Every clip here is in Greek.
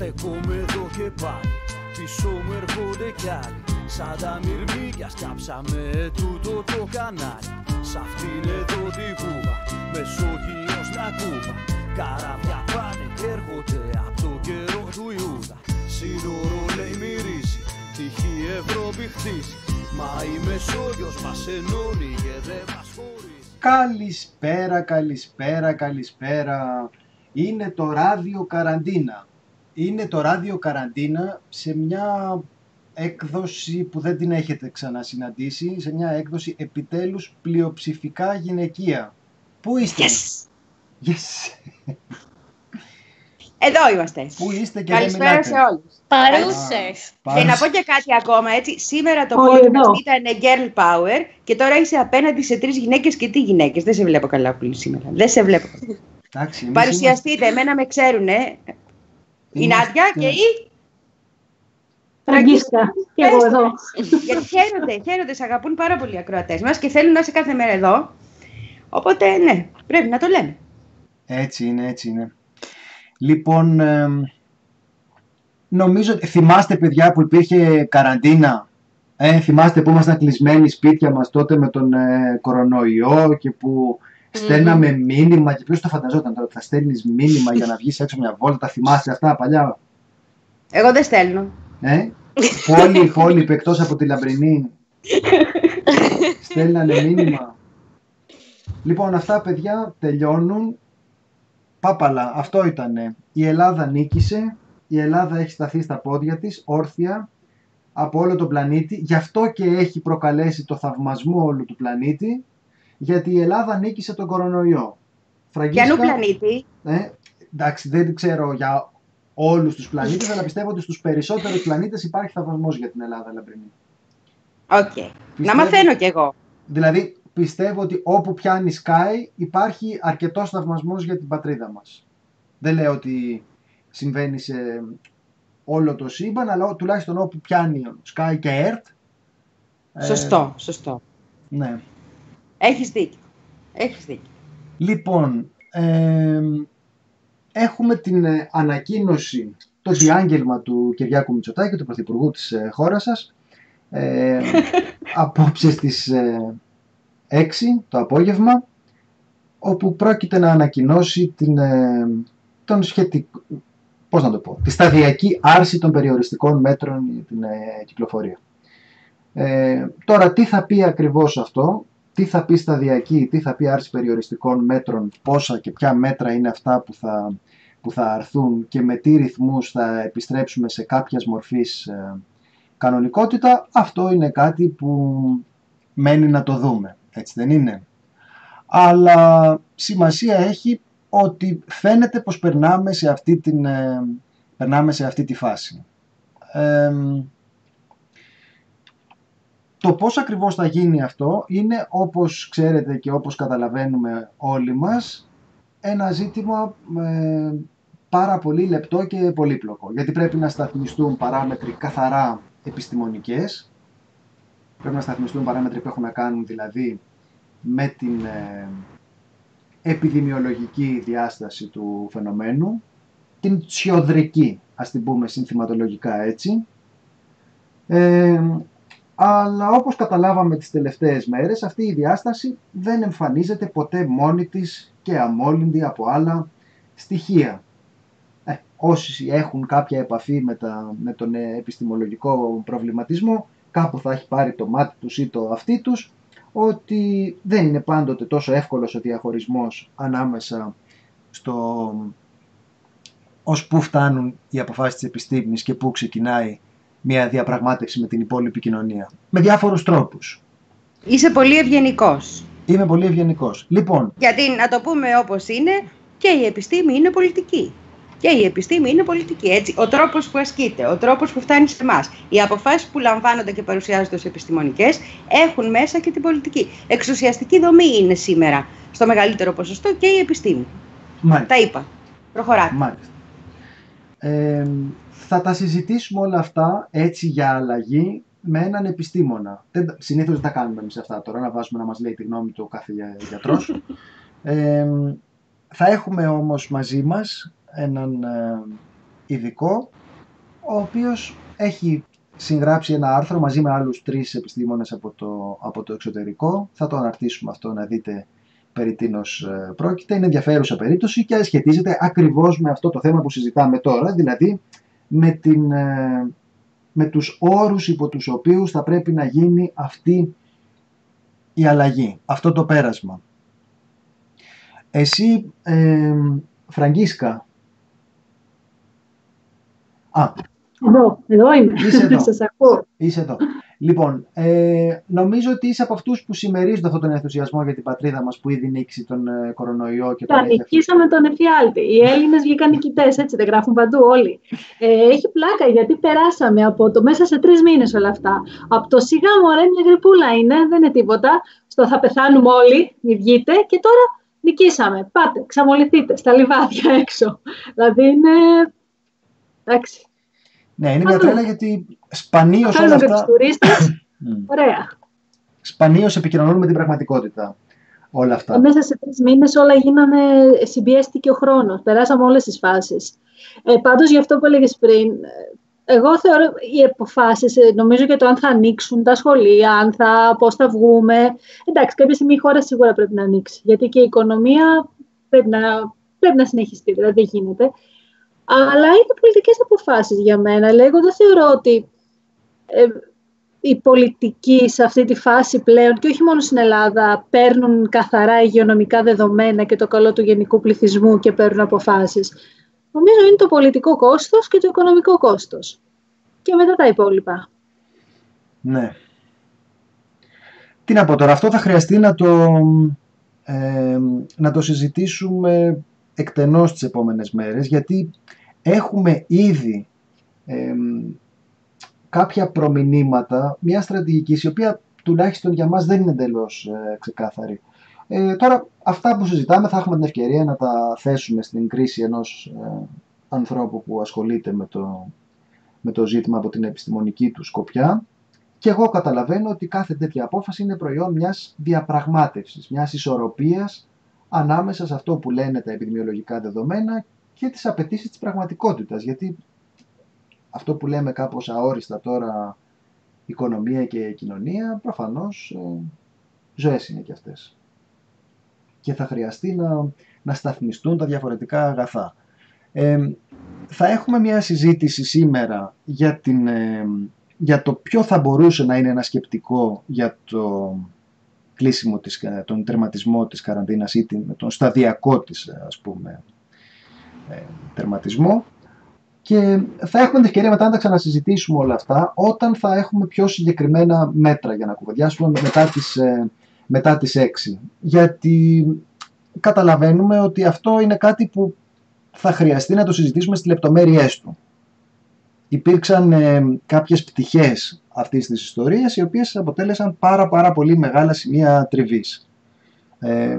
Στεκόμαι εδώ και πάλι Πίσω μου έρχονται κι άλλοι Σαν τα μυρμήγκια σκάψαμε τούτο το κανάλι Σ' αυτήν εδώ τη βούβα Μεσόγειος να κούβα Καράβια πάνε και έρχονται από το καιρό του Ιούδα Σύνορο λέει μυρίζει Τυχή Ευρώπη χτίζει Μα η Μεσόγειος μας ενώνει και δεν μας χωρίζει Καλησπέρα, καλησπέρα, καλησπέρα. Είναι το ράδιο καραντίνα. Είναι το ράδιο καραντίνα σε μια έκδοση που δεν την έχετε ξανασυναντήσει, σε μια έκδοση επιτέλους πλειοψηφικά γυναικεία. Πού είστε; Yes. Yes. Εδώ είμαστε. Πού είστε και δεν Καλησπέρα μιλάτε. σε όλους. Παρούσες. Πάρε- Και να πω και κάτι ακόμα, έτσι. Σήμερα το Όλοι podcast εδώ. ήταν girl power και τώρα είσαι απέναντι σε τρεις γυναίκες και τι γυναίκες. Δεν σε βλέπω καλά πολύ σήμερα. Δεν σε βλέπω. Εντάξει, εμείς Παρουσιαστείτε, εμένα με ξέρουνε. Η είμαστε- Νάντια και η... Φραγκίσκα. Και εγώ εδώ. Γιατί χαίρονται, χαίρονται, σε αγαπούν πάρα πολύ οι ακροατές μας και θέλουν να είσαι κάθε μέρα εδώ. Οπότε, ναι, πρέπει να το λέμε. Έτσι είναι, έτσι είναι. Λοιπόν, εμ, νομίζω, ότι- θυμάστε παιδιά που υπήρχε καραντίνα, ε, θυμάστε που ήμασταν κλεισμένοι σπίτια μας τότε με τον ε, κορονοϊό και που στέλναμε μήνυμα και ποιος το φανταζόταν τώρα ότι θα στέλνεις μήνυμα για να βγεις έξω μια βόλτα, τα θυμάστε αυτά παλιά, Εγώ δεν στέλνω. ε; που όλοι οι υπόλοιποι εκτός από τη Λαμπρινή στέλνανε μήνυμα. Λοιπόν, αυτά παιδιά τελειώνουν. Πάπαλα, αυτό ήτανε. Η Ελλάδα νίκησε, η Ελλάδα έχει σταθεί στα πόδια της, όρθια, από όλο τον πλανήτη. Γι' αυτό και έχει προκαλέσει το θαυμασμό όλου του πλανήτη, γιατί η Ελλάδα νίκησε τον κορονοϊό. Και αλλού Φραγκίσκα, πλανήτη. ε, εντάξει, δεν ξέρω για όλους τους πλανήτες, αλλά πιστεύω ότι στους περισσότερους πλανήτες υπάρχει θαυμασμός για την Ελλάδα, Λαμπρινή. Οκ. Να Πιστεύω- μαθαίνω κι εγώ. Δηλαδή, πιστεύω ότι όπου πιάνει ΣΚΑΪ υπάρχει αρκετός θαυμασμός για την πατρίδα μας. Δεν λέω ότι συμβαίνει σε όλο το σύμπαν, αλλά τουλάχιστον όπου πιάνει Sky και ERT. ε, Σωστό, σωστό. ναι. Έχεις δίκιο. Έχεις δίκιο. Λοιπόν, ε, έχουμε την ε, ανακοίνωση, το διάγγελμα του Κυριάκου Μητσοτάκη, του Πρωθυπουργού της ε, χώρας σας, ε, απόψε στις ε, 6 το απόγευμα, όπου πρόκειται να ανακοινώσει την, ε, τον σχετικό, πώς να το πω, τη σταδιακή άρση των περιοριστικών μέτρων για την ε, κυκλοφορία. Ε, τώρα, τι θα πει ακριβώς αυτό, τι θα πει σταδιακή, τι θα πει άρση περιοριστικών μέτρων, πόσα και ποια μέτρα είναι αυτά που θα, που θα αρθούν και με τι ρυθμούς θα επιστρέψουμε σε κάποιας μορφής ε, κανονικότητα, αυτό είναι κάτι που μένει να το δούμε, έτσι δεν είναι; Αλλά σημασία έχει ότι φαίνεται πως περνάμε σε αυτή, την, ε, περνάμε σε αυτή τη φάση. Εμ, το πώς ακριβώς θα γίνει αυτό είναι όπως ξέρετε και όπως καταλαβαίνουμε όλοι μας ένα ζήτημα ε, πάρα πολύ λεπτό και πολύπλοκο. Γιατί πρέπει να σταθμιστούν παράμετροι καθαρά επιστημονικές. Πρέπει να σταθμιστούν παράμετροι που έχουν να κάνουν δηλαδή με την ε, επιδημιολογική διάσταση του φαινομένου. Την τσιοδρική ας την πούμε συνθηματολογικά έτσι. Ε, αλλά όπως καταλάβαμε τις τελευταίες μέρες, αυτή η διάσταση δεν εμφανίζεται ποτέ μόνη της και αμόλυντη από άλλα στοιχεία. Ε, όσοι έχουν κάποια επαφή με, τα, με τον ε, επιστημολογικό προβληματισμό, κάπου θα έχει πάρει το μάτι τους ή το αυτί τους, ότι δεν είναι πάντοτε τόσο εύκολος ο διαχωρισμός ανάμεσα στο ως πού φτάνουν οι αποφάσεις της επιστήμης και πού ξεκινάει μια διαπραγμάτευση με την υπόλοιπη κοινωνία. Με διάφορους τρόπους. Είσαι πολύ ευγενικός. Είμαι πολύ ευγενικός. Λοιπόν, Γιατί να το πούμε όπως είναι, και η επιστήμη είναι πολιτική. Και η επιστήμη είναι πολιτική. Έτσι, ο τρόπος που ασκείται, ο τρόπος που φτάνει σε εμάς, οι αποφάσεις που λαμβάνονται και παρουσιάζονται ως επιστημονικές έχουν μέσα και την πολιτική. Εξουσιαστική δομή είναι σήμερα στο μεγαλύτερο ποσοστό και η επιστήμη. μάλιστα. Τα είπα. Προχωράτε. μάλιστα. Ε, θα τα συζητήσουμε όλα αυτά έτσι για αλλαγή με έναν επιστήμονα. Δεν, τα- συνήθως δεν τα κάνουμε εμείς αυτά τώρα, να βάζουμε να μας λέει τη γνώμη του ο κάθε για- γιατρός. ε, θα έχουμε όμως μαζί μας έναν ε, ειδικό, ο οποίος έχει συγγράψει ένα άρθρο μαζί με άλλους τρεις επιστήμονες από το, από το εξωτερικό. Θα το αναρτήσουμε αυτό να δείτε περί τίνος ε, πρόκειται. Είναι ενδιαφέρουσα περίπτωση και σχετίζεται ακριβώς με αυτό το θέμα που συζητάμε τώρα, δηλαδή με, την, ε, με τους όρους υπό τους οποίους θα πρέπει να γίνει αυτή η αλλαγή, αυτό το πέρασμα. Εσύ, ε, Φραγκίσκα, Α, εδώ, εδώ είμαι. Είσαι εδώ. Σας ακούω. Είσαι εδώ. Λοιπόν, ε, νομίζω ότι είσαι από αυτούς που συμμερίζονται αυτόν τον ενθουσιασμό για την πατρίδα μας που ήδη νίκησε τον ε, κορονοϊό και τον Τα έχει νικήσαμε τον εφιάλτη. Οι Έλληνες βγήκαν νικητές, έτσι δεν γράφουν παντού όλοι. Ε, έχει πλάκα γιατί περάσαμε από το μέσα σε τρεις μήνες όλα αυτά. Από το σιγά μωρέ, μια γρυπούλα είναι, δεν είναι τίποτα. Στο θα πεθάνουμε όλοι, μη βγείτε. Και τώρα νικήσαμε. Πάτε, ξαμολυθείτε στα λιβάδια έξω. Δηλαδή είναι. Εντάξει. Ναι, είναι μια Άλλο. τρέλα γιατί σπανίως όλα Κάνουμε και τους αυτά. τουρίστες. Μμ. Ωραία. Σπανίως επικοινωνούν με την πραγματικότητα όλα αυτά. Μέσα σε τρεις μήνες όλα γίνανε, συμπιέστηκε ο χρόνος. Περάσαμε όλες τις φάσεις. Ε, Πάντως, για αυτό που έλεγες πριν, ε, εγώ θεωρώ οι αποφάσεις, νομίζω για το αν θα ανοίξουν τα σχολεία, αν θα, πώς θα βγούμε. Εντάξει, κάποια στιγμή η χώρα σίγουρα πρέπει να ανοίξει. Γιατί και η οικονομία πρέπει να, πρέπει να συνεχιστεί, δηλαδή δεν γίνεται. Αλλά είναι πολιτικές αποφάσεις για μένα. Λέει, εγώ δεν θεωρώ ότι ε, οι πολιτικοί σε αυτή τη φάση πλέον και όχι μόνο στην Ελλάδα παίρνουν καθαρά υγειονομικά δεδομένα και το καλό του γενικού πληθυσμού και παίρνουν αποφάσεις. Νομίζω είναι το πολιτικό κόστος και το οικονομικό κόστος. Και μετά τα υπόλοιπα. Ναι. Τι να πω τώρα, αυτό θα χρειαστεί να το, ε, να το συζητήσουμε εκτενώς τις επόμενες μέρες, γιατί έχουμε ήδη ε, κάποια προμηνύματα μια στρατηγική η οποία τουλάχιστον για μας δεν είναι εντελώς ε, ξεκάθαρη. Ε, τώρα αυτά που συζητάμε θα έχουμε την ευκαιρία να τα θέσουμε στην κρίση ενός ε, ανθρώπου που ασχολείται με το, με το ζήτημα από την επιστημονική του σκοπιά και εγώ καταλαβαίνω ότι κάθε τέτοια απόφαση είναι προϊόν μιας διαπραγμάτευσης, μιας ισορροπίας ανάμεσα σε αυτό που λένε τα επιδημιολογικά δεδομένα και τις απαιτήσεις της πραγματικότητας. Γιατί αυτό που λέμε κάπως αόριστα τώρα οικονομία και κοινωνία, προφανώς ε, ζωές είναι και αυτές. Και θα χρειαστεί να, να σταθμιστούν τα διαφορετικά αγαθά. Ε, θα έχουμε μια συζήτηση σήμερα για, την, ε, για το ποιο θα μπορούσε να είναι ένα σκεπτικό για το κλείσιμο της, τον τερματισμό της καραντίνας ή την, τον σταδιακό της ας πούμε ε, τερματισμό και θα έχουμε την ευκαιρία μετά να τα ξανασυζητήσουμε όλα αυτά όταν θα έχουμε πιο συγκεκριμένα μέτρα για να κουβεντιάσουμε μετά τις, ε, μετά τις 6. Γιατί καταλαβαίνουμε ότι αυτό είναι κάτι που θα χρειαστεί να το συζητήσουμε στις λεπτομέρειές του. Υπήρξαν ε, κάποιες πτυχές αυτής της ιστορίας οι οποίες αποτέλεσαν πάρα πάρα πολύ μεγάλα σημεία τριβής. Ε,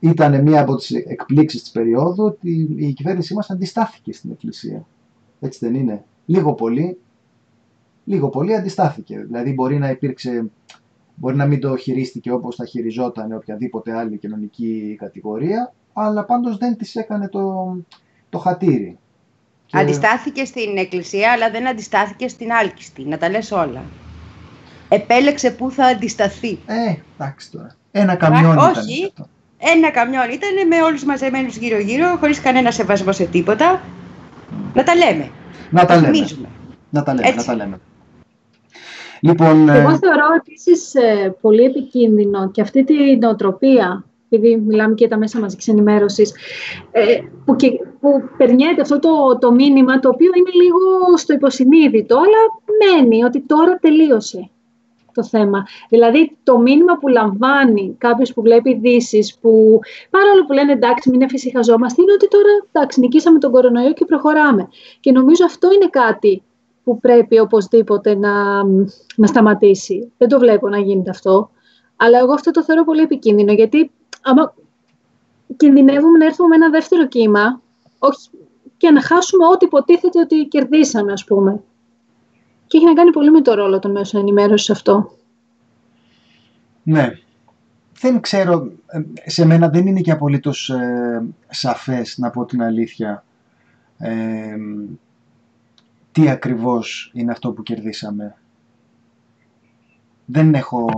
ήταν μία από τις εκπλήξεις της περίοδου ότι η κυβέρνησή μας αντιστάθηκε στην Εκκλησία. Έτσι δεν είναι; Λίγο πολύ, λίγο πολύ αντιστάθηκε. Δηλαδή μπορεί να υπήρξε, μπορεί να μην το χειρίστηκε όπως θα χειριζόταν οποιαδήποτε άλλη κοινωνική κατηγορία, αλλά πάντως δεν της έκανε το, το χατήρι. Και- Αντιστάθηκε στην εκκλησία, αλλά δεν αντιστάθηκε στην άλκηστη. Να τα λες όλα. Επέλεξε πού θα αντισταθεί. Ε, εντάξει τώρα. Ένα καμιόνι όχι. ήταν και αυτό. Ένα καμιόν ήταν με όλους μαζεμένους γύρω-γύρω, χωρίς κανένα σεβασμό σε τίποτα. Να τα λέμε. Να τα λέμε. θυμίζουμε. Να τα λέμε, Έτσι. να τα λέμε. Λοιπόν, ε, Εγώ θεωρώ επίσης πολύ επικίνδυνο και αυτή τη νοοτροπία, επειδή μιλάμε και για τα μέσα μαζικής ενημέρωσης, ε, που, και, που περνιέται αυτό το, το μήνυμα το οποίο είναι λίγο στο υποσυνείδητο, αλλά μένει ότι τώρα τελείωσε το θέμα. Δηλαδή το μήνυμα που λαμβάνει κάποιος που βλέπει ειδήσεις, που παρόλο που λένε εντάξει μην εφησυχαζόμαστε, είναι ότι τώρα εντάξει νικήσαμε τον κορονοϊό και προχωράμε. Και νομίζω αυτό είναι κάτι που πρέπει οπωσδήποτε να, να σταματήσει. Δεν το βλέπω να γίνεται αυτό. Αλλά εγώ αυτό το θεωρώ πολύ επικίνδυνο, γιατί άμα κινδυνεύουμε να έρθουμε με ένα δεύτερο κύμα όχι, και να χάσουμε ό,τι υποτίθεται ότι κερδίσαμε, ας πούμε. Και έχει να κάνει πολύ με το ρόλο των μέσων ενημέρωσης αυτό. ναι. Δεν ξέρω, ε, σε μένα δεν είναι και απολύτως ε, σαφές, να πω την αλήθεια, ε, τι ακριβώς είναι αυτό που κερδίσαμε. Δεν έχω,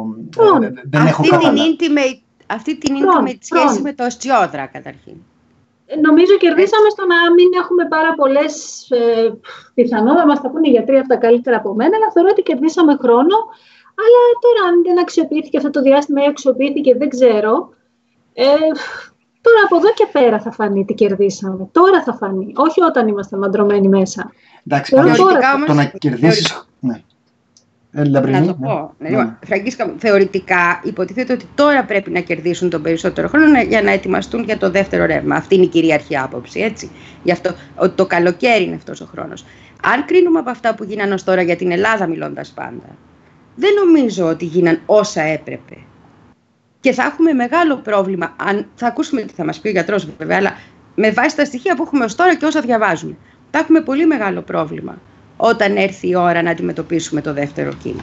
ε, δεν έχω την intimate, αυτή την intimate σχέση με το Στιόδρα καταρχήν. Ε, νομίζω κερδίσαμε στο να μην έχουμε πάρα πολλές ε, πιθανότητα, μα τα πούνε οι γιατροί αυτά καλύτερα από μένα, αλλά θεωρώ ότι κερδίσαμε χρόνο. Αλλά τώρα, αν δεν αξιοποιήθηκε αυτό το διάστημα ή αξιοποιήθηκε, δεν ξέρω. Ε, τώρα από εδώ και πέρα θα φανεί τι κερδίσαμε. Τώρα θα φανεί. Όχι όταν είμαστε μαντρωμένοι μέσα. Εντάξει, τώρα, το να κερδίσει. Ναι. Ε, να το πω. Ναι. Ναι. Φραγκίσκα, θεωρητικά υποτίθεται ότι τώρα πρέπει να κερδίσουν τον περισσότερο χρόνο για να ετοιμαστούν για το δεύτερο ρεύμα. Αυτή είναι η κυρίαρχη άποψη, έτσι. Γι' αυτό ότι το καλοκαίρι είναι αυτός ο χρόνος. Αν κρίνουμε από αυτά που γίνανε ως τώρα για την Ελλάδα, μιλώντας πάντα, δεν νομίζω ότι γίναν όσα έπρεπε. Και θα έχουμε μεγάλο πρόβλημα. Αν, θα ακούσουμε τι θα μας πει ο γιατρός, βέβαια, αλλά με βάση τα στοιχεία που έχουμε ως τώρα και όσα διαβάζουμε. Θα έχουμε πολύ μεγάλο πρόβλημα όταν έρθει η ώρα να αντιμετωπίσουμε το δεύτερο κύμα.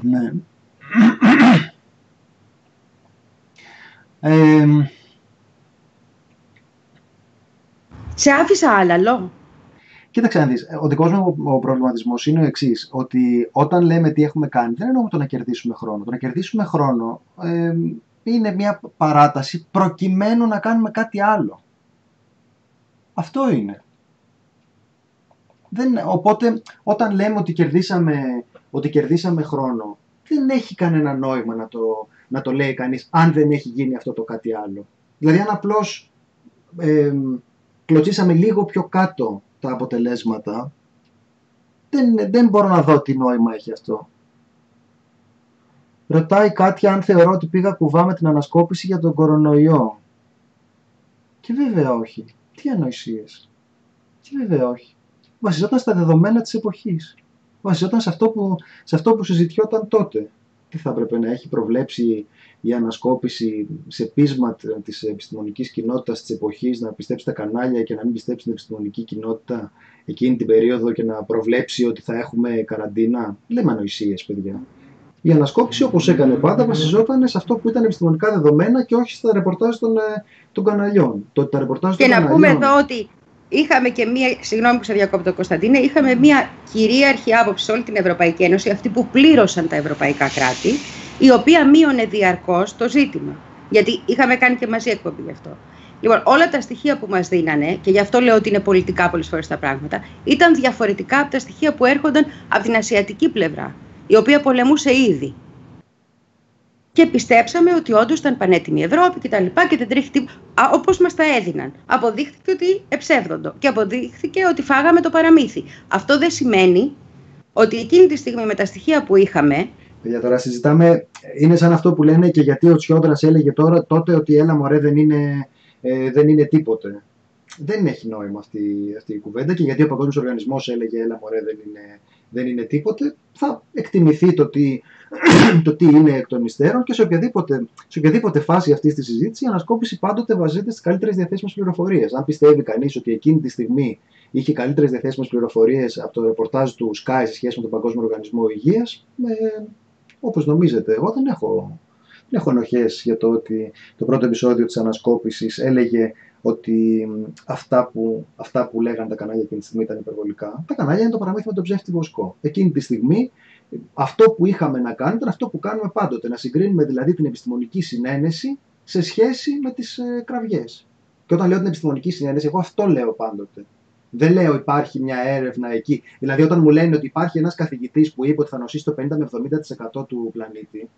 Ναι. Ε, σε άφησα άλλαλο. Κοίταξε να δεις, ο δικός μου ο προβληματισμός είναι ο εξής ότι όταν λέμε τι έχουμε κάνει, δεν εννοούμε το να κερδίσουμε χρόνο. Το να κερδίσουμε χρόνο ε, είναι μια παράταση προκειμένου να κάνουμε κάτι άλλο. Αυτό είναι. Δεν, οπότε όταν λέμε ότι κερδίσαμε, ότι κερδίσαμε χρόνο, δεν έχει κανένα νόημα να το, να το λέει κανείς αν δεν έχει γίνει αυτό το κάτι άλλο. Δηλαδή αν απλώς ε, κλωτσίσαμε λίγο πιο κάτω τα αποτελέσματα, δεν, δεν μπορώ να δω τι νόημα έχει αυτό. Ρωτάει κάτι αν θεωρώ ότι πήγα κουβά με την ανασκόπηση για τον κορονοϊό. Και βέβαια όχι. Τι ανοησίες. Και βέβαια όχι βασιζόταν στα δεδομένα της εποχής. Βασιζόταν σε αυτό που, σε αυτό που συζητιόταν τότε. Τι θα έπρεπε να έχει προβλέψει η ανασκόπηση σε πείσμα της επιστημονικής κοινότητας της εποχής, να πιστέψει τα κανάλια και να μην πιστέψει την επιστημονική κοινότητα εκείνη την περίοδο και να προβλέψει ότι θα έχουμε καραντίνα. Λέμε ανοησίες, παιδιά. Η ανασκόπηση, όπως έκανε πάντα, βασιζόταν σε αυτό που ήταν επιστημονικά δεδομένα και όχι στα ρεπορτάζ των, ε, των καναλιών. Το, τα ρεπορτάζ και να πούμε εδώ ότι είχαμε και μία, συγγνώμη που σε διακόπτω Κωνσταντίνε, είχαμε μία κυρίαρχη άποψη σε όλη την Ευρωπαϊκή Ένωση, αυτή που πλήρωσαν τα ευρωπαϊκά κράτη, η οποία μείωνε διαρκώς το ζήτημα. Γιατί είχαμε κάνει και μαζί εκπομπή γι' αυτό. Λοιπόν, όλα τα στοιχεία που μας δίνανε, και γι' αυτό λέω ότι είναι πολιτικά πολλές φορές τα πράγματα, ήταν διαφορετικά από τα στοιχεία που έρχονταν από την ασιατική πλευρά, η οποία πολεμούσε ήδη και πιστέψαμε ότι όντως ήταν πανέτοιμη η Ευρώπη και τα λοιπά και δεν τρέχει τίποτα. Όπως μας τα έδιναν. Αποδείχθηκε ότι εψεύδοντο και αποδείχθηκε ότι φάγαμε το παραμύθι. Αυτό δεν σημαίνει ότι εκείνη τη στιγμή με τα στοιχεία που είχαμε. Για τώρα συζητάμε, είναι σαν αυτό που λένε και γιατί ο Τσιόδρας έλεγε τώρα τότε ότι έλα μωρέ δεν είναι, ε, δεν είναι τίποτε. Δεν έχει νόημα αυτή, αυτή η κουβέντα και γιατί ο Παγκόσμιος Οργανισμός έλεγε έλα μωρέ δεν είναι, δεν είναι τίποτε. Θα εκτιμηθεί το τι το τι είναι εκ των υστέρων και σε οποιαδήποτε, σε οποιαδήποτε φάση αυτής της συζήτησης η ανασκόπηση πάντοτε βασίζεται στις καλύτερες διαθέσιμες πληροφορίες. Αν πιστεύει κανείς ότι εκείνη τη στιγμή είχε καλύτερες διαθέσιμες πληροφορίες από το ρεπορτάζ του Sky σε σχέση με τον Παγκόσμιο Οργανισμό Υγείας, ε, όπως νομίζετε, εγώ δεν έχω, δεν έχω ενοχές για το ότι το πρώτο επεισόδιο της ανασκόπησης έλεγε ότι αυτά που, αυτά που λέγανε τα κανάλια εκείνη τη στιγμή ήταν υπερβολικά. Τα κανάλια είναι το παραμύθι με τον ψεύτη βοσκό. Εκείνη τη στιγμή αυτό που είχαμε να κάνουμε ήταν αυτό που κάνουμε πάντοτε. Να συγκρίνουμε δηλαδή την επιστημονική συνένεση σε σχέση με τις ε, κραυγές. Και όταν λέω την επιστημονική συνένεση, εγώ αυτό λέω πάντοτε. Δεν λέω υπάρχει μια έρευνα εκεί. Δηλαδή, όταν μου λένε ότι υπάρχει ένας καθηγητής που είπε ότι θα νοσήσει το 50 με 70% του πλανήτη,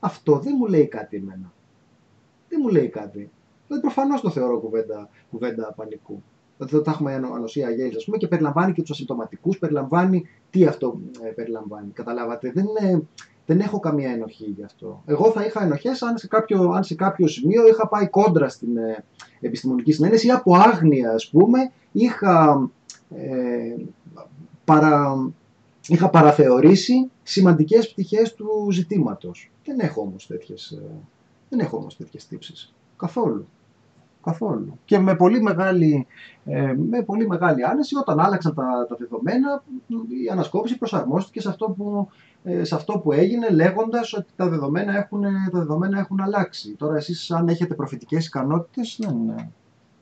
αυτό δεν μου λέει κάτι εμένα. Δεν μου λέει κάτι. Δηλαδή, προφανώς το θεωρώ κουβέντα, κουβέντα πανικού. Δηλαδή, θα έχουμε ανοσία γέλη, ας πούμε, και περιλαμβάνει και τους ασυμπτωματικούς, περιλαμβάνει τι αυτό ε, περιλαμβάνει. Καταλάβατε. Δεν, είναι, δεν έχω καμία ενοχή γι' αυτό. Εγώ θα είχα ενοχές αν, σε κάποιο, αν σε κάποιο σημείο είχα πάει κόντρα στην ε, επιστημονική συνένεση ή από άγνοια, ας πούμε, είχα, ε, παρα, είχα παραθεωρήσει σημαντικές πτυχές του ζητήματος. Δεν έχω όμως τέτοιες, ε, δεν έχω όμως τέτοιες τύψεις. Καθόλου. Καθόλου. Και με πολύ μεγάλη, ε, με πολύ μεγάλη άνεση, όταν άλλαξαν τα, τα δεδομένα, η ανασκόπηση προσαρμόστηκε σε αυτό που, ε, σε αυτό που έγινε, λέγοντας ότι τα δεδομένα έχουν, τα δεδομένα έχουν αλλάξει. Τώρα εσείς αν έχετε προφητικές ικανότητες, δεν,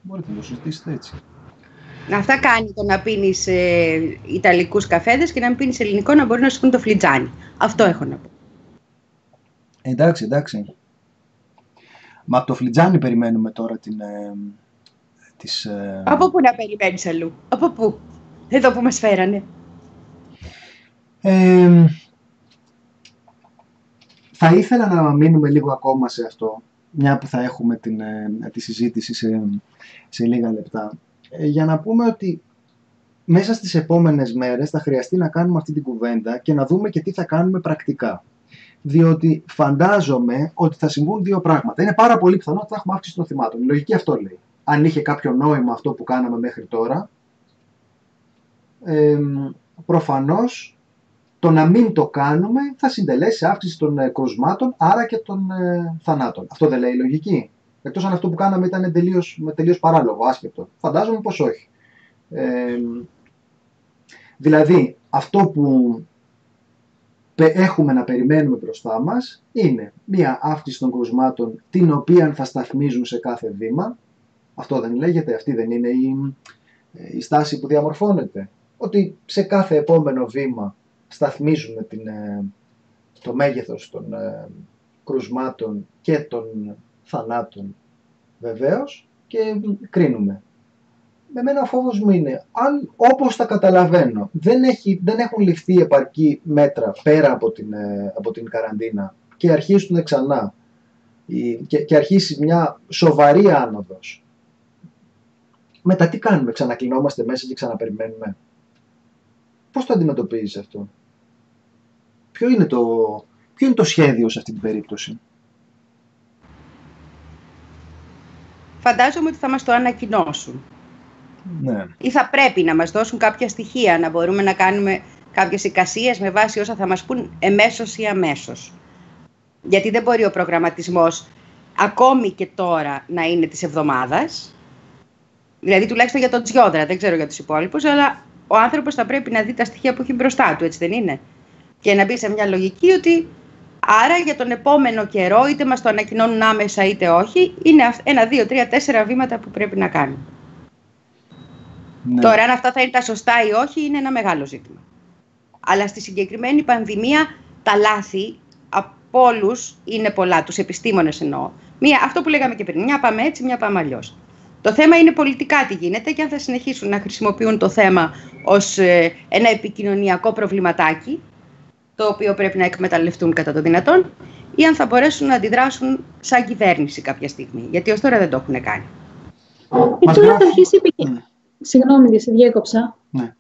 μπορείτε να το συζητήσετε έτσι. Αυτά κάνει το να πίνεις ε, Ιταλικούς καφέδες και να μην πίνεις ελληνικό να μπορεί να σου το φλιτζάνι. Αυτό έχω να πω. Εντάξει, εντάξει. Μα από το φλιτζάνι περιμένουμε τώρα την. Ε, τις, ε... Από πού να περιμένεις αλλού, από πού, εδώ που μας φέρανε. Ε, θα ήθελα να μείνουμε λίγο ακόμα σε αυτό, μια που θα έχουμε την, ε, τη συζήτηση σε, σε λίγα λεπτά, ε, για να πούμε ότι μέσα στις επόμενες μέρες θα χρειαστεί να κάνουμε αυτή την κουβέντα και να δούμε και τι θα κάνουμε πρακτικά. Διότι φαντάζομαι ότι θα συμβούν δύο πράγματα. Είναι πάρα πολύ πιθανό ότι θα έχουμε αύξηση των θυμάτων. Η λογική αυτό λέει. Αν είχε κάποιο νόημα αυτό που κάναμε μέχρι τώρα, ε, προφανώς το να μην το κάνουμε θα συντελέσει αύξηση των ε, κρουσμάτων, άρα και των ε, θανάτων. Αυτό δεν λέει η λογική. Εκτός αν αυτό που κάναμε ήταν τελείως, με τελείως παράλογο, άσχετο. Φαντάζομαι πως όχι. Ε, δηλαδή, αυτό που έχουμε να περιμένουμε μπροστά μας είναι μία αύξηση των κρουσμάτων την οποία θα σταθμίζουν σε κάθε βήμα. Αυτό δεν λέγεται, αυτή δεν είναι η, η στάση που διαμορφώνεται. Ότι σε κάθε επόμενο βήμα σταθμίζουμε την, ε, το μέγεθος των ε, κρουσμάτων και των θανάτων βεβαίως και κρίνουμε. Με μένα ο φόβος μου είναι, αν όπως τα καταλαβαίνω δεν, έχει, δεν έχουν ληφθεί επαρκή μέτρα πέρα από την, ε, από την καραντίνα και αρχίσουν ξανά και, και αρχίσει μια σοβαρή άνοδος, μετά τι κάνουμε, ξανακλεινόμαστε μέσα και ξαναπεριμένουμε; Πώς το αντιμετωπίζεις αυτό; Ποιο είναι το, ποιο είναι το σχέδιο σε αυτή την περίπτωση; Φαντάζομαι ότι θα μας το ανακοινώσουν. Ναι. Ή θα πρέπει να μας δώσουν κάποια στοιχεία, να μπορούμε να κάνουμε κάποιες εικασίες με βάση όσα θα μας πούν εμέσως ή αμέσως. Γιατί δεν μπορεί ο προγραμματισμός ακόμη και τώρα να είναι της εβδομάδας. Δηλαδή τουλάχιστον για τον Τζιόδρα, δεν ξέρω για τους υπόλοιπους, αλλά ο άνθρωπος θα πρέπει να δει τα στοιχεία που έχει μπροστά του, έτσι δεν είναι; Και να μπει σε μια λογική ότι άρα για τον επόμενο καιρό, είτε μας το ανακοινώνουν άμεσα είτε όχι, είναι ένα, δύο, τρία, τέσσερα βήματα που πρέπει να κάνουμε. Ναι. Τώρα, αν αυτά θα είναι τα σωστά ή όχι, είναι ένα μεγάλο ζήτημα. Αλλά στη συγκεκριμένη πανδημία, τα λάθη από όλους είναι πολλά, τους επιστήμονες εννοώ. Μία, αυτό που λέγαμε και πριν, μια πάμε έτσι, μια πάμε αλλιώς. Το θέμα είναι πολιτικά τι γίνεται και αν θα συνεχίσουν να χρησιμοποιούν το θέμα ως ε, ένα επικοινωνιακό προβληματάκι, το οποίο πρέπει να εκμεταλλευτούν κατά το δυνατόν, ή αν θα μπορέσουν να αντιδράσουν σαν κυβέρνηση κάποια στιγμή. Γιατί ως τώρα δεν το έχουν κάνει. Ε, τώρα θα αρχίσει η Συγγνώμη, δεν σε διέκοψα. Ναι.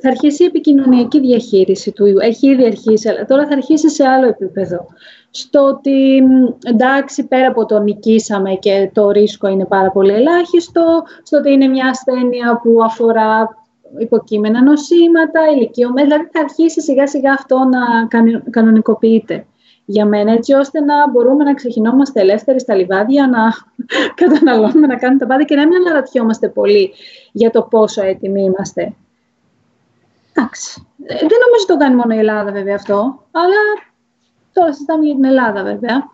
Θα αρχίσει η επικοινωνιακή διαχείριση του ιού. Έχει ήδη αρχίσει, αλλά τώρα θα αρχίσει σε άλλο επίπεδο. Στο ότι, εντάξει, πέρα από το νικήσαμε και το ρίσκο είναι πάρα πολύ ελάχιστο, στο ότι είναι μια ασθένεια που αφορά υποκείμενα νοσήματα, ηλικιωμένες, δηλαδή θα αρχίσει σιγά σιγά αυτό να κανονικοποιείται για μένα, έτσι ώστε να μπορούμε να ξεχυνόμαστε ελεύθεροι στα λιβάδια, να καταναλώνουμε, να κάνουμε τα πάντα και να μην αναρωτιόμαστε πολύ για το πόσο έτοιμοι είμαστε. Εντάξει. Ε, δεν νομίζω το κάνει μόνο η Ελλάδα βέβαια αυτό, αλλά τώρα συζητάμε για την Ελλάδα βέβαια.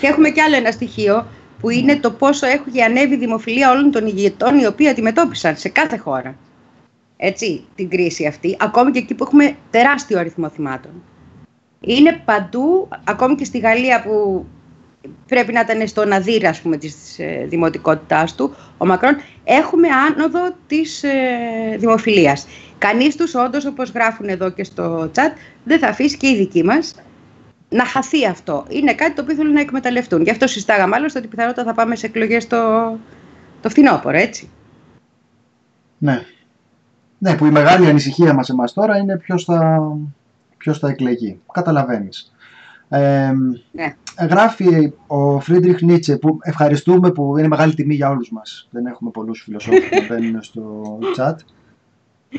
Και έχουμε κι άλλο ένα στοιχείο που είναι το πόσο έχει ανέβει η δημοφιλία όλων των ηγετών οι οποίοι αντιμετώπισαν σε κάθε χώρα έτσι, την κρίση αυτή, ακόμη και εκεί που έχουμε τεράστιο αριθμό θυμάτων είναι παντού, ακόμη και στη Γαλλία που πρέπει να ήταν στο ναδύρ, ας πούμε, της ε, δημοτικότητάς του, ο Μακρόν, έχουμε άνοδο της ε, δημοφιλίας. Κανείς τους, όντως, όπως γράφουν εδώ και στο chat, δεν θα αφήσει και η δική μας να χαθεί αυτό. Είναι κάτι το οποίο θέλουν να εκμεταλλευτούν. Γι' αυτό συστάγαμε άλλωστε ότι πιθανότατα θα πάμε σε εκλογές το, το φθινόπωρο, έτσι. Ναι. Ναι, που η μεγάλη ανησυχία μας εμάς τώρα είναι ποιος θα, ποιος θα εκλεγεί. Καταλαβαίνεις. Ε, ναι. Γράφει ο Φρίντριχ Νίτσε που ευχαριστούμε που είναι μεγάλη τιμή για όλους μας. Δεν έχουμε πολλούς φιλοσόφους που μπαίνουν στο chat.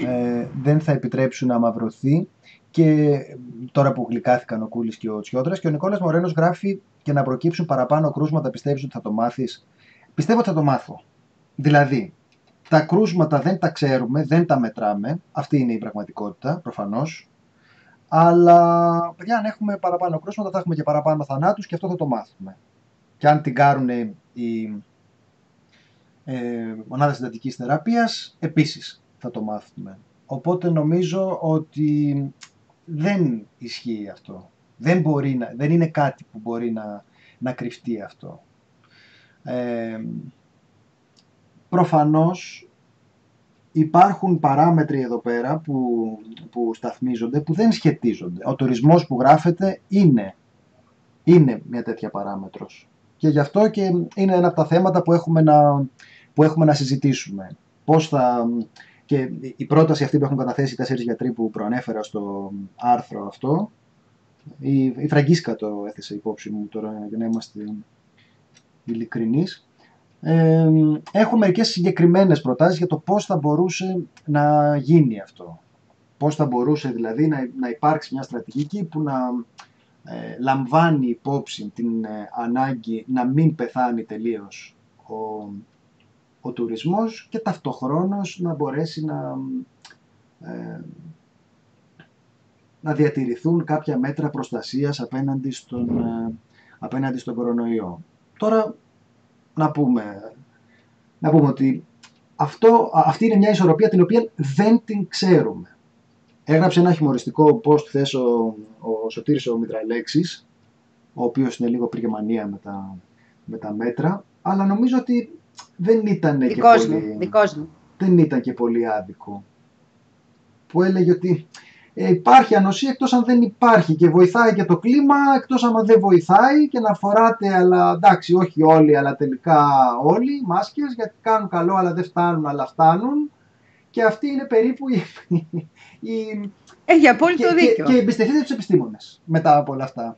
Ε, δεν θα επιτρέψουν να αμαυρωθεί και τώρα που γλυκάθηκαν ο Κούλης και ο Τσιόδρας και ο Νικόλας Μορένος γράφει και να προκύψουν παραπάνω κρούσματα πιστεύεις ότι θα το μάθεις; Πιστεύω ότι θα το μάθω. Δηλαδή, τα κρούσματα δεν τα ξέρουμε, δεν τα μετράμε. Αυτή είναι η πραγματικότητα, προφανώς. Αλλά, παιδιά, αν έχουμε παραπάνω κρούσματα, θα έχουμε και παραπάνω θανάτους και αυτό θα το μάθουμε. Και αν την κάνουν οι, ε, μονάδες συντατικής θεραπείας, επίσης θα το μάθουμε. Οπότε νομίζω ότι δεν ισχύει αυτό. Δεν, μπορεί να, δεν είναι κάτι που μπορεί να, να κρυφτεί αυτό. Ε, προφανώς υπάρχουν παράμετροι εδώ πέρα που, που σταθμίζονται που δεν σχετίζονται. Ο τουρισμός που γράφεται είναι, είναι μια τέτοια παράμετρος. Και γι' αυτό και είναι ένα από τα θέματα που έχουμε να, που έχουμε να συζητήσουμε. Πώς θα, και η πρόταση αυτή που έχουν καταθέσει οι τέσσερις γιατροί που προανέφερα στο άρθρο αυτό, η, η Φραγκίσκα το έθεσε υπόψη μου τώρα για να είμαστε ειλικρινείς, ε, έχω μερικές συγκεκριμένες προτάσεις για το πώς θα μπορούσε να γίνει αυτό. Πώς θα μπορούσε δηλαδή να, να υπάρξει μια στρατηγική που να ε, λαμβάνει υπόψη την ε, ανάγκη να μην πεθάνει τελείως ο, ο τουρισμός και ταυτοχρόνως να μπορέσει να, ε, να διατηρηθούν κάποια μέτρα προστασίας απέναντι στον, απέναντι στον κορονοϊό. Τώρα να πούμε, να πούμε ότι αυτό, αυτή είναι μια ισορροπία την οποία δεν την ξέρουμε. Έγραψε ένα χιουμοριστικό post χθες ο, ο Σωτήρης ο Μητραλέξης, ο οποίος είναι λίγο πυργεμανία με τα, με τα μέτρα, αλλά νομίζω ότι δεν ήταν και πολύ, δεν ήταν και πολύ άδικο. Που έλεγε ότι ε, υπάρχει ανοσία εκτός αν δεν υπάρχει και βοηθάει και το κλίμα εκτός αν δεν βοηθάει και να φοράτε αλλά εντάξει όχι όλοι αλλά τελικά όλοι μάσκες γιατί κάνουν καλό αλλά δεν φτάνουν αλλά φτάνουν και αυτή είναι περίπου η... η Έχει απόλυτο και, δίκιο. Και, και εμπιστευτείτε τους επιστήμονες μετά από όλα αυτά.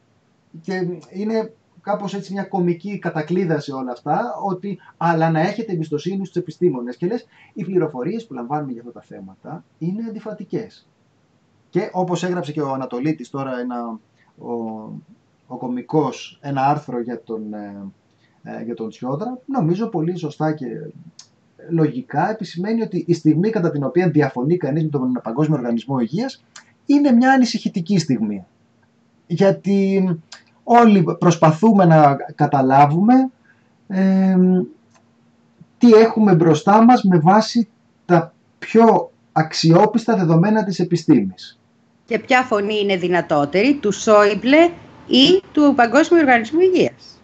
Και είναι κάπως έτσι μια κομική κατακλίδα σε όλα αυτά, ότι αλλά να έχετε εμπιστοσύνη στους επιστήμονες. Και λες, οι πληροφορίες που λαμβάνουμε για αυτά τα θέματα είναι αντιφατικές. Και όπως έγραψε και ο Ανατολίτης τώρα ένα, ο, ο κομικός, ένα άρθρο για τον, ε, ε, για τον Τσιόδρα, νομίζω πολύ σωστά και λογικά επισημαίνει ότι η στιγμή κατά την οποία διαφωνεί κανείς με τον Παγκόσμιο Οργανισμό Υγείας είναι μια ανησυχητική στιγμή. Γιατί όλοι προσπαθούμε να καταλάβουμε ε, τι έχουμε μπροστά μας με βάση τα πιο αξιόπιστα δεδομένα της επιστήμης και ποια φωνή είναι δυνατότερη, του Σόιμπλε ή του Παγκόσμιου Οργανισμού Υγείας.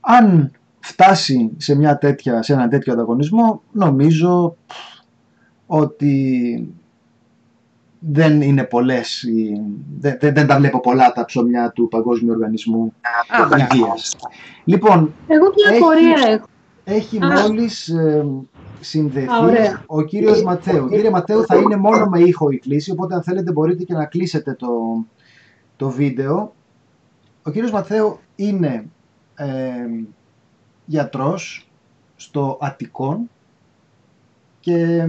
Αν φτάσει σε, μια τέτοια, σε ένα τέτοιο ανταγωνισμό, νομίζω ότι δεν είναι πολλές, δεν, δεν, τα βλέπω πολλά τα ψωμιά του Παγκόσμιου Οργανισμού Υγείας. Λοιπόν, Εγώ μια έχει, έχω. Έχει μόλις ε, συνδεθεί ο κύριος Ματέου. Κύριε Ματέου θα είναι μόνο με ήχο η κλίση, οπότε αν θέλετε μπορείτε και να κλείσετε το, το βίντεο. Ο κύριος Ματέου είναι ε, γιατρός στο Αττικόν και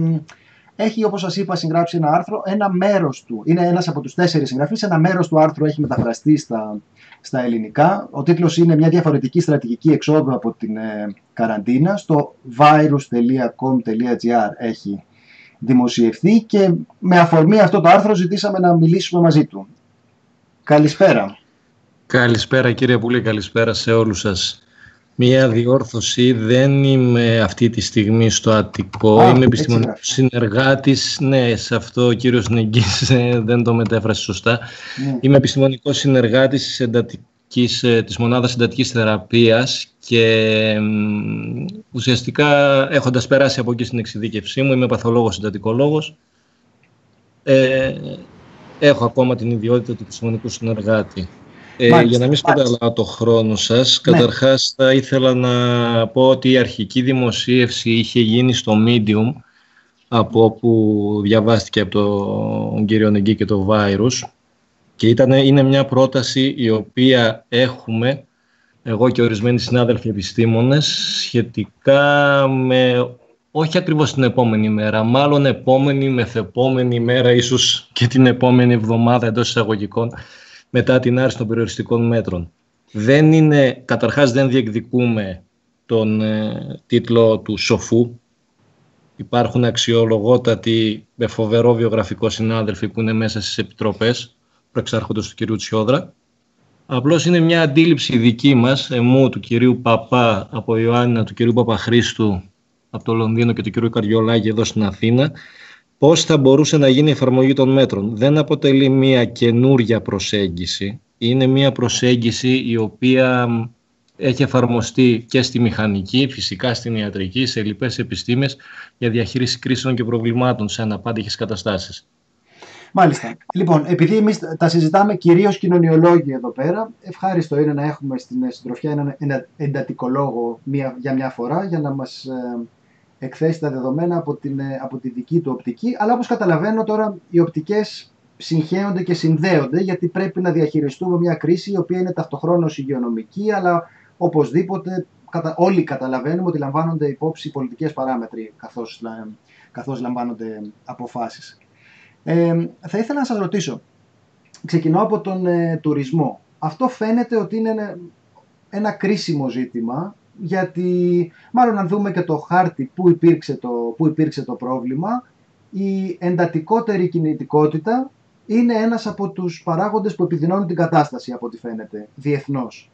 έχει όπως σας είπα συγγράψει ένα άρθρο, ένα μέρος του, είναι ένας από τους τέσσερις συγγραφείς, ένα μέρος του άρθρου έχει μεταφραστεί στα, στα ελληνικά. Ο τίτλος είναι «Μια διαφορετική στρατηγική εξόδου από την ε, καραντίνα». Στο virus.com.gr έχει δημοσιευθεί και με αφορμή αυτό το άρθρο ζητήσαμε να μιλήσουμε μαζί του. Καλησπέρα. Καλησπέρα κύριε Πουλή, καλησπέρα σε όλους σας. Μία διόρθωση, δεν είμαι αυτή τη στιγμή στο Αττικό, είμαι επιστημονικός συνεργάτης, ναι, σε αυτό ο κύριος Νεγκής ε, δεν το μετέφρασε σωστά. Ναι. Είμαι επιστημονικός συνεργάτης της, εντατικής, ε, της μονάδας εντατικής θεραπείας και ουσιαστικά έχοντας περάσει από εκεί στην εξειδίκευσή μου, είμαι παθολόγος εντατικολόγος, ε, έχω ακόμα την ιδιότητα του επιστημονικού συνεργάτη. Ε, για να μην σπαταλάω το χρόνο σας, ναι. καταρχάς θα ήθελα να πω ότι η αρχική δημοσίευση είχε γίνει στο Medium από όπου διαβάστηκε από τον κύριο Νεγκή και το Virus και ήταν, είναι μια πρόταση η οποία έχουμε εγώ και ορισμένοι συνάδελφοι επιστήμονες σχετικά με όχι ακριβώς την επόμενη μέρα, μάλλον επόμενη, μεθεπόμενη μέρα, ίσως και την επόμενη εβδομάδα εντός εισαγωγικών, μετά την άρση των περιοριστικών μέτρων. Δεν είναι, καταρχάς δεν διεκδικούμε τον ε, τίτλο του σοφού. Υπάρχουν αξιολογότατοι με φοβερό βιογραφικό συνάδελφοι που είναι μέσα στις επιτροπές προεξάρχοντος του κυρίου Τσιόδρα. Απλώς είναι μια αντίληψη δική μας, εμού, του κυρίου Παπά, από Ιωάννα, του κυρίου Παπαχρήστου, από το Λονδίνο και του κυρίου Καριολάκη εδώ στην Αθήνα, πώς θα μπορούσε να γίνει η εφαρμογή των μέτρων. Δεν αποτελεί μια καινούρια προσέγγιση. Είναι μια προσέγγιση η οποία έχει εφαρμοστεί και στη μηχανική, φυσικά στην ιατρική, σε λοιπές επιστήμες για διαχείριση κρίσεων και προβλημάτων σε αναπάντηχες καταστάσεις. Μάλιστα. Λοιπόν, επειδή εμείς τα συζητάμε κυρίως κοινωνιολόγοι εδώ πέρα, ευχάριστο είναι να έχουμε στην συντροφιά έναν εντατικολόγο μία, για μια φορά για να μας ε, εκθέσει τα δεδομένα από, την, ε, από τη δική του οπτική. Αλλά όπως καταλαβαίνω τώρα, οι οπτικές συγχέονται και συνδέονται γιατί πρέπει να διαχειριστούμε μια κρίση η οποία είναι ταυτοχρόνως υγειονομική, αλλά οπωσδήποτε όλοι καταλαβαίνουμε ότι λαμβάνονται υπόψη πολιτικές παράμετροι καθώς, καθώς λαμβάνονται αποφάσεις. Ε, θα ήθελα να σας ρωτήσω, ξεκινώ από τον ε, τουρισμό. Αυτό φαίνεται ότι είναι ένα, κρίσιμο ζήτημα, γιατί μάλλον αν δούμε και το χάρτη που υπήρξε το, που υπήρξε το πρόβλημα, η εντατικότερη κινητικότητα είναι ένας από τους παράγοντες που επιδεινώνουν την κατάσταση, από ό,τι φαίνεται, διεθνώς.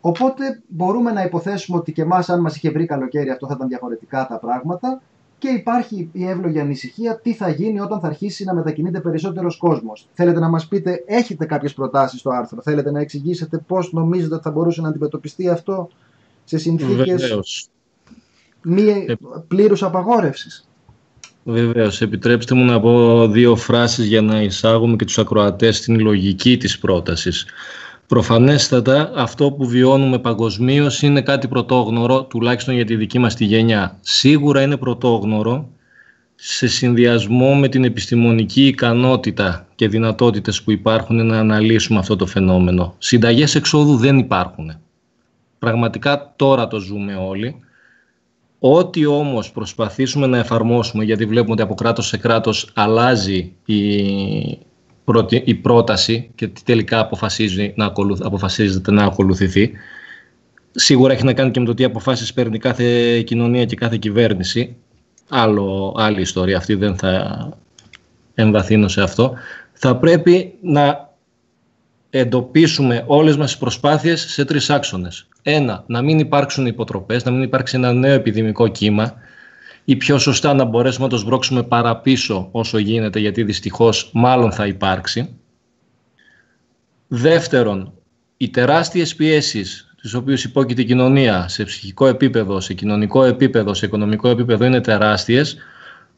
Οπότε μπορούμε να υποθέσουμε ότι και εμάς, αν μας είχε βρει καλοκαίρι, αυτό θα ήταν διαφορετικά τα πράγματα. Και υπάρχει η εύλογη ανησυχία τι θα γίνει όταν θα αρχίσει να μετακινείται περισσότερος κόσμος. Θέλετε να μας πείτε, έχετε κάποιες προτάσεις στο άρθρο, θέλετε να εξηγήσετε πώς νομίζετε ότι θα μπορούσε να αντιμετωπιστεί αυτό; Σε συνθήκες μη ε, πλήρους απαγόρευσης. Βεβαίως. Επιτρέψτε μου να πω δύο φράσεις για να εισάγουμε και τους ακροατές στην λογική της πρότασης. Προφανέστατα αυτό που βιώνουμε παγκοσμίως είναι κάτι πρωτόγνωρο, τουλάχιστον για τη δική μας τη γενιά. Σίγουρα είναι πρωτόγνωρο σε συνδυασμό με την επιστημονική ικανότητα και δυνατότητες που υπάρχουν να αναλύσουμε αυτό το φαινόμενο. Συνταγές εξόδου δεν υπάρχουν. Πραγματικά τώρα το ζούμε όλοι. Ό,τι όμως προσπαθήσουμε να εφαρμόσουμε, γιατί βλέπουμε ότι από κράτος σε κράτος αλλάζει η, η πρόταση και τι τελικά αποφασίζει να αποφασίζεται να ακολουθηθεί. Σίγουρα έχει να κάνει και με το τι αποφάσεις παίρνει κάθε κοινωνία και κάθε κυβέρνηση. Άλλο, άλλη ιστορία αυτή, δεν θα εμβαθύνω σε αυτό. Θα πρέπει να εντοπίσουμε όλες μας τις προσπάθειες σε τρεις άξονες. Ένα, να μην υπάρξουν υποτροπές, να μην υπάρξει ένα νέο επιδημικό κύμα, ή πιο σωστά να μπορέσουμε να το σμπρώξουμε παραπίσω όσο γίνεται, γιατί δυστυχώς μάλλον θα υπάρξει. Δεύτερον, οι τεράστιες πιέσεις τις οποίες υπόκειται η κοινωνία σε ψυχικό επίπεδο, σε κοινωνικό επίπεδο, σε οικονομικό επίπεδο είναι τεράστιες.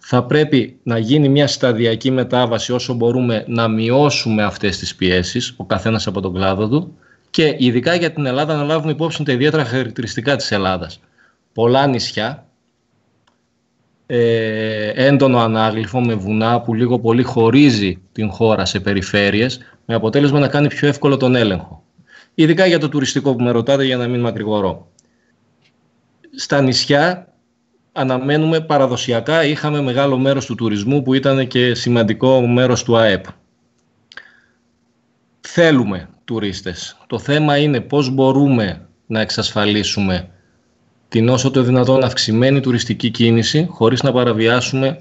Θα πρέπει να γίνει μια σταδιακή μετάβαση όσο μπορούμε να μειώσουμε αυτές τις πιέσεις, ο καθένας από τον κλάδο του και ειδικά για την Ελλάδα να λάβουμε υπόψη τα ιδιαίτερα χαρακτηριστικά της Ελλάδας. Πολλά νησιά, ε, έντονο ανάγλυφο με βουνά που λίγο πολύ χωρίζει την χώρα σε περιφέρειες με αποτέλεσμα να κάνει πιο εύκολο τον έλεγχο. Ειδικά για το τουριστικό που με ρωτάτε για να μην μακρηγορώ. Στα νησιά αναμένουμε παραδοσιακά, είχαμε μεγάλο μέρος του τουρισμού που ήταν και σημαντικό μέρος του ΑΕΠ. Θέλουμε τουρίστες. Το θέμα είναι πώς μπορούμε να εξασφαλίσουμε την όσο το δυνατόν αυξημένη τουριστική κίνηση χωρίς να παραβιάσουμε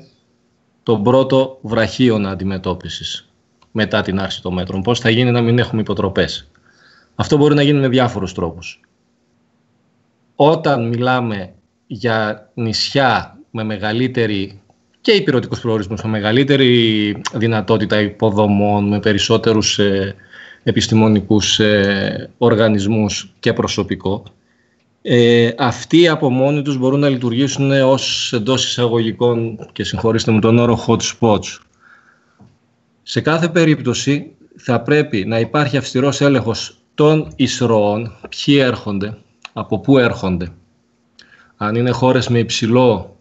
τον πρώτο βραχίωνα αντιμετώπισης μετά την άρση των μέτρων. Πώς θα γίνει να μην έχουμε υποτροπές. Αυτό μπορεί να γίνει με διάφορους τρόπους. Όταν μιλάμε για νησιά με μεγαλύτερη και υπηρετικούς προορισμούς, με μεγαλύτερη δυνατότητα υποδομών, με περισσότερους ε, επιστημονικούς ε, οργανισμούς και προσωπικό, ε, αυτοί από μόνοι τους μπορούν να λειτουργήσουν ως εντός εισαγωγικών και συγχωρήστε με τον όρο hot spots. Σε κάθε περίπτωση θα πρέπει να υπάρχει αυστηρός έλεγχος των εισρώων, ποιοι έρχονται, από πού έρχονται. Αν είναι χώρες με υψηλό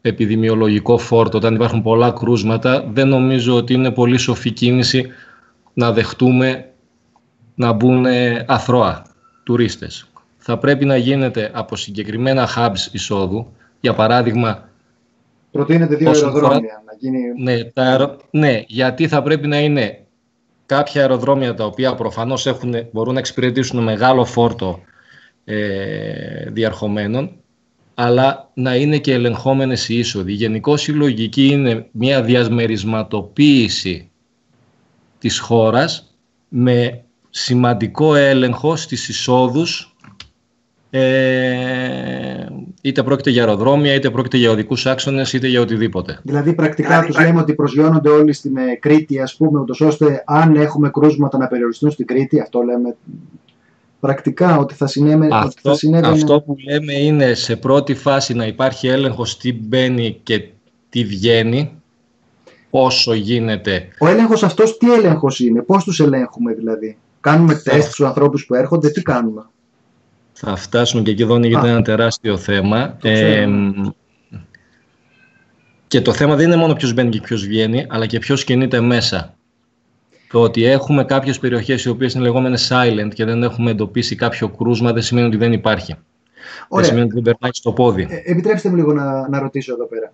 επιδημιολογικό φόρτο, όταν υπάρχουν πολλά κρούσματα, δεν νομίζω ότι είναι πολύ σοφή κίνηση να δεχτούμε να μπουν αθρώα τουρίστες θα πρέπει να γίνεται από συγκεκριμένα hubs εισόδου. Για παράδειγμα... Προτείνεται δύο αεροδρόμια. Να γίνει... ναι, τα ναι, γιατί θα πρέπει να είναι κάποια αεροδρόμια τα οποία προφανώς έχουν, μπορούν να εξυπηρετήσουν μεγάλο φόρτο ε, διαρχομένων, αλλά να είναι και ελεγχόμενες οι είσοδοι. Γενικώ η λογική είναι μια διασμερισματοποίηση της χώρας με σημαντικό έλεγχο στις εισόδους ε, είτε πρόκειται για αεροδρόμια, είτε πρόκειται για οδικούς άξονες, είτε για οτιδήποτε. Δηλαδή, πρακτικά δηλαδή, τους λέμε ότι προσγειώνονται όλοι στην ε, Κρήτη, ας πούμε, ούτως ώστε αν έχουμε κρούσματα να περιοριστούν στην Κρήτη. Αυτό λέμε πρακτικά ότι θα, συνέβαινε. Αυτό, αυτό που λέμε είναι σε πρώτη φάση να υπάρχει έλεγχος τι μπαίνει και τι βγαίνει όσο γίνεται. Ο έλεγχος αυτός τι έλεγχος είναι, πώς τους ελέγχουμε δηλαδή; Κάνουμε τεστ στους ανθρώπους που έρχονται, τι κάνουμε; Θα φτάσουμε και εκεί εδώ γιατί είναι ένα τεράστιο θέμα. Ε, και το θέμα δεν είναι μόνο ποιος μπαίνει και ποιος βγαίνει, αλλά και ποιος κινείται μέσα. Το ότι έχουμε κάποιες περιοχές οι οποίες είναι λεγόμενες silent και δεν έχουμε εντοπίσει κάποιο κρούσμα δεν σημαίνει ότι δεν υπάρχει. Ωραία. Δεν σημαίνει ότι δεν περνάει στο πόδι. Ε, επιτρέψτε μου λίγο να, να ρωτήσω εδώ πέρα.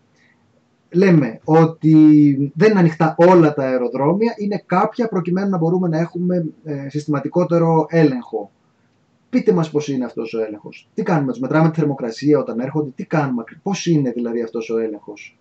Λέμε ότι δεν είναι ανοιχτά όλα τα αεροδρόμια, είναι κάποια προκειμένου να μπορούμε να έχουμε ε, συστηματικότερο έλεγχο. Πείτε μας πώς είναι αυτός ο έλεγχος. Τι κάνουμε, τους μετράμε τη θερμοκρασία όταν έρχονται, τι κάνουμε, πώς είναι δηλαδή αυτός ο έλεγχος.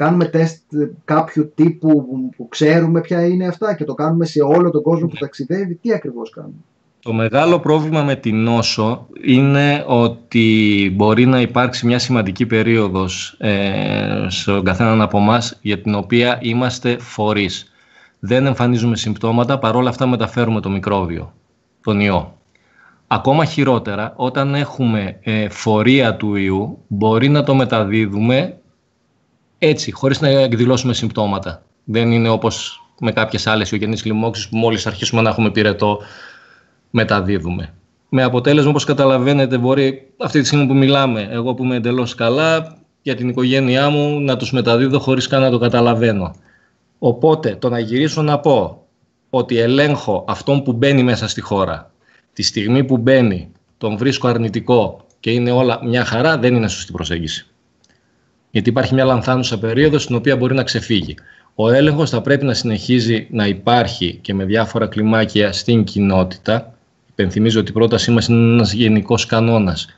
Κάνουμε τεστ κάποιου τύπου που ξέρουμε ποια είναι αυτά και το κάνουμε σε όλο τον κόσμο που ταξιδεύει. Τι ακριβώς κάνουμε. Το μεγάλο πρόβλημα με την νόσο είναι ότι μπορεί να υπάρξει μια σημαντική περίοδος ε, στον καθέναν από εμάς για την οποία είμαστε φορείς. Δεν εμφανίζουμε συμπτώματα, παρόλα αυτά μεταφέρουμε το μικρόβιο, τον ιό. Ακόμα χειρότερα, όταν έχουμε ε, φορεία του ιού, μπορεί να το μεταδίδουμε έτσι, χωρίς να εκδηλώσουμε συμπτώματα. Δεν είναι όπως με κάποιες άλλες ιογενείς λοιμώξεις που μόλις αρχίσουμε να έχουμε πυρετό, μεταδίδουμε. Με αποτέλεσμα, όπως καταλαβαίνετε, μπορεί αυτή τη στιγμή που μιλάμε, εγώ που είμαι εντελώς καλά, για την οικογένειά μου να τους μεταδίδω χωρίς καν να το καταλαβαίνω. Οπότε, το να γυρίσω να πω ότι ελέγχω αυτόν που μπαίνει μέσα στη χώρα τη στιγμή που μπαίνει τον βρίσκω αρνητικό και είναι όλα μια χαρά, δεν είναι σωστή προσέγγιση. Γιατί υπάρχει μια λανθάνουσα περίοδος στην οποία μπορεί να ξεφύγει. Ο έλεγχος θα πρέπει να συνεχίζει να υπάρχει και με διάφορα κλιμάκια στην κοινότητα. Υπενθυμίζω ότι η πρότασή μας είναι ένας γενικός κανόνας.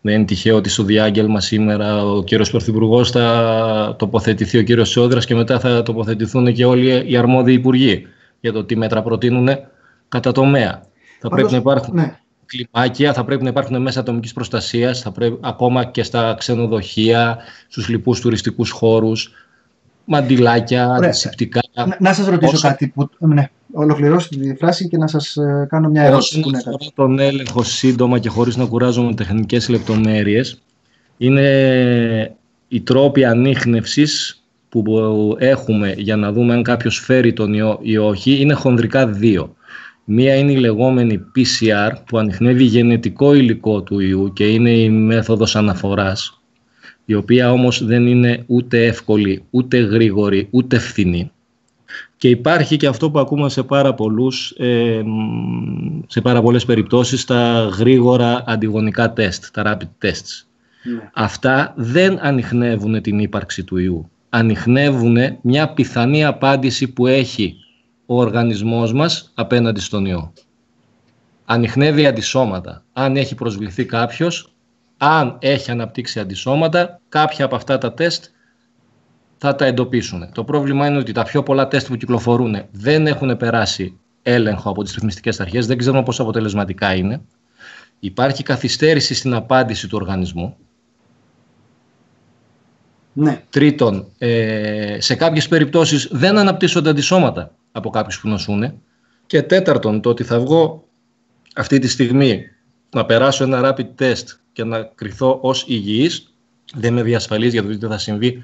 Δεν είναι τυχαίο ότι στο διάγγελμα σήμερα ο κύριος Πρωθυπουργός θα τοποθετηθεί ο κύριος Σόδρας και μετά θα τοποθετηθούν και όλοι οι αρμόδιοι υπουργοί για το τι μέτρα προτείνουν κατά τομέα. Θα πρέπει να υπάρχουν ναι. Κλιμάκια, θα πρέπει να υπάρχουν μέσα ατομικής προστασίας, θα πρέπει, ακόμα και στα ξενοδοχεία, στους λοιπούς τουριστικούς χώρους, μαντιλάκια, αντισηπτικά. Να, να σας ρωτήσω κάτι που... Ναι. Ολοκληρώσω τη φράση και να σας ε, κάνω μια ερώτηση. Όσον αφορά τον έλεγχο σύντομα και χωρίς να κουράζομαι τεχνικές λεπτομέρειες, είναι οι τρόποι ανείχνευσης που έχουμε για να δούμε αν κάποιος φέρει τον ιό ή όχι, είναι χονδρικά δύο. Μία είναι η λεγόμενη PCR που ανοιχνεύει γενετικό υλικό του ιού και είναι η μέθοδος αναφοράς, η οποία όμως δεν είναι ούτε εύκολη, ούτε γρήγορη, ούτε φθηνή. Και υπάρχει και αυτό που ακούμε σε πάρα, πολλούς, ε, σε πάρα πολλές περιπτώσεις, τα γρήγορα αντιγονικά τεστ, τα rapid tests. Ναι. Αυτά δεν ανοιχνεύουν την ύπαρξη του ιού. Ανοιχνεύουν μια πιθανή απάντηση που έχει ο οργανισμός μας απέναντι στον ιό. Ανοιχνεύει αντισώματα. Αν έχει προσβληθεί κάποιος, αν έχει αναπτύξει αντισώματα, κάποια από αυτά τα τεστ θα τα εντοπίσουν. Το πρόβλημα είναι ότι τα πιο πολλά τεστ που κυκλοφορούν δεν έχουν περάσει έλεγχο από τις ρυθμιστικές αρχές, δεν ξέρουμε πόσο αποτελεσματικά είναι. Υπάρχει καθυστέρηση στην απάντηση του οργανισμού. Ναι. Τρίτον, ε, σε κάποιες περιπτώσεις δεν αναπτύσσονται αντισώματα από κάποιους που νοσούν. Και τέταρτον, το ότι θα βγω αυτή τη στιγμή να περάσω ένα rapid test και να κρυθώ ως υγιής δεν με διασφαλίζει για το τι θα συμβεί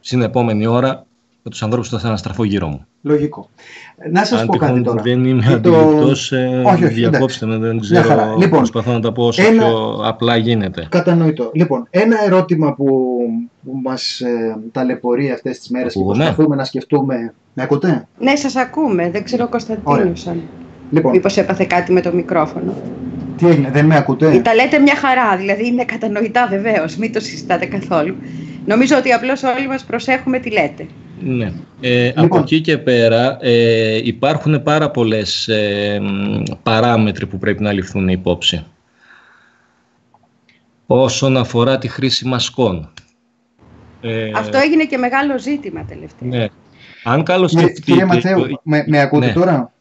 στην επόμενη ώρα με τους ανθρώπους που θα αναστραφώ γύρω μου. Λογικό. Να σας πω κάτι τώρα. Δεν είμαι το... αντιληπτός, ε, όχι, όχι, διακόψτε με, δεν ξέρω, λοιπόν, προσπαθώ να τα πω όσο ένα... πιο απλά γίνεται. Κατανοητό. Λοιπόν, ένα ερώτημα που, που μας ε, ταλαιπωρεί αυτές τις μέρες Ακούγομαι. και προσπαθούμε να σκεφτούμε... Με ακούτε; Ναι, σας ακούμε. Δεν ξέρω Κωνσταντίνος αν... Λοιπόν. Μήπως έπαθε κάτι με το μικρόφωνο. Τι έγινε, δεν με ακούτε; Τα λέτε μια χαρά, δηλαδή είναι κατανοητά βεβαίως, μην το συζητάτε καθόλου. Νομίζω ότι απλώς όλοι μας προσέχουμε τι λέτε. Ναι. Ε, Από λοιπόν. εκεί και πέρα ε, υπάρχουν πάρα πολλές ε, παράμετροι που πρέπει να ληφθούν υπόψη. Όσον αφορά τη χρήση μασκών. Ε, Αυτό έγινε και μεγάλο ζήτημα τελευταία. Ναι. Αν καλώς ναι, Κύριε Μαθαίου, με, με ακούτε ναι. τώρα;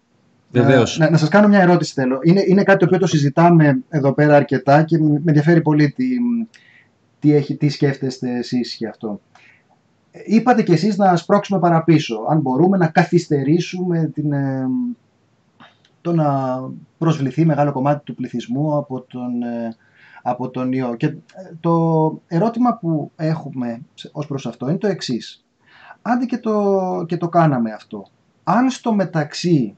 Βεβαίως. να, να σας κάνω μια ερώτηση θέλω. Είναι, είναι κάτι το οποίο το συζητάμε εδώ πέρα αρκετά και με ενδιαφέρει πολύ τι, τι, έχει, τι σκέφτεστε εσείς για αυτό. Είπατε κι εσείς να σπρώξουμε παραπίσω. Αν μπορούμε να καθυστερήσουμε την, ε, το να προσβληθεί μεγάλο κομμάτι του πληθυσμού από τον, ε, από τον ιό. Και ε, το ερώτημα που έχουμε ως προς αυτό είναι το εξής. Άντε και το, και το κάναμε αυτό. Αν στο μεταξύ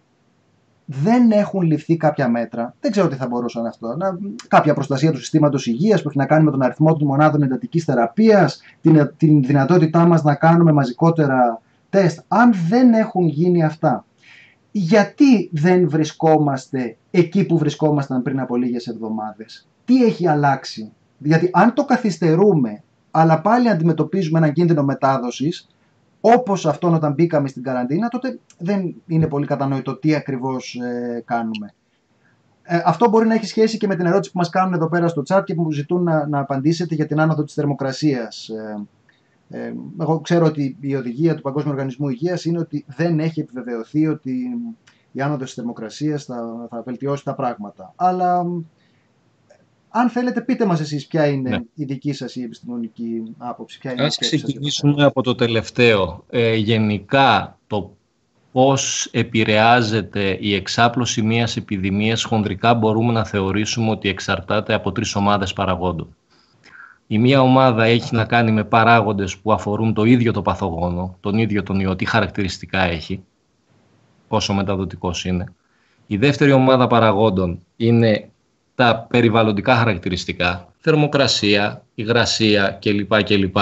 δεν έχουν ληφθεί κάποια μέτρα, δεν ξέρω τι θα μπορούσαν αυτό, να, κάποια προστασία του συστήματος υγείας που έχει να κάνει με τον αριθμό των μονάδων εντατικής θεραπείας, την, την δυνατότητά μας να κάνουμε μαζικότερα τεστ. Αν δεν έχουν γίνει αυτά, γιατί δεν βρισκόμαστε εκεί που βρισκόμασταν πριν από λίγες εβδομάδες; Τι έχει αλλάξει; Γιατί αν το καθυστερούμε, αλλά πάλι αντιμετωπίζουμε έναν κίνδυνο μετάδοσης, όπως αυτόν όταν μπήκαμε στην καραντίνα, τότε δεν είναι πολύ κατανοητό τι ακριβώς ε, κάνουμε. Ε, αυτό μπορεί να έχει σχέση και με την ερώτηση που μας κάνουν εδώ πέρα στο chat και που ζητούν να, να απαντήσετε για την άνοδο της θερμοκρασίας. Ε, ε, εγώ ξέρω ότι η οδηγία του Παγκόσμιου Οργανισμού Υγείας είναι ότι δεν έχει επιβεβαιωθεί ότι η άνοδος της θερμοκρασίας θα, θα βελτιώσει τα πράγματα. Αλλά αν θέλετε πείτε μας εσείς ποια είναι ναι. η δική σας η επιστημονική άποψη. Ποια είναι Ας ξεκινήσουμε από το τελευταίο. Ε, γενικά το πώς επηρεάζεται η εξάπλωση μιας επιδημίας χονδρικά μπορούμε να θεωρήσουμε ότι εξαρτάται από τρεις ομάδες παραγόντων. Η μία ομάδα έχει να κάνει με παράγοντες που αφορούν το ίδιο το παθογόνο, τον ίδιο τον ιό, τι χαρακτηριστικά έχει, πόσο μεταδοτικός είναι. Η δεύτερη ομάδα παραγόντων είναι τα περιβαλλοντικά χαρακτηριστικά, θερμοκρασία, υγρασία κλπ. κλπ.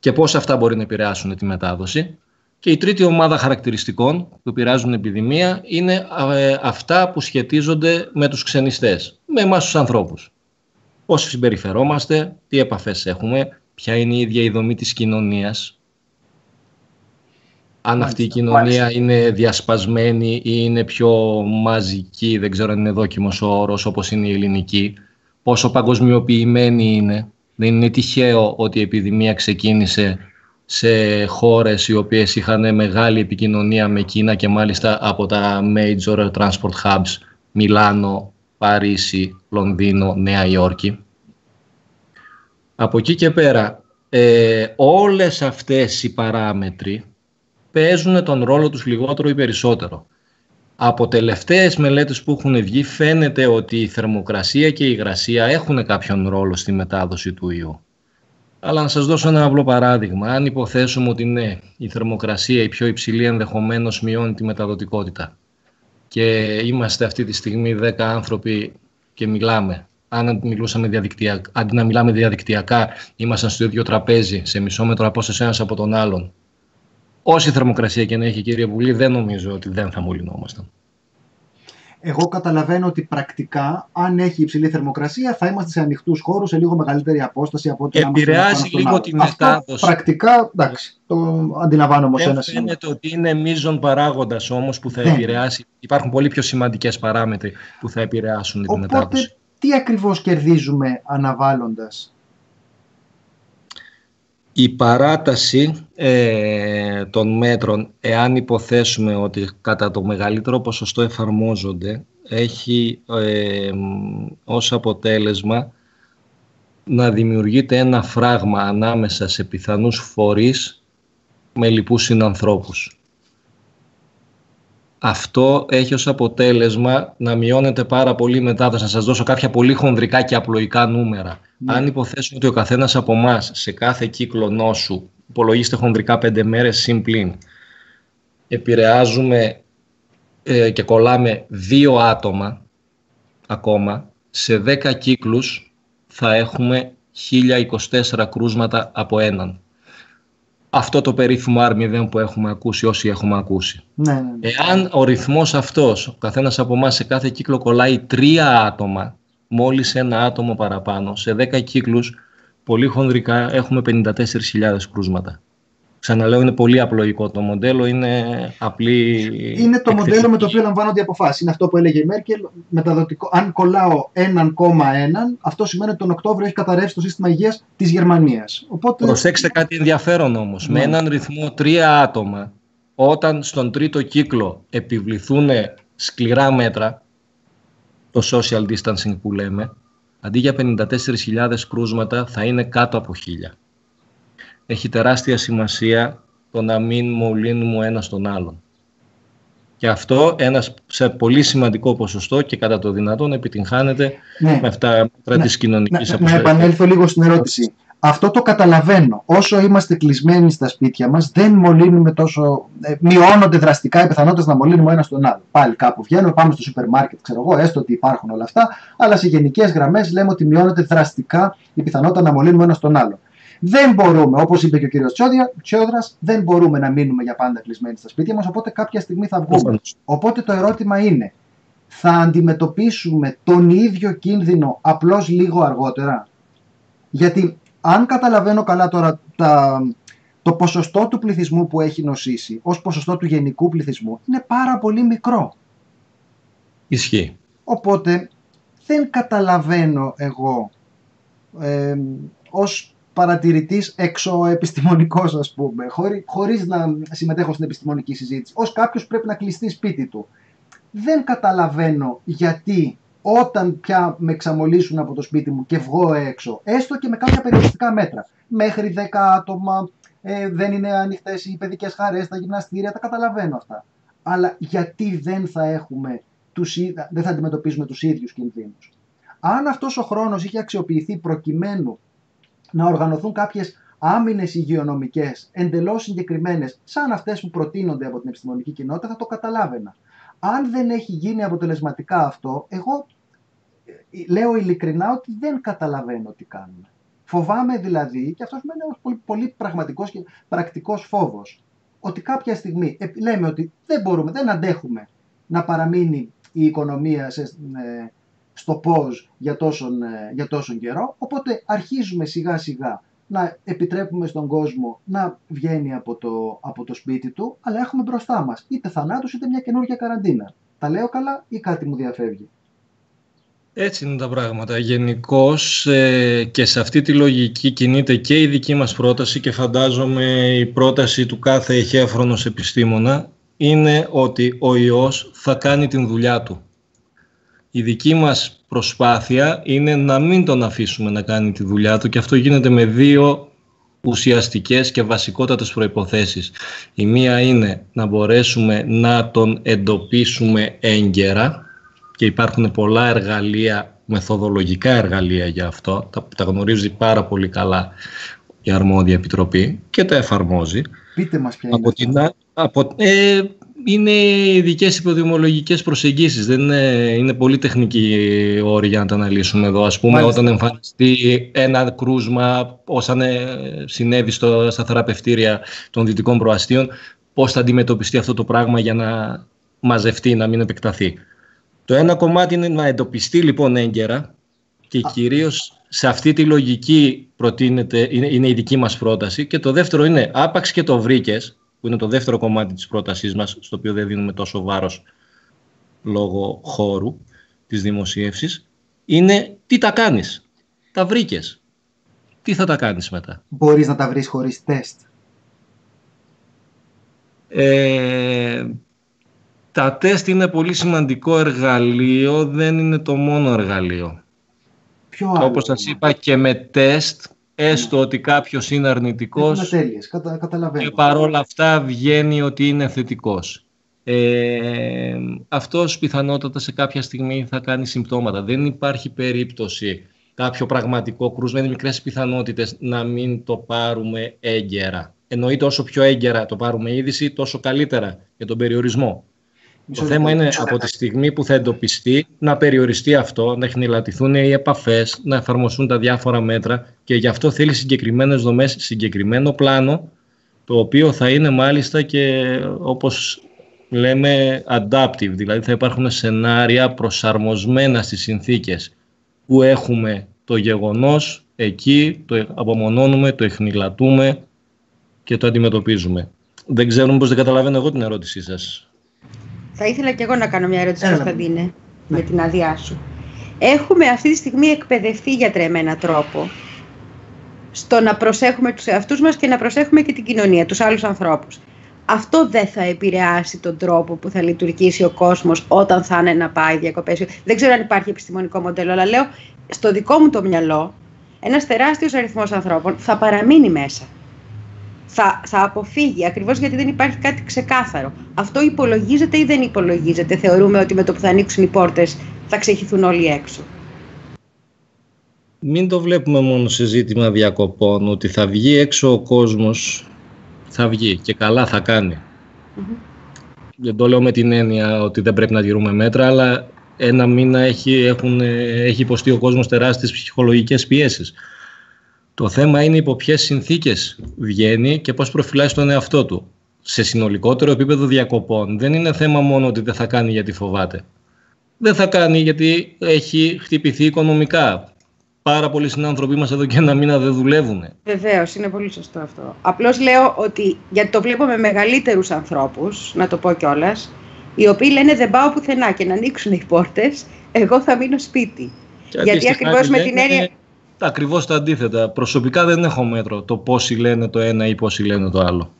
και πώς αυτά μπορεί να επηρεάσουν τη μετάδοση. Και η τρίτη ομάδα χαρακτηριστικών που επηρεάζουν την επιδημία είναι ε, αυτά που σχετίζονται με τους ξενιστές, με εμάς τους ανθρώπους. Πώς συμπεριφερόμαστε, τι επαφές έχουμε, ποια είναι η ίδια η δομή της κοινωνίας, αν αυτή η κοινωνία είναι διασπασμένη ή είναι πιο μαζική, δεν ξέρω αν είναι δόκιμος ο όρος όπως είναι η ελληνική, πόσο παγκοσμιοποιημένη είναι. Δεν είναι τυχαίο ότι η επιδημία ξεκίνησε σε χώρες οι οποίες είχαν μεγάλη επικοινωνία με Κίνα και μάλιστα από τα major transport hubs Μιλάνο, Παρίσι, Λονδίνο, Νέα Υόρκη. Από εκεί και πέρα, ε, όλες αυτές οι παράμετροι παίζουν τον ρόλο τους λιγότερο ή περισσότερο. Από τελευταίες μελέτες που έχουν βγει φαίνεται ότι η θερμοκρασία και η υγρασία έχουν κάποιον ρόλο στη μετάδοση του ιού. Αλλά να σας δώσω ένα απλό παράδειγμα. Αν υποθέσουμε ότι ναι, η θερμοκρασία η πιο υψηλή ενδεχομένως μειώνει τη μεταδοτικότητα και είμαστε αυτή τη στιγμή 10 άνθρωποι και μιλάμε. Αν μιλούσαμε διαδικτυακά, αντί να μιλάμε διαδικτυακά, ήμασταν στο ίδιο τραπέζι, σε μισό μέτρο απόσταση ένας από τον άλλον όση θερμοκρασία και να έχει κύριε Βουλή, δεν νομίζω ότι δεν θα μολυνόμασταν. Εγώ καταλαβαίνω ότι πρακτικά, αν έχει υψηλή θερμοκρασία, θα είμαστε σε ανοιχτούς χώρους, σε λίγο μεγαλύτερη απόσταση από ό,τι Επηρεάζει λίγο τη μετάδοση. Πρακτικά, εντάξει, το αντιλαμβάνομαι ω ένα σημείο. Φαίνεται ότι είναι μείζον παράγοντας όμως που θα ναι. επηρεάσει. Υπάρχουν πολύ πιο σημαντικές παράμετροι που θα επηρεάσουν Οπότε, τη μετάδοση. Τι ακριβώς κερδίζουμε αναβάλλοντας; Η παράταση ε, των μέτρων, εάν υποθέσουμε ότι κατά το μεγαλύτερο ποσοστό εφαρμόζονται, έχει ε, ως αποτέλεσμα να δημιουργείται ένα φράγμα ανάμεσα σε πιθανούς φορείς με λοιπούς συνανθρώπους. Αυτό έχει ως αποτέλεσμα να μειώνεται πάρα πολύ μετά. Θα σας δώσω κάποια πολύ χονδρικά και απλοϊκά νούμερα. Ναι. Αν υποθέσουμε ότι ο καθένας από εμάς σε κάθε κύκλο νόσου, υπολογίστε χονδρικά πέντε μέρες συμπλήν, επηρεάζουμε ε, και κολλάμε δύο άτομα ακόμα, σε δέκα κύκλους θα έχουμε 1024 κρούσματα από έναν αυτό το περίφημο R0 που έχουμε ακούσει όσοι έχουμε ακούσει. Ναι, ναι, ναι. Εάν ο ρυθμός αυτός, ο καθένας από εμάς σε κάθε κύκλο κολλάει τρία άτομα, μόλις ένα άτομο παραπάνω, σε 10 κύκλους, πολύ χονδρικά έχουμε 54.000 κρούσματα. Ξαναλέω, είναι πολύ απλοϊκό το μοντέλο, είναι απλή. Είναι το μοντέλο με το οποίο λαμβάνονται οι αποφάσει. Είναι αυτό που έλεγε η Μέρκελ. Μεταδοτικό. Αν κολλάω 1,1, αυτό σημαίνει ότι τον Οκτώβριο έχει καταρρεύσει το σύστημα υγείας της Γερμανίας. Οπότε... Προσέξτε κάτι ενδιαφέρον όμως. Με ναι. έναν ρυθμό τρία άτομα, όταν στον τρίτο κύκλο επιβληθούν σκληρά μέτρα, το social distancing που λέμε, αντί για 54.000 κρούσματα θα είναι κάτω από 1.000. Έχει τεράστια σημασία το να μην μολύνουμε ο ένας τον άλλον. Και αυτό ένας σε πολύ σημαντικό ποσοστό και κατά το δυνατόν επιτυγχάνεται ναι. με αυτά ναι. της κοινωνικής ναι, Να επανέλθω λίγο στην ερώτηση. Αυτό το καταλαβαίνω. Όσο είμαστε κλεισμένοι στα σπίτια μας, δεν μολύνουμε τόσο. Ε, μειώνονται δραστικά οι πιθανότητες να μολύνουμε ένας τον άλλο. Πάλι κάπου βγαίνουμε, πάμε στο σούπερ μάρκετ, ξέρω εγώ, έστω ότι υπάρχουν όλα αυτά, αλλά σε γενικές γραμμές λέμε ότι μειώνεται δραστικά η πιθανότητα να μολύνουμε ένας τον άλλο. Δεν μπορούμε, όπως είπε και ο κύριος Τσιόδρας, δεν μπορούμε να μείνουμε για πάντα κλεισμένοι στα σπίτια μας, οπότε κάποια στιγμή θα βγούμε. Οπότε το ερώτημα είναι, θα αντιμετωπίσουμε τον ίδιο κίνδυνο απλώς λίγο αργότερα; Γιατί αν καταλαβαίνω καλά τώρα τα, το ποσοστό του πληθυσμού που έχει νοσήσει ως ποσοστό του γενικού πληθυσμού είναι πάρα πολύ μικρό. Ισχύει. Οπότε δεν καταλαβαίνω εγώ ε, ως παρατηρητής εξωεπιστημονικός ας πούμε, χωρί, χωρίς να συμμετέχω στην επιστημονική συζήτηση, ως κάποιος πρέπει να κλειστεί σπίτι του. Δεν καταλαβαίνω γιατί όταν πια με εξαμολύσουν από το σπίτι μου και βγω έξω, έστω και με κάποια περιοριστικά μέτρα, μέχρι 10 άτομα, ε, δεν είναι ανοιχτές οι παιδικές χαρές, τα γυμναστήρια, τα καταλαβαίνω αυτά. Αλλά γιατί δεν θα έχουμε τους, δεν θα αντιμετωπίζουμε τους ίδιους κινδύνους. Αν αυτός ο χρόνος είχε αξιοποιηθεί προκειμένου να οργανωθούν κάποιες άμυνες υγειονομικές εντελώς συγκεκριμένες σαν αυτές που προτείνονται από την επιστημονική κοινότητα θα το καταλάβαινα. Αν δεν έχει γίνει αποτελεσματικά αυτό, εγώ ε, λέω ειλικρινά ότι δεν καταλαβαίνω τι κάνουμε. Φοβάμαι δηλαδή, και αυτός είναι ένας πολύ, πολύ πραγματικός και πρακτικός φόβος, ότι κάποια στιγμή ε, λέμε ότι δεν μπορούμε, δεν αντέχουμε να παραμείνει η οικονομία σε, ε, στο πώς για τόσον, για τόσον καιρό, οπότε αρχίζουμε σιγά σιγά να επιτρέπουμε στον κόσμο να βγαίνει από το, από το σπίτι του, αλλά έχουμε μπροστά μας είτε θανάτους είτε μια καινούργια καραντίνα. Τα λέω καλά ή κάτι μου διαφεύγει; Έτσι είναι τα πράγματα. Γενικώς ε, και σε αυτή τη λογική κινείται και η δική μας πρόταση και φαντάζομαι η πρόταση του κάθε εχέφρονος επιστήμονα είναι ότι ο ιός θα κάνει την δουλειά του. Η δική μας προσπάθεια είναι να μην τον αφήσουμε να κάνει τη δουλειά του και αυτό γίνεται με δύο ουσιαστικές και βασικότατες προϋποθέσεις. Η μία είναι να μπορέσουμε να τον εντοπίσουμε έγκαιρα και υπάρχουν πολλά εργαλεία, μεθοδολογικά εργαλεία για αυτό, τα, τα γνωρίζει πάρα πολύ καλά η αρμόδια επιτροπή και τα εφαρμόζει. Πείτε μας ποια είναι. Από την, από, ε, είναι ειδικές υποδημολογικές προσεγγίσεις. Δεν είναι, είναι πολύ τεχνική όρη για να τα αναλύσουμε εδώ. Ας πούμε, όταν εμφανιστεί ένα κρούσμα, όσα συνέβη στο, στα θεραπευτήρια των δυτικών προαστίων, πώς θα αντιμετωπιστεί αυτό το πράγμα για να μαζευτεί, να μην επεκταθεί. Το ένα κομμάτι είναι να εντοπιστεί λοιπόν έγκαιρα και κυρίως σε αυτή τη λογική προτείνεται, είναι, είναι η δική μας πρόταση και το δεύτερο είναι άπαξ και το βρήκες που είναι το δεύτερο κομμάτι της πρότασής μας, στο οποίο δεν δίνουμε τόσο βάρος λόγω χώρου της δημοσίευσης, είναι τι τα κάνεις. Τα βρήκες. Τι θα τα κάνεις μετά; Μπορείς να τα βρεις χωρίς τεστ. Ε, τα τεστ είναι πολύ σημαντικό εργαλείο, δεν είναι το μόνο εργαλείο. Ποιο άλλο; Όπως σας είπα και με τεστ έστω ότι κάποιος είναι αρνητικός Κατα, καταλαβαίνω. και παρόλα αυτά βγαίνει ότι είναι θετικός. Ε, αυτός πιθανότατα σε κάποια στιγμή θα κάνει συμπτώματα. Δεν υπάρχει περίπτωση κάποιο πραγματικό κρούσμα, είναι μικρές πιθανότητες να μην το πάρουμε έγκαιρα. Εννοείται όσο πιο έγκαιρα το πάρουμε είδηση, τόσο καλύτερα για τον περιορισμό. Το θέμα είναι από τη στιγμή που θα εντοπιστεί να περιοριστεί αυτό, να εχνηλατηθούν οι επαφές, να εφαρμοστούν τα διάφορα μέτρα και γι' αυτό θέλει συγκεκριμένες δομές, συγκεκριμένο πλάνο, το οποίο θα είναι μάλιστα και όπως λέμε adaptive, δηλαδή θα υπάρχουν σενάρια προσαρμοσμένα στις συνθήκες που έχουμε το γεγονός, εκεί το απομονώνουμε, το εχνηλατούμε και το αντιμετωπίζουμε. Δεν ξέρουμε πώς δεν καταλαβαίνω εγώ την ερώτησή σας. Θα ήθελα και εγώ να κάνω μια ερώτηση, Κωνσταντίνε, ναι. με την άδειά σου. Έχουμε αυτή τη στιγμή εκπαιδευτεί για τρεμένα τρόπο στο να προσέχουμε τους εαυτούς μας και να προσέχουμε και την κοινωνία, τους άλλους ανθρώπους. αυτό δεν θα επηρεάσει τον τρόπο που θα λειτουργήσει ο κόσμος όταν θα είναι να πάει διακοπές. Δεν ξέρω αν υπάρχει επιστημονικό μοντέλο, αλλά λέω στο δικό μου το μυαλό ένας τεράστιος αριθμός ανθρώπων θα παραμείνει μέσα. Θα, θα αποφύγει, ακριβώς γιατί δεν υπάρχει κάτι ξεκάθαρο. Αυτό υπολογίζεται ή δεν υπολογίζεται. Θεωρούμε ότι με το που θα ανοίξουν οι πόρτες θα ξεχυθούν όλοι έξω. Μην το βλέπουμε μόνο σε ζήτημα διακοπών, ότι θα βγει έξω ο κόσμος, θα βγει και καλά θα κάνει. Δεν το λέω με την έννοια ότι δεν πρέπει να τηρούμε μέτρα, αλλά ένα μήνα έχει, έχουν, έχει υποστεί ο κόσμος τεράστιες ψυχολογικές πιέσεις. Το θέμα είναι υπό ποιες συνθήκες βγαίνει και πώς προφυλάσσει τον εαυτό του. Σε συνολικότερο επίπεδο διακοπών δεν είναι θέμα μόνο ότι δεν θα κάνει γιατί φοβάται. Δεν θα κάνει γιατί έχει χτυπηθεί οικονομικά πάρα πολλοί συνάνθρωποι μας εδώ και ένα μήνα δεν δουλεύουν. Βεβαίως, είναι πολύ σωστό αυτό. Απλώς λέω ότι γιατί το βλέπω με μεγαλύτερους ανθρώπους, να το πω κιόλας, οι οποίοι λένε δεν πάω πουθενά και να ανοίξουν οι πόρτες, εγώ θα μείνω σπίτι. γιατί ακριβώς με την έννοια. Ακριβώς τα αντίθετα. Προσωπικά δεν έχω μέτρο το πόσοι λένε το ένα ή πόσοι λένε το άλλο.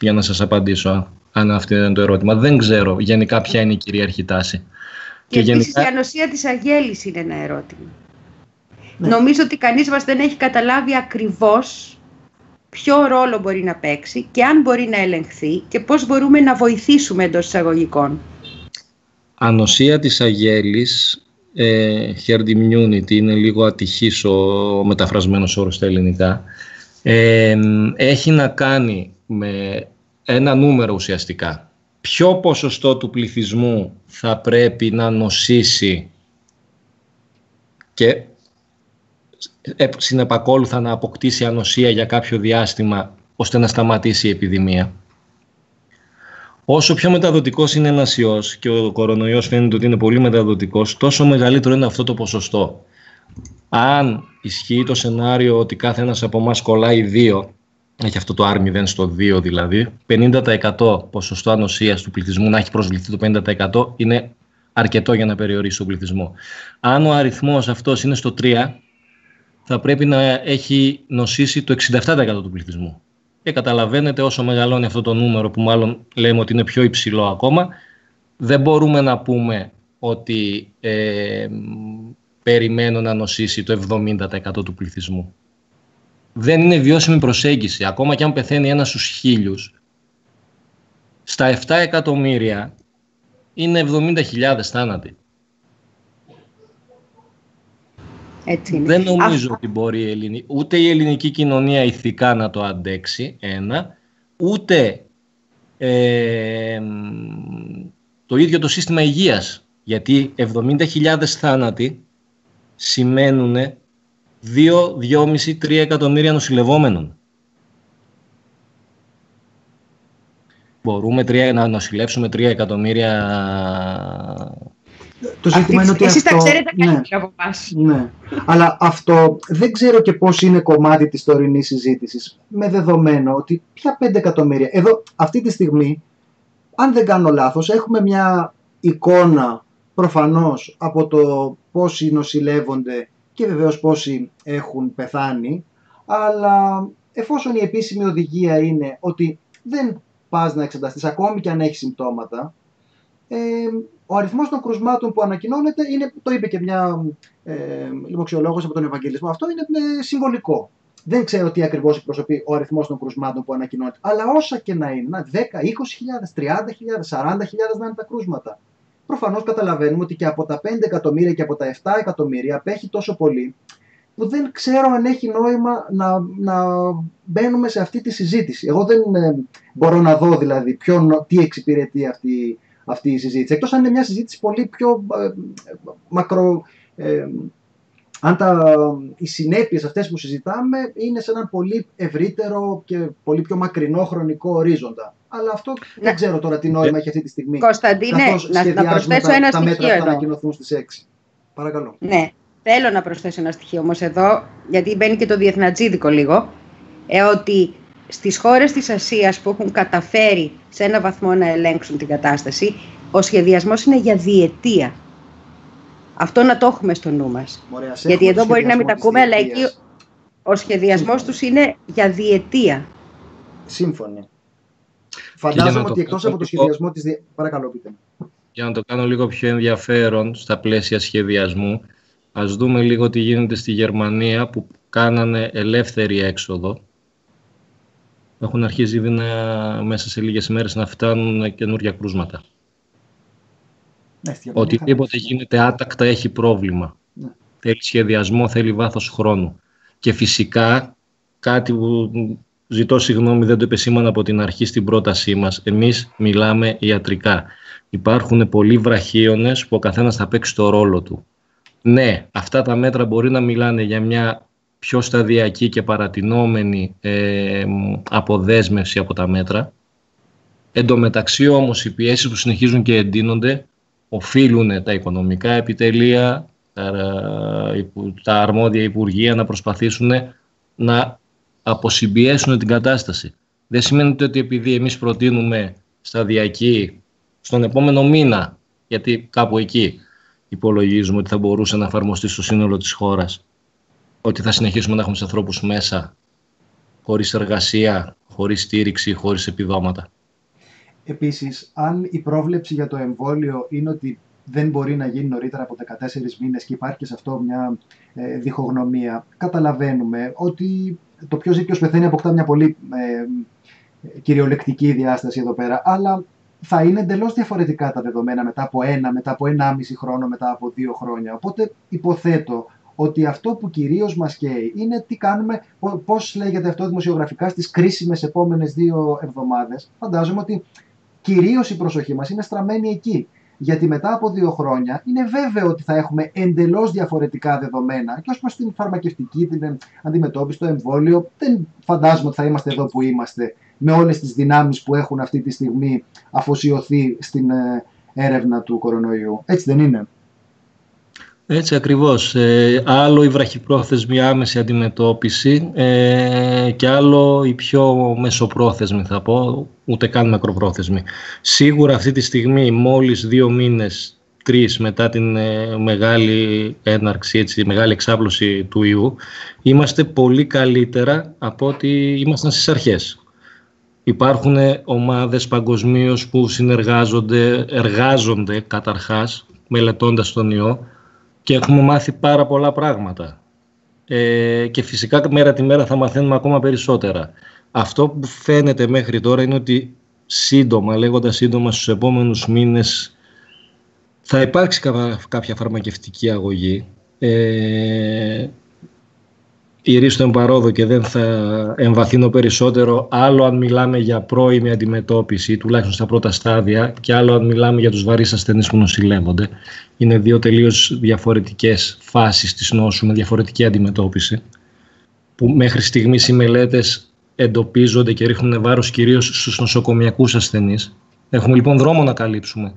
Για να σας απαντήσω, αν αυτό είναι το ερώτημα. Δεν ξέρω γενικά ποια είναι η κυρίαρχη τάση. Και, και γενικά... η ανοσία της αγέλης είναι ένα ερώτημα. Ναι. Νομίζω ότι κανείς μας δεν έχει καταλάβει ακριβώς ποιο ρόλο μπορεί να παίξει και αν μπορεί να ελεγχθεί και πώς μπορούμε να βοηθήσουμε εντός εισαγωγικών. Ανοσία της αγέλης, ε, herd immunity, είναι λίγο ατυχής ο, ο μεταφρασμένος όρος στα ελληνικά, ε, έχει να κάνει με ένα νούμερο ουσιαστικά. Ποιο ποσοστό του πληθυσμού θα πρέπει να νοσήσει και ε, συνεπακόλουθα να αποκτήσει ανοσία για κάποιο διάστημα ώστε να σταματήσει η επιδημία; Όσο πιο μεταδοτικός είναι ένας ιός και ο κορονοϊός φαίνεται ότι είναι πολύ μεταδοτικός, τόσο μεγαλύτερο είναι αυτό το ποσοστό. Αν ισχύει το σενάριο ότι κάθε ένας από εμάς κολλάει 2, έχει αυτό το R0 στο 2 δηλαδή, 50% ποσοστό ανοσίας του πληθυσμού να έχει προσβληθεί το 50% είναι αρκετό για να περιορίσει τον πληθυσμό. Αν ο αριθμός αυτός είναι στο 3, θα πρέπει να έχει νοσήσει το 67% του πληθυσμού. Και καταλαβαίνετε όσο μεγαλώνει αυτό το νούμερο που μάλλον λέμε ότι είναι πιο υψηλό ακόμα, δεν μπορούμε να πούμε ότι ε, περιμένω να νοσήσει το 70% του πληθυσμού. Δεν είναι βιώσιμη προσέγγιση. Ακόμα και αν πεθαίνει ένας στους χίλιους, στα 7 εκατομμύρια είναι 70.000 θάνατοι. Έτσι Δεν νομίζω ότι μπορεί η ελληνική, ούτε η ελληνική κοινωνία ηθικά να το αντέξει, ένα, ούτε ε, το ίδιο το σύστημα υγείας. Γιατί 70.000 θάνατοι σημαίνουν 2, 2,5, 3 εκατομμύρια νοσηλευόμενων. Μπορούμε να νοσηλεύσουμε 3 εκατομμύρια το ζήτημα είναι ότι εσείς αυτό... τα ξέρετε ναι, καλύτερα από εμάς. Ναι. Αλλά αυτό δεν ξέρω και πώς είναι κομμάτι της τωρινής συζήτησης. Με δεδομένο ότι πια 5 εκατομμύρια. Εδώ αυτή τη στιγμή, αν δεν κάνω λάθος, έχουμε μια εικόνα προφανώς από το πόσοι νοσηλεύονται και βεβαίως πόσοι έχουν πεθάνει. Αλλά εφόσον η επίσημη οδηγία είναι ότι δεν πας να εξεταστείς ακόμη και αν έχεις συμπτώματα, ε, ο αριθμός των κρουσμάτων που ανακοινώνεται είναι, το είπε και μια ε, λιμοξιολόγος από τον Ευαγγελισμό, αυτό είναι ε, συμβολικό. Δεν ξέρω τι ακριβώς εκπροσωπεί ο αριθμός των κρουσμάτων που ανακοινώνεται. Αλλά όσα και να είναι, 10, 20.000, 30.000, 40.000 να είναι τα κρούσματα. Προφανώς καταλαβαίνουμε ότι και από τα 5 εκατομμύρια και από τα 7 εκατομμύρια απέχει τόσο πολύ που δεν ξέρω αν έχει νόημα να, να μπαίνουμε σε αυτή τη συζήτηση. Εγώ δεν ε, μπορώ να δω δηλαδή ποιον, τι εξυπηρετεί αυτή αυτή η συζήτηση. Εκτός αν είναι μια συζήτηση πολύ πιο ε, μακρο... Ε, αν τα, οι συνέπειες αυτές που συζητάμε είναι σε έναν πολύ ευρύτερο και πολύ πιο μακρινό χρονικό ορίζοντα. Αλλά αυτό δεν ξέρω τώρα τι νόημα έχει αυτή τη στιγμή. Κωνσταντίνε, να, να προσθέσω τα, ένα τα στοιχείο μέτρα εδώ. θα ανακοινωθούν στις 6. Παρακαλώ. Ναι, θέλω να προσθέσω ένα στοιχείο όμως εδώ, γιατί μπαίνει και το διεθνατζίδικο λίγο, ε, ότι στις χώρες της Ασίας που έχουν καταφέρει σε ένα βαθμό να ελέγξουν την κατάσταση, ο σχεδιασμός είναι για διετία. Αυτό να το έχουμε στο νου μας. Ωραία, σε Γιατί έχουμε εδώ μπορεί να μην τα σχεδιασμό ακούμε, της αλλά εκεί διετίας. ο σχεδιασμός τους είναι για διετία. Σύμφωνοι. Φαντάζομαι ότι εκτός από το σχεδιασμό της... Παρακαλώ, πείτε. Για να το κάνω λίγο πιο ενδιαφέρον στα πλαίσια σχεδιασμού, ας δούμε λίγο τι γίνεται στη Γερμανία που κάνανε ελεύθερη έξοδο. Έχουν αρχίσει ήδη να, μέσα σε λίγες μέρες να φτάνουν καινούργια κρούσματα. Ναι, Οτιδήποτε γίνεται άτακτα έχει πρόβλημα. Ναι. Θέλει σχεδιασμό, θέλει βάθος χρόνου. Και φυσικά κάτι που ζητώ συγγνώμη δεν το επεσήμανα από την αρχή στην πρότασή μας. Εμείς μιλάμε ιατρικά. Υπάρχουν πολλοί βραχίονες που ο καθένας θα παίξει το ρόλο του. Ναι, αυτά τα μέτρα μπορεί να μιλάνε για μια πιο σταδιακή και παρατηνόμενη ε, αποδέσμευση από τα μέτρα. Εν τω μεταξύ όμως οι πιέσεις που συνεχίζουν και εντείνονται οφείλουν τα οικονομικά επιτελεία, τα αρμόδια υπουργεία να προσπαθήσουν να αποσυμπιέσουν την κατάσταση. Δεν σημαίνει ότι επειδή εμείς προτείνουμε σταδιακή στον επόμενο μήνα, γιατί κάπου εκεί υπολογίζουμε ότι θα μπορούσε να εφαρμοστεί στο σύνολο της χώρας, ότι θα συνεχίσουμε να έχουμε τους ανθρώπους μέσα, χωρίς εργασία, χωρίς στήριξη, χωρίς επιδόματα. Επίσης, αν η πρόβλεψη για το εμβόλιο είναι ότι δεν μπορεί να γίνει νωρίτερα από 14 μήνες και υπάρχει και σε αυτό μια ε, διχογνωμία, καταλαβαίνουμε ότι το πιο ζήτος πεθαίνει αποκτά μια πολύ ε, κυριολεκτική διάσταση εδώ πέρα, αλλά θα είναι εντελώς διαφορετικά τα δεδομένα μετά από ένα, μετά από ενάμιση χρόνο, μετά από δύο χρόνια. Οπότε υποθέτω ότι αυτό που κυρίως μας καίει είναι τι κάνουμε, πώς λέγεται αυτό δημοσιογραφικά στις κρίσιμες επόμενες δύο εβδομάδες. Φαντάζομαι ότι κυρίως η προσοχή μας είναι στραμμένη εκεί. Γιατί μετά από δύο χρόνια είναι βέβαιο ότι θα έχουμε εντελώς διαφορετικά δεδομένα και ως προς την φαρμακευτική, την αντιμετώπιση, το εμβόλιο. Δεν φαντάζομαι ότι θα είμαστε εδώ που είμαστε με όλες τις δυνάμεις που έχουν αυτή τη στιγμή αφοσιωθεί στην ε, έρευνα του κορονοϊού. Έτσι δεν είναι. Έτσι ακριβώς. Ε, άλλο η βραχυπρόθεσμη άμεση αντιμετώπιση ε, και άλλο η πιο μεσοπρόθεσμη θα πω, ούτε καν μακροπρόθεσμη. Σίγουρα αυτή τη στιγμή μόλις δύο μήνες, τρεις μετά την ε, μεγάλη έναρξη, έτσι, μεγάλη εξάπλωση του ιού, είμαστε πολύ καλύτερα από ό,τι ήμασταν στις αρχές. Υπάρχουν ομάδες παγκοσμίως που συνεργάζονται, εργάζονται καταρχάς μελετώντας τον ιό και έχουμε μάθει πάρα πολλά πράγματα. Ε, και φυσικά μέρα τη μέρα θα μαθαίνουμε ακόμα περισσότερα. Αυτό που φαίνεται μέχρι τώρα είναι ότι σύντομα, λέγοντας σύντομα στους επόμενους μήνες θα υπάρξει κάποια φαρμακευτική αγωγή. Ε, ηρίστο εμπαρόδο και δεν θα εμβαθύνω περισσότερο άλλο αν μιλάμε για πρώιμη αντιμετώπιση, τουλάχιστον στα πρώτα στάδια, και άλλο αν μιλάμε για τους βαρύς ασθενείς που νοσηλεύονται. Είναι δύο τελείως διαφορετικές φάσεις της νόσου με διαφορετική αντιμετώπιση, που μέχρι στιγμής οι μελέτες εντοπίζονται και ρίχνουν βάρος κυρίως στους νοσοκομιακούς ασθενείς. Έχουμε λοιπόν δρόμο να καλύψουμε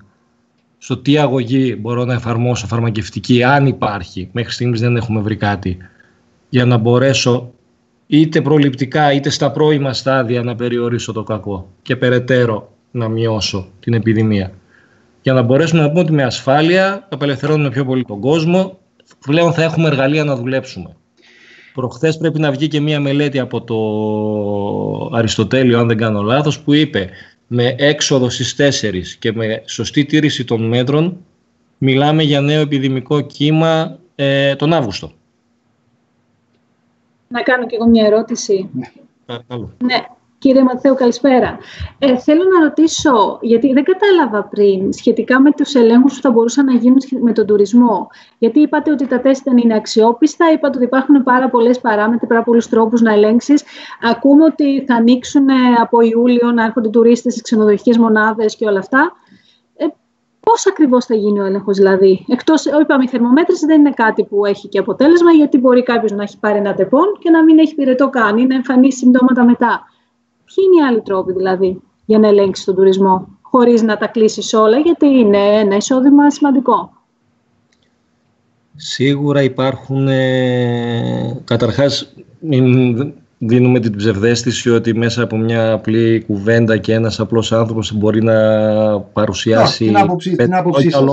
στο τι αγωγή μπορώ να εφαρμόσω φαρμακευτική, αν υπάρχει. Μέχρι στιγμής δεν έχουμε βρει κάτι για να μπορέσω είτε προληπτικά είτε στα πρώιμα στάδια να περιορίσω το κακό και περαιτέρω να μειώσω την επιδημία. Για να μπορέσουμε να πούμε ότι με ασφάλεια απελευθερώνουμε πιο πολύ τον κόσμο, πλέον θα έχουμε εργαλεία να δουλέψουμε. Προχθές πρέπει να βγει και μία μελέτη από το Αριστοτέλειο, αν δεν κάνω λάθος, που είπε με έξοδο στις 4 και με σωστή τήρηση των μέτρων μιλάμε για νέο επιδημικό κύμα ε, τον Αύγουστο. Να κάνω κι εγώ μια ερώτηση. Ναι, ναι. Κύριε Μαθαίου, καλησπέρα. Ε, θέλω να ρωτήσω, γιατί δεν κατάλαβα πριν, σχετικά με τους ελέγχους που θα μπορούσαν να γίνουν με τον τουρισμό. Γιατί είπατε ότι τα τεστ δεν είναι αξιόπιστα, είπατε ότι υπάρχουν πάρα πολλές παράμετροι, πάρα πολλούς τρόπους να ελέγξεις. Ακούμε ότι θα ανοίξουν από Ιούλιο να έρχονται τουρίστες στις ξενοδοχικές μονάδες και όλα αυτά. Πώς ακριβώς θα γίνει ο έλεγχος, δηλαδή; Εκτός, είπαμε, η θερμομέτρηση δεν είναι κάτι που έχει και αποτέλεσμα, γιατί μπορεί κάποιος να έχει πάρει ένα τεπών και να μην έχει πυρετό καν ή να εμφανίσει συμπτώματα μετά. Ποιοι είναι οι άλλοι τρόποι, δηλαδή, για να ελέγξεις τον τουρισμό, χωρίς να τα κλείσεις όλα, γιατί είναι ένα εισόδημα σημαντικό. Σίγουρα υπάρχουν, ε, καταρχάς, δίνουμε την ψευδέστηση ότι μέσα από μια απλή κουβέντα και ένας απλός άνθρωπος μπορεί να παρουσιάσει την άποψή, την άποψή σας,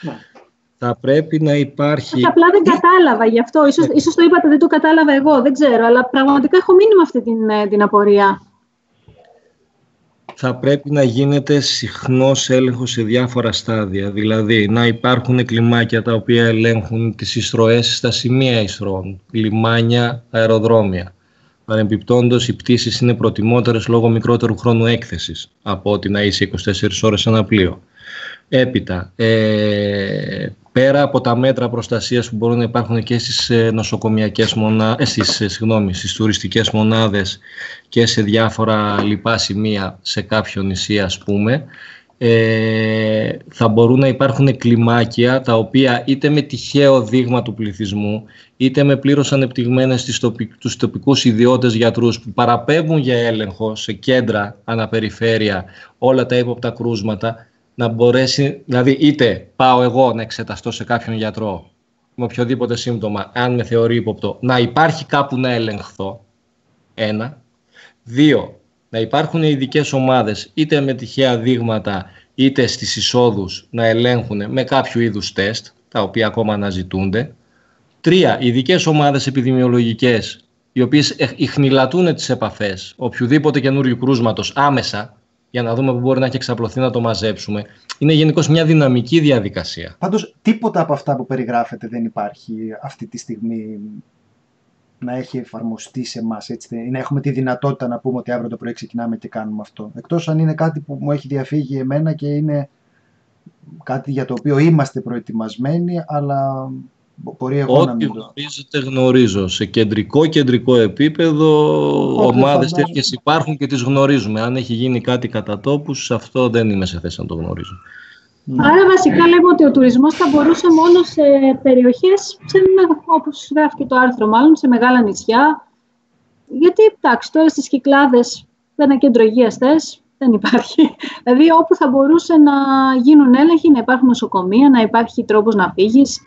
ναι. Θα πρέπει να υπάρχει... Απλά δεν κατάλαβα γι' αυτό. Ίσως, ναι. ίσως το είπατε, δεν το κατάλαβα εγώ, δεν ξέρω. Αλλά πραγματικά έχω μείνει με αυτή την, ε, την απορία. θα πρέπει να γίνεται συχνός έλεγχος σε διάφορα στάδια. Δηλαδή να υπάρχουν κλιμάκια τα οποία ελέγχουν τις εισρωές στα σημεία εισρώων, λιμάνια, αεροδρόμια. Παρεμπιπτόντως οι πτήσεις είναι προτιμότερες λόγω μικρότερου χρόνου έκθεσης από ότι να είσαι 24 ώρες σε ένα πλοίο. Έπειτα, ε, πέρα από τα μέτρα προστασίας που μπορούν να υπάρχουν και στις ε, νοσοκομιακές μονάδες, ε, στις, ε, συγγνώμη, στις τουριστικές μονάδες και σε διάφορα λοιπά σημεία σε κάποιο νησί ας πούμε, ε, θα μπορούν να υπάρχουν κλιμάκια τα οποία είτε με τυχαίο δείγμα του πληθυσμού είτε με πλήρως ανεπτυγμένες τις τοπικ, τους τοπικούς ιδιώτες γιατρούς που παραπέμπουν για έλεγχο σε κέντρα αναπεριφέρεια όλα τα ύποπτα κρούσματα να μπορέσει, δηλαδή είτε πάω εγώ να εξεταστώ σε κάποιον γιατρό με οποιοδήποτε σύμπτωμα, αν με θεωρεί ύποπτο, να υπάρχει κάπου να ελεγχθώ, ένα. Δύο, να υπάρχουν ειδικές ομάδες, είτε με τυχαία δείγματα, είτε στις εισόδους, να ελέγχουν με κάποιο είδους τεστ, τα οποία ακόμα αναζητούνται. Τρία, ειδικές ομάδες επιδημιολογικές, οι οποίες ιχνηλατούν τις επαφές οποιοδήποτε καινούριου κρούσματος άμεσα, για να δούμε πού μπορεί να έχει εξαπλωθεί να το μαζέψουμε. Είναι γενικώς μια δυναμική διαδικασία. Πάντως, τίποτα από αυτά που περιγράφεται δεν υπάρχει αυτή τη στιγμή να έχει εφαρμοστεί σε εμάς. ή να έχουμε τη δυνατότητα να πούμε ότι αύριο το πρωί ξεκινάμε και κάνουμε αυτό. Εκτός αν είναι κάτι που μου έχει διαφύγει εμένα και είναι κάτι για το οποίο είμαστε προετοιμασμένοι, αλλά Μπορεί εγώ Ό,τι να γνωρίζετε γνωρίζω. Σε κεντρικό κεντρικό επίπεδο ομάδες τέτοιες υπάρχουν και τις γνωρίζουμε. Αν έχει γίνει κάτι κατά τόπους, αυτό δεν είμαι σε θέση να το γνωρίζω. Ναι. Άρα βασικά λέμε ότι ο τουρισμός θα μπορούσε μόνο σε περιοχές, σε, όπως γράφει και το άρθρο μάλλον, σε μεγάλα νησιά. Γιατί, εντάξει, τώρα στις Κυκλάδες ένα κέντρο υγείας θες, δεν υπάρχει. δηλαδή όπου θα μπορούσε να γίνουν έλεγχοι, να υπάρχουν νοσοκομεία, να υπάρχει τρόπος να φύγεις,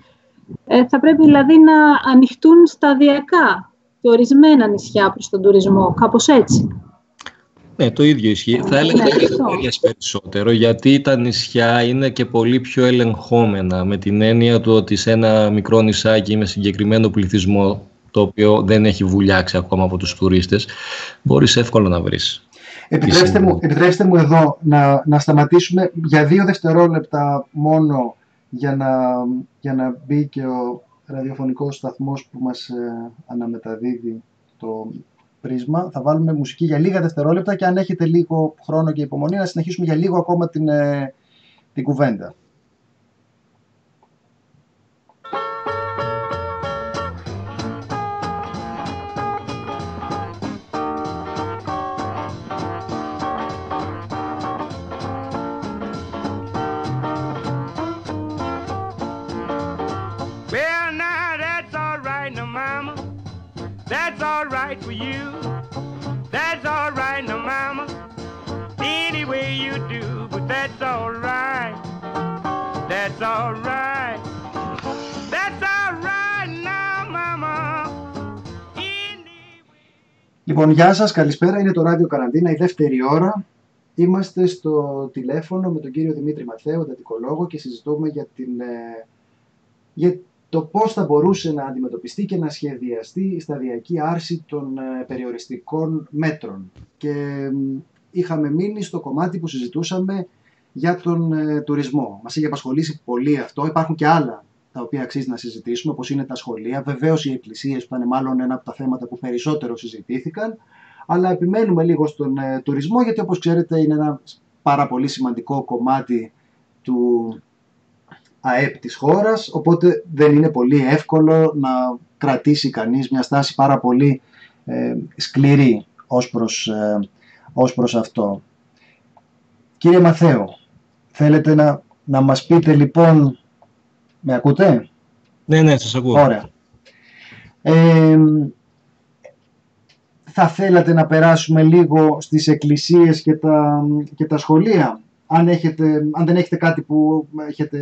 ε, θα πρέπει δηλαδή να ανοιχτούν σταδιακά και ορισμένα νησιά προς τον τουρισμό, κάπως έτσι. Ναι, το ίδιο ισχύει. θα έλεγα και περισσότερο, γιατί τα νησιά είναι και πολύ πιο ελεγχόμενα, με την έννοια του ότι σε ένα μικρό νησάκι με συγκεκριμένο πληθυσμό, το οποίο δεν έχει βουλιάξει ακόμα από τους τουρίστες, μπορείς εύκολα να βρεις. Επιτρέψτε μου, επιτρέψτε μου εδώ να, να σταματήσουμε για δύο δευτερόλεπτα μόνο για να, για να μπει και ο ραδιοφωνικός σταθμός που μας ε, αναμεταδίδει το πρίσμα. Θα βάλουμε μουσική για λίγα δευτερόλεπτα και αν έχετε λίγο χρόνο και υπομονή να συνεχίσουμε για λίγο ακόμα την, ε, την κουβέντα. Right for you. That's all right now, mama. Any way you do, but that's all right. That's all right. That's all right now, mama. Λοιπόν, γεια σας, καλησπέρα. Είναι το Ράδιο Καραντίνα, η δεύτερη ώρα. Είμαστε στο τηλέφωνο με τον κύριο Δημήτρη Μαθαίο, εντατικολόγο και συζητούμε για, την, ε, για το πώς θα μπορούσε να αντιμετωπιστεί και να σχεδιαστεί η σταδιακή άρση των ε, περιοριστικών μέτρων. Και είχαμε μείνει στο κομμάτι που συζητούσαμε για τον ε, τουρισμό. Μας είχε απασχολήσει πολύ αυτό. Υπάρχουν και άλλα τα οποία αξίζει να συζητήσουμε, όπως είναι τα σχολεία. Βεβαίως οι εκκλησίες που ήταν μάλλον ένα από τα θέματα που περισσότερο συζητήθηκαν. Αλλά επιμένουμε λίγο στον ε, τουρισμό, γιατί όπως ξέρετε είναι ένα πάρα πολύ σημαντικό κομμάτι του ΑΕΠ της χώρας, οπότε δεν είναι πολύ εύκολο να κρατήσει κανείς μια στάση πάρα πολύ ε, σκληρή ως προς, ε, ως προς αυτό. Κύριε Μαθαίο, θέλετε να, να μας πείτε λοιπόν, με ακούτε; Ναι, ναι, σας ακούω. Ωραία. Ε, θα θέλατε να περάσουμε λίγο στις εκκλησίες και τα, και τα σχολεία; Αν, έχετε, αν δεν έχετε κάτι που έχετε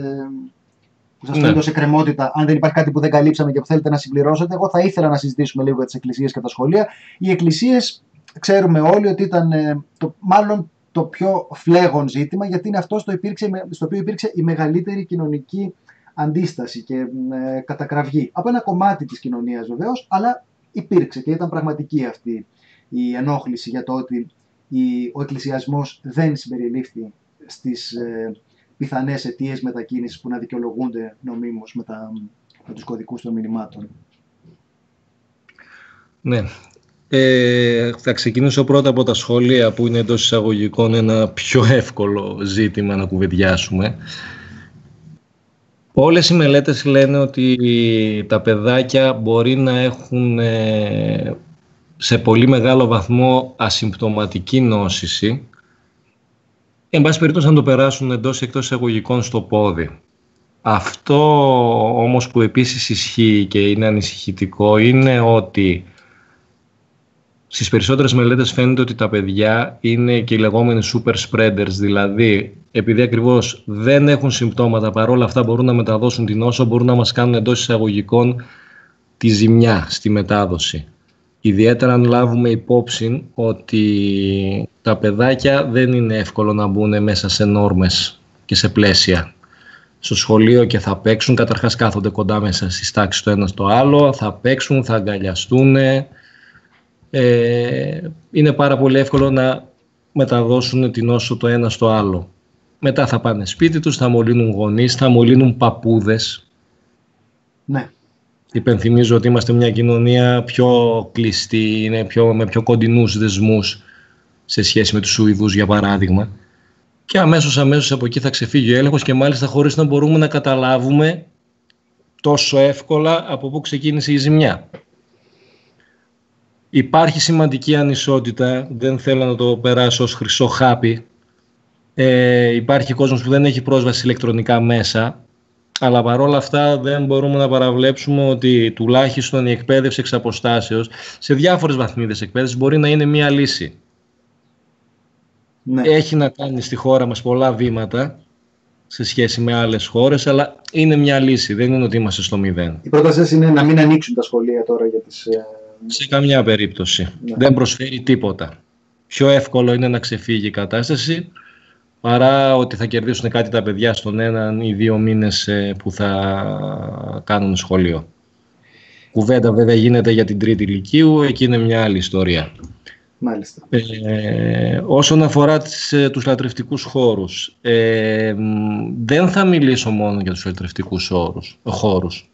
που σας φαίνεται ως εκκρεμότητα, αν δεν υπάρχει κάτι που δεν καλύψαμε και που θέλετε να συμπληρώσετε, εγώ θα ήθελα να συζητήσουμε λίγο για τις εκκλησίες και τα σχολεία. Οι εκκλησίες ξέρουμε όλοι ότι ήταν ε, το, μάλλον το πιο φλέγον ζήτημα, γιατί είναι αυτό στο, υπήρξε, στο οποίο υπήρξε η μεγαλύτερη κοινωνική αντίσταση και ε, κατακραυγή. Από ένα κομμάτι της κοινωνίας βεβαίως, αλλά υπήρξε και ήταν πραγματική αυτή η ενόχληση για το ότι ο εκκλησιασμός δεν συμπεριλήφθη στις ε, πιθανές αιτίες μετακίνησης που να δικαιολογούνται νομίμως με, τα, με τους κωδικούς των μηνυμάτων. Ναι. Ε, θα ξεκινήσω πρώτα από τα σχόλια που είναι εντός εισαγωγικών ένα πιο εύκολο ζήτημα να κουβεντιάσουμε. Όλες οι μελέτες λένε ότι τα παιδάκια μπορεί να έχουν ε, σε πολύ μεγάλο βαθμό ασυμπτωματική νόσηση εν πάση περιπτώσει να το περάσουν εντός ή εκτός εισαγωγικών στο πόδι. Αυτό όμως που επίσης ισχύει και είναι ανησυχητικό είναι ότι στις περισσότερες μελέτες φαίνεται ότι τα παιδιά είναι και οι λεγόμενοι super spreaders, δηλαδή επειδή ακριβώς δεν έχουν συμπτώματα παρόλα αυτά μπορούν να μεταδώσουν την νόσο, μπορούν να μας κάνουν εντός εισαγωγικών τη ζημιά στη μετάδοση. Ιδιαίτερα αν λάβουμε υπόψη ότι τα παιδάκια δεν είναι εύκολο να μπουν μέσα σε νόρμες και σε πλαίσια. Στο σχολείο και θα παίξουν, καταρχάς κάθονται κοντά μέσα στις τάξεις το ένας στο άλλο, θα παίξουν, θα αγκαλιαστούν. Ε, είναι πάρα πολύ εύκολο να μεταδώσουν την όσο το ένας στο άλλο. Μετά θα πάνε σπίτι τους, θα μολύνουν γονείς, θα μολύνουν παππούδες. Ναι. Υπενθυμίζω ότι είμαστε μια κοινωνία πιο κλειστή, είναι πιο, με πιο κοντινούς δεσμούς σε σχέση με τους Σουηδούς για παράδειγμα. Και αμέσως αμέσως από εκεί θα ξεφύγει ο έλεγχος και μάλιστα χωρίς να μπορούμε να καταλάβουμε τόσο εύκολα από πού ξεκίνησε η ζημιά. Υπάρχει σημαντική ανισότητα, δεν θέλω να το περάσω ως χρυσό χάπι. Ε, υπάρχει κόσμος που δεν έχει πρόσβαση ηλεκτρονικά μέσα αλλά παρόλα αυτά δεν μπορούμε να παραβλέψουμε ότι τουλάχιστον η εκπαίδευση εξ αποστάσεως σε διάφορες βαθμίδες εκπαίδευσης μπορεί να είναι μία λύση. Ναι. Έχει να κάνει στη χώρα μας πολλά βήματα σε σχέση με άλλες χώρες, αλλά είναι μια λύση, δεν είναι ότι είμαστε στο μηδέν. Η πρόταση είναι να μην ανοίξουν τα σχολεία τώρα για τις... Ε, σε καμιά περίπτωση. Ναι. Δεν προσφέρει τίποτα. Πιο εύκολο είναι να ξεφύγει η κατάσταση παρά ότι θα κερδίσουν κάτι τα παιδιά στον έναν ή δύο μήνες ε, που θα κάνουν σχολείο. Κουβέντα βέβαια γίνεται για την τρίτη ηλικίου, εκεί είναι μια άλλη ιστορία. Μάλιστα. Ε, όσον αφορά τις, ε, τους λατρευτικούς χώρους, ε, δεν θα μιλήσω μόνο για τους λατρευτικούς όρους, χώρους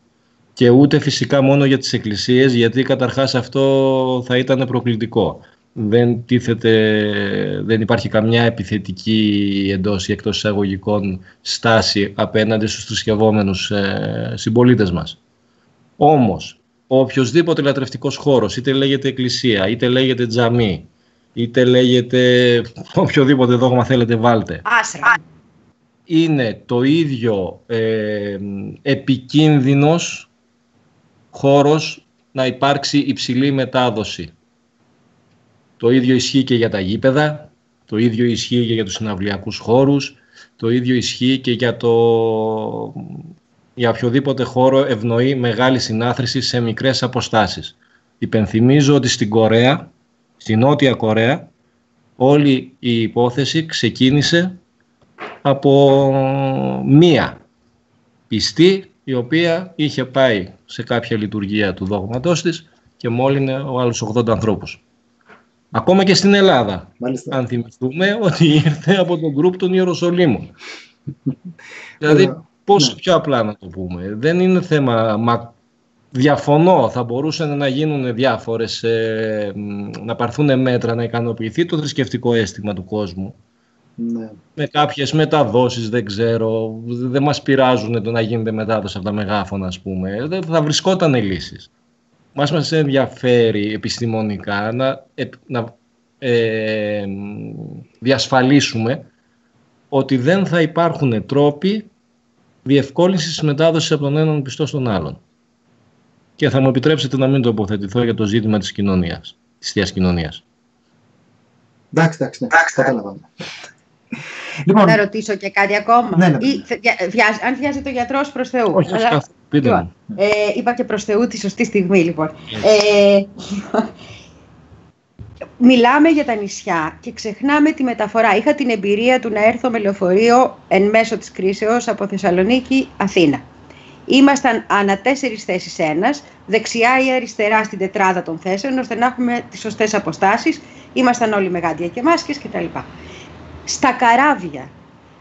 και ούτε φυσικά μόνο για τις εκκλησίες, γιατί καταρχάς αυτό θα ήταν προκλητικό δεν τίθεται, δεν υπάρχει καμιά επιθετική εντός ή εκτός εισαγωγικών στάση απέναντι στους θρησκευόμενους ε, συμπολίτες μας. Όμως, ο οποιοδήποτε λατρευτικός χώρος, είτε λέγεται εκκλησία, είτε λέγεται τζαμί, είτε λέγεται οποιοδήποτε δόγμα θέλετε βάλτε, Άσρα. είναι το ίδιο ε, επικίνδυνος χώρος να υπάρξει υψηλή μετάδοση το ίδιο ισχύει και για τα γήπεδα, το ίδιο ισχύει και για τους συναυλιακούς χώρους, το ίδιο ισχύει και για, το... για οποιοδήποτε χώρο ευνοεί μεγάλη συνάθρηση σε μικρές αποστάσεις. Υπενθυμίζω ότι στην Κορέα, στη Νότια Κορέα, όλη η υπόθεση ξεκίνησε από μία πιστή η οποία είχε πάει σε κάποια λειτουργία του δόγματός της και μόλυνε ο άλλους 80 ανθρώπους. Ακόμα και στην Ελλάδα. Μάλιστα. Αν θυμηθούμε ότι ήρθε από τον γκρουπ των Ιεροσολύμων. δηλαδή, πώς ναι. πιο απλά να το πούμε. Δεν είναι θέμα... Μα, διαφωνώ, θα μπορούσαν να γίνουν διάφορες, ε, να πάρθουν μέτρα να ικανοποιηθεί το θρησκευτικό αίσθημα του κόσμου. Ναι. Με κάποιες μεταδόσεις, δεν ξέρω, δεν μας πειράζουν το να γίνεται μετάδοση από τα μεγάφωνα, ας πούμε. Δεν θα βρισκόταν λύσεις μας μας ενδιαφέρει επιστημονικά να, να ε, διασφαλίσουμε ότι δεν θα υπάρχουν τρόποι διευκόλυνσης της μετάδοσης από τον έναν πιστό στον άλλον. Και θα μου επιτρέψετε να μην τοποθετηθώ για το ζήτημα της κοινωνίας, της θείας κοινωνίας. Εντάξει, εντάξει, ναι. καταλαβαίνω. Λοιπόν, να ρωτήσω και κάτι ακόμα. Ναι, ναι, ναι. Ή, αν βιάζεται ο γιατρό προς Θεού. Όχι, Αλλά, πείτε λοιπόν, ε, είπα και προς Θεού τη σωστή στιγμή, λοιπόν. Ε, μιλάμε για τα νησιά και ξεχνάμε τη μεταφορά. Είχα την εμπειρία του να έρθω με λεωφορείο εν μέσω της κρίσεως από Θεσσαλονίκη Αθήνα. ήμασταν ανά τέσσερις θέσεις ένας, δεξιά ή αριστερά στην τετράδα των θέσεων, ώστε να έχουμε τις σωστές αποστάσεις. Ήμασταν όλοι με γάντια και μάσκες κτλ. Στα καράβια,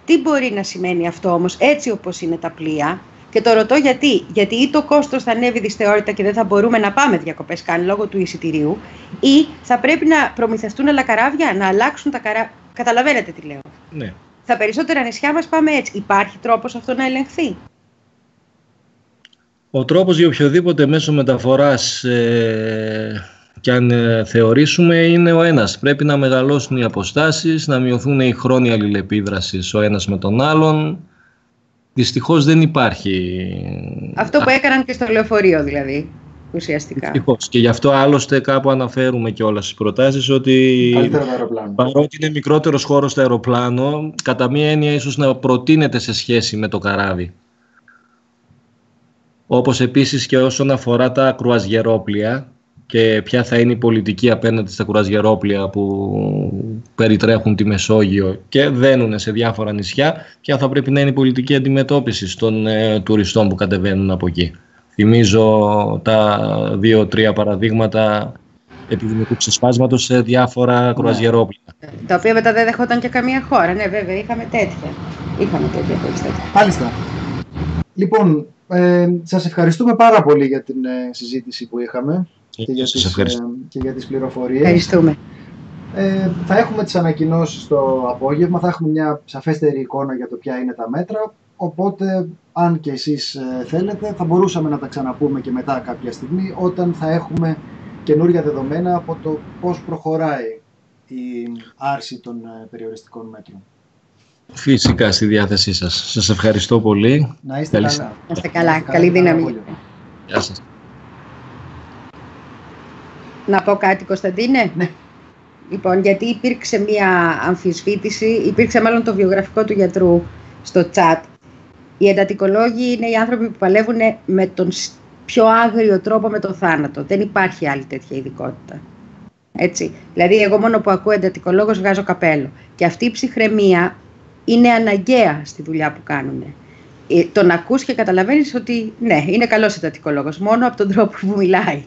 τι μπορεί να σημαίνει αυτό όμως, έτσι όπως είναι τα πλοία, και το ρωτώ γιατί. Γιατί ή το κόστος θα ανέβει δυσθεώρητα και δεν θα μπορούμε να πάμε διακοπές καν λόγω του εισιτηρίου, ή θα πρέπει να προμηθευτούν άλλα καράβια, να αλλάξουν τα καράβια. Καταλαβαίνετε τι λέω. Ναι. Στα περισσότερα νησιά μας πάμε έτσι. Υπάρχει τρόπος αυτό να ελεγχθεί; Ο τρόπος για οποιοδήποτε μέσο μεταφοράς ε, και αν ε, θεωρήσουμε είναι ο ένας. Πρέπει να μεγαλώσουν οι αποστάσεις, να μειωθούν οι χρόνια αλληλεπίδρασης ο ένας με τον άλλον. Δυστυχώς δεν υπάρχει... Αυτό που έκαναν και στο λεωφορείο δηλαδή, ουσιαστικά. Δυστυχώς. Και γι' αυτό άλλωστε κάπου αναφέρουμε και όλα στις προτάσεις ότι παρότι είναι μικρότερος χώρος στο αεροπλάνο, κατά μία έννοια ίσως να προτείνεται σε σχέση με το καράβι όπως επίσης και όσον αφορά τα κρουαζιερόπλια και ποια θα είναι η πολιτική απέναντι στα κρουαζιερόπλια που περιτρέχουν τη Μεσόγειο και δένουν σε διάφορα νησιά και αν θα πρέπει να είναι η πολιτική αντιμετώπιση των ε, τουριστών που κατεβαίνουν από εκεί. Θυμίζω τα δύο-τρία παραδείγματα επιδημικού ξεσπάσματος σε διάφορα ναι. κρουαζιερόπλια. Τα οποία μετά δεν δεχόταν και καμία χώρα. Ναι, βέβαια, είχαμε τέτοια. Είχαμε τέτοια περιστατικά. Μάλιστα. Λοιπόν, ε, σας ευχαριστούμε πάρα πολύ για την ε, συζήτηση που είχαμε και, για τις, ε, και για τις πληροφορίες. Ευχαριστούμε. Ε, θα έχουμε τις ανακοινώσεις το απόγευμα, θα έχουμε μια σαφέστερη εικόνα για το ποια είναι τα μέτρα, οπότε αν και εσείς ε, θέλετε θα μπορούσαμε να τα ξαναπούμε και μετά κάποια στιγμή όταν θα έχουμε καινούργια δεδομένα από το πώς προχωράει η άρση των περιοριστικών μέτρων. Φυσικά στη διάθεσή σας. Σας ευχαριστώ πολύ. Να είστε καλά. Να είστε καλά. Καλή δύναμη. Γεια σας. Να πω κάτι Κωνσταντίνε. Ναι. Λοιπόν, γιατί υπήρξε μία αμφισβήτηση, υπήρξε μάλλον το βιογραφικό του γιατρού στο chat. Οι εντατικολόγοι είναι οι άνθρωποι που παλεύουν με τον πιο άγριο τρόπο με τον θάνατο. Δεν υπάρχει άλλη τέτοια ειδικότητα. Έτσι. Δηλαδή, εγώ μόνο που ακούω εντατικολόγος βγάζω καπέλο. Και αυτή η ψυχραιμία είναι αναγκαία στη δουλειά που κάνουν. Ε, τον ακούς και καταλαβαίνεις ότι ναι, είναι καλός εντατικολόγος, μόνο από τον τρόπο που μιλάει.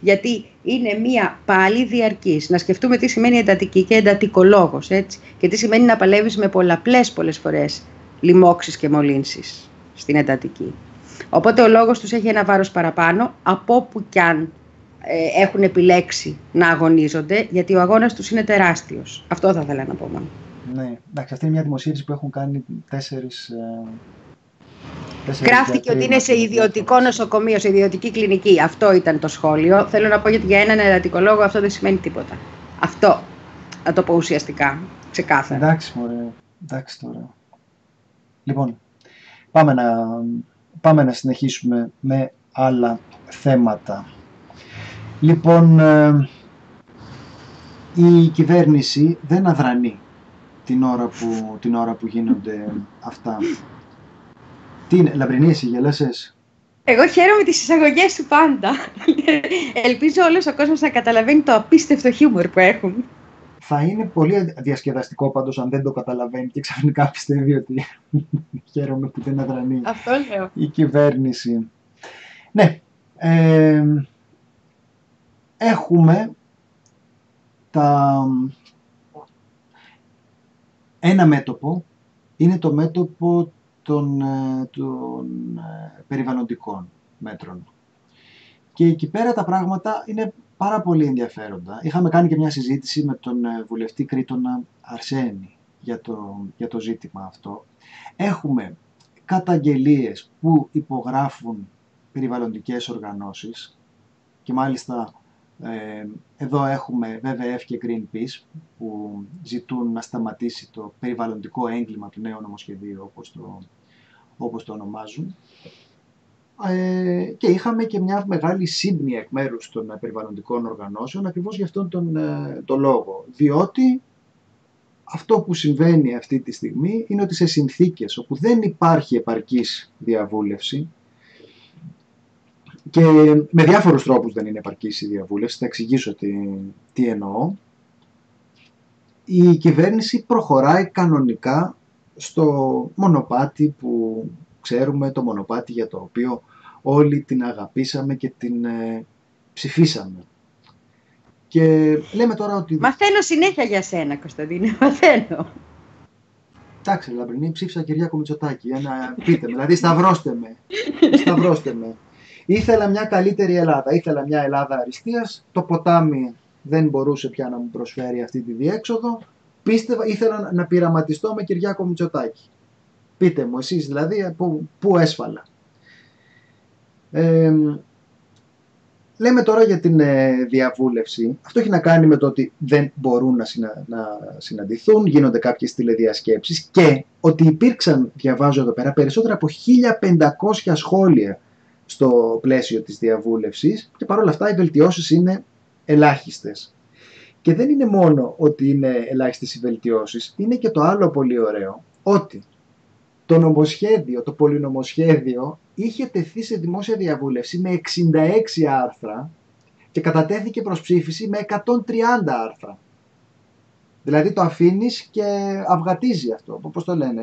Γιατί είναι μία πάλι διαρκής. Να σκεφτούμε τι σημαίνει εντατική και εντατικολόγος, έτσι. Και τι σημαίνει να παλεύεις με πολλαπλές πολλές φορές λοιμώξεις και μολύνσεις στην εντατική. Οπότε ο λόγος τους έχει ένα βάρος παραπάνω από όπου κι αν ε, έχουν επιλέξει να αγωνίζονται, γιατί ο αγώνας τους είναι τεράστιος. Αυτό θα ήθελα να πω μόνο. Ναι, εντάξει, αυτή είναι μια δημοσίευση που έχουν κάνει τέσσερις... Ε, Γράφτηκε ότι είναι σε ιδιωτικό νοσοκομείο, σε ιδιωτική κλινική. Αυτό ήταν το σχόλιο. Θέλω να πω γιατί για έναν ερωτικολόγο αυτό δεν σημαίνει τίποτα. Αυτό. Να το πω ουσιαστικά. Ξεκάθαρα. Εντάξει, μωρέ. Εντάξει τώρα. Λοιπόν, πάμε να, πάμε να συνεχίσουμε με άλλα θέματα. Λοιπόν, ε, η κυβέρνηση δεν αδρανεί την ώρα που, την ώρα που γίνονται αυτά. Τι είναι, Λαμπρινή, εσύ γελάσες. Εγώ χαίρομαι τις εισαγωγές σου πάντα. Ελπίζω όλος ο κόσμος να καταλαβαίνει το απίστευτο χιούμορ που έχουν. Θα είναι πολύ διασκεδαστικό πάντως αν δεν το καταλαβαίνει και ξαφνικά πιστεύει ότι χαίρομαι που δεν αδρανεί Αυτό λέω. η κυβέρνηση. Ναι, ε, έχουμε τα ένα μέτωπο είναι το μέτωπο των, ε, των ε, περιβαλλοντικών μέτρων. Και εκεί πέρα τα πράγματα είναι πάρα πολύ ενδιαφέροντα. Είχαμε κάνει και μια συζήτηση με τον ε, βουλευτή Κρήτονα Αρσένη για το, για το ζήτημα αυτό. Έχουμε καταγγελίες που υπογράφουν περιβαλλοντικές οργανώσεις και μάλιστα ε, εδώ έχουμε WWF και Greenpeace που ζητούν να σταματήσει το περιβαλλοντικό έγκλημα του νέου νομοσχεδίου όπως το, όπως το ονομάζουν. Ε, και είχαμε και μια μεγάλη σύμπνοια εκ μέρους των περιβαλλοντικών οργανώσεων ακριβώς για αυτόν τον, ε, τον λόγο. Διότι αυτό που συμβαίνει αυτή τη στιγμή είναι ότι σε συνθήκες όπου δεν υπάρχει επαρκής διαβούλευση και με διάφορους τρόπους δεν είναι επαρκής η διαβούλευση, θα εξηγήσω τι, τι εννοώ. Η κυβέρνηση προχωράει κανονικά στο μονοπάτι που ξέρουμε, το μονοπάτι για το οποίο όλοι την αγαπήσαμε και την ε, ψηφίσαμε. Και λέμε τώρα ότι... Μαθαίνω συνέχεια για σένα, Κωνσταντίνε, μαθαίνω. Εντάξει, Λαμπρινή, ψήφισα Κυριάκο Μητσοτάκη. Ένα... Πείτε με, δηλαδή σταυρώστε με. σταυρώστε με. Ήθελα μια καλύτερη Ελλάδα. Ήθελα μια Ελλάδα αριστείας. Το ποτάμι δεν μπορούσε πια να μου προσφέρει αυτή τη διέξοδο. Πίστευα, ήθελα να πειραματιστώ με Κυριάκο Μητσοτάκη. Πείτε μου εσείς δηλαδή που, που έσφαλα. Ε, λέμε τώρα για την ε, διαβούλευση. Αυτό έχει να κάνει με το ότι δεν μπορούν να, να συναντηθούν, γίνονται κάποιες τηλεδιασκέψεις και ότι υπήρξαν, διαβάζω εδώ πέρα, περισσότερα από 1500 σχόλια στο πλαίσιο της διαβούλευσης και παρόλα αυτά οι βελτιώσεις είναι ελάχιστες. Και δεν είναι μόνο ότι είναι ελάχιστες οι βελτιώσεις, είναι και το άλλο πολύ ωραίο, ότι το νομοσχέδιο, το πολυνομοσχέδιο είχε τεθεί σε δημόσια διαβούλευση με 66 άρθρα και κατατέθηκε προς ψήφιση με 130 άρθρα. Δηλαδή το αφήνεις και αυγατίζει αυτό. Πώς το λένε,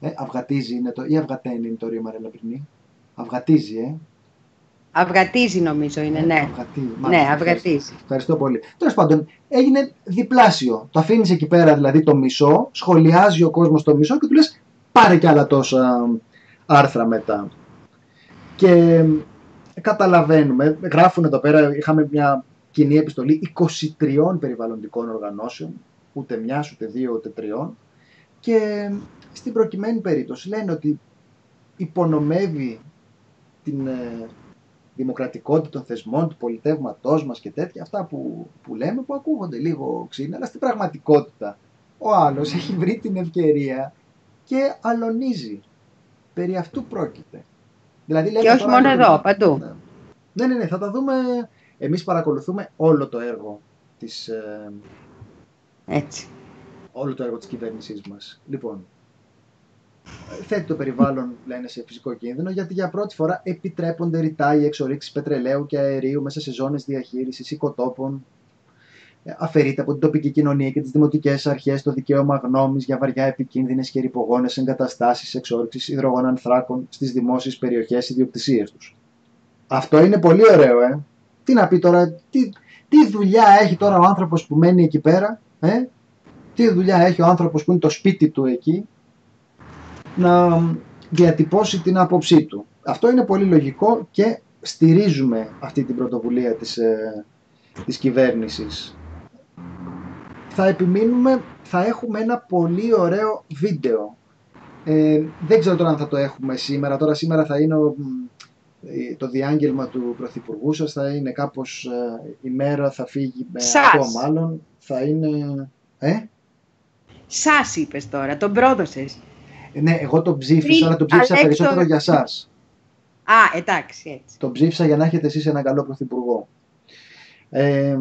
ε, αυγατίζει είναι το, ή αυγαταίνει είναι το ρήμα ρε Λαπρινή. Αυγατίζει, ε. Αυγατίζει νομίζω είναι, ναι. Αυγατίζει. Ναι, αυγατίζει. Ευχαριστώ, ευχαριστώ πολύ. Τέλος πάντων, έγινε διπλάσιο. Το αφήνεις εκεί πέρα δηλαδή το μισό, σχολιάζει ο κόσμος το μισό και του λες πάρε κι άλλα τόσα άρθρα μετά. Και καταλαβαίνουμε, γράφουν εδώ πέρα, είχαμε μια κοινή επιστολή 23 περιβαλλοντικών οργανώσεων, ούτε μιας, ούτε δύο, ούτε τριών, και στην προκειμένη περίπτωση λένε ότι υπονομεύει την ε, δημοκρατικότητα των θεσμών, του πολιτεύματός μας και τέτοια, αυτά που, που λέμε που ακούγονται λίγο ξύνα, αλλά στην πραγματικότητα ο άλλος έχει βρει την ευκαιρία και αλωνίζει. Περί αυτού πρόκειται. Δηλαδή, λέμε και όχι μόνο εδώ, παντού. Ναι. ναι, ναι, ναι, θα τα δούμε. Εμείς παρακολουθούμε όλο το έργο της... Ε, Έτσι. Όλο το έργο της κυβέρνησής μας. Λοιπόν, θέτει το περιβάλλον, λένε, σε φυσικό κίνδυνο, γιατί για πρώτη φορά επιτρέπονται ρητά οι εξορίξεις πετρελαίου και αερίου μέσα σε ζώνες διαχείρισης οικοτόπων. Ε, αφαιρείται από την τοπική κοινωνία και τις δημοτικές αρχές το δικαίωμα γνώμης για βαριά επικίνδυνες και ρηπογόνες εγκαταστάσεις εξόρυξη υδρογονανθράκων στις δημόσιες περιοχές ιδιοκτησία τους. Αυτό είναι πολύ ωραίο, ε. Τι να πει τώρα, τι, τι δουλειά έχει τώρα ο άνθρωπος που μένει εκεί πέρα, ε; Τι δουλειά έχει ο άνθρωπος που είναι το σπίτι του εκεί, να διατυπώσει την άποψή του. Αυτό είναι πολύ λογικό και στηρίζουμε αυτή την πρωτοβουλία της, ε, της κυβέρνησης. Θα επιμείνουμε, θα έχουμε ένα πολύ ωραίο βίντεο. Ε, δεν ξέρω τώρα αν θα το έχουμε σήμερα. Τώρα σήμερα θα είναι ε, το διάγγελμα του Πρωθυπουργού σας, θα είναι κάπως ε, η μέρα, θα φύγει με αυτό μάλλον. Θα είναι... Ε; Σας είπες τώρα, τον πρόδωσες. Ε, ναι, εγώ τον ψήφισα, αλλά τον ψήφισα περισσότερο για εσά. Α, εντάξει, έτσι. Τον ψήφισα για να έχετε εσείς έναν καλό πρωθυπουργό. Ε,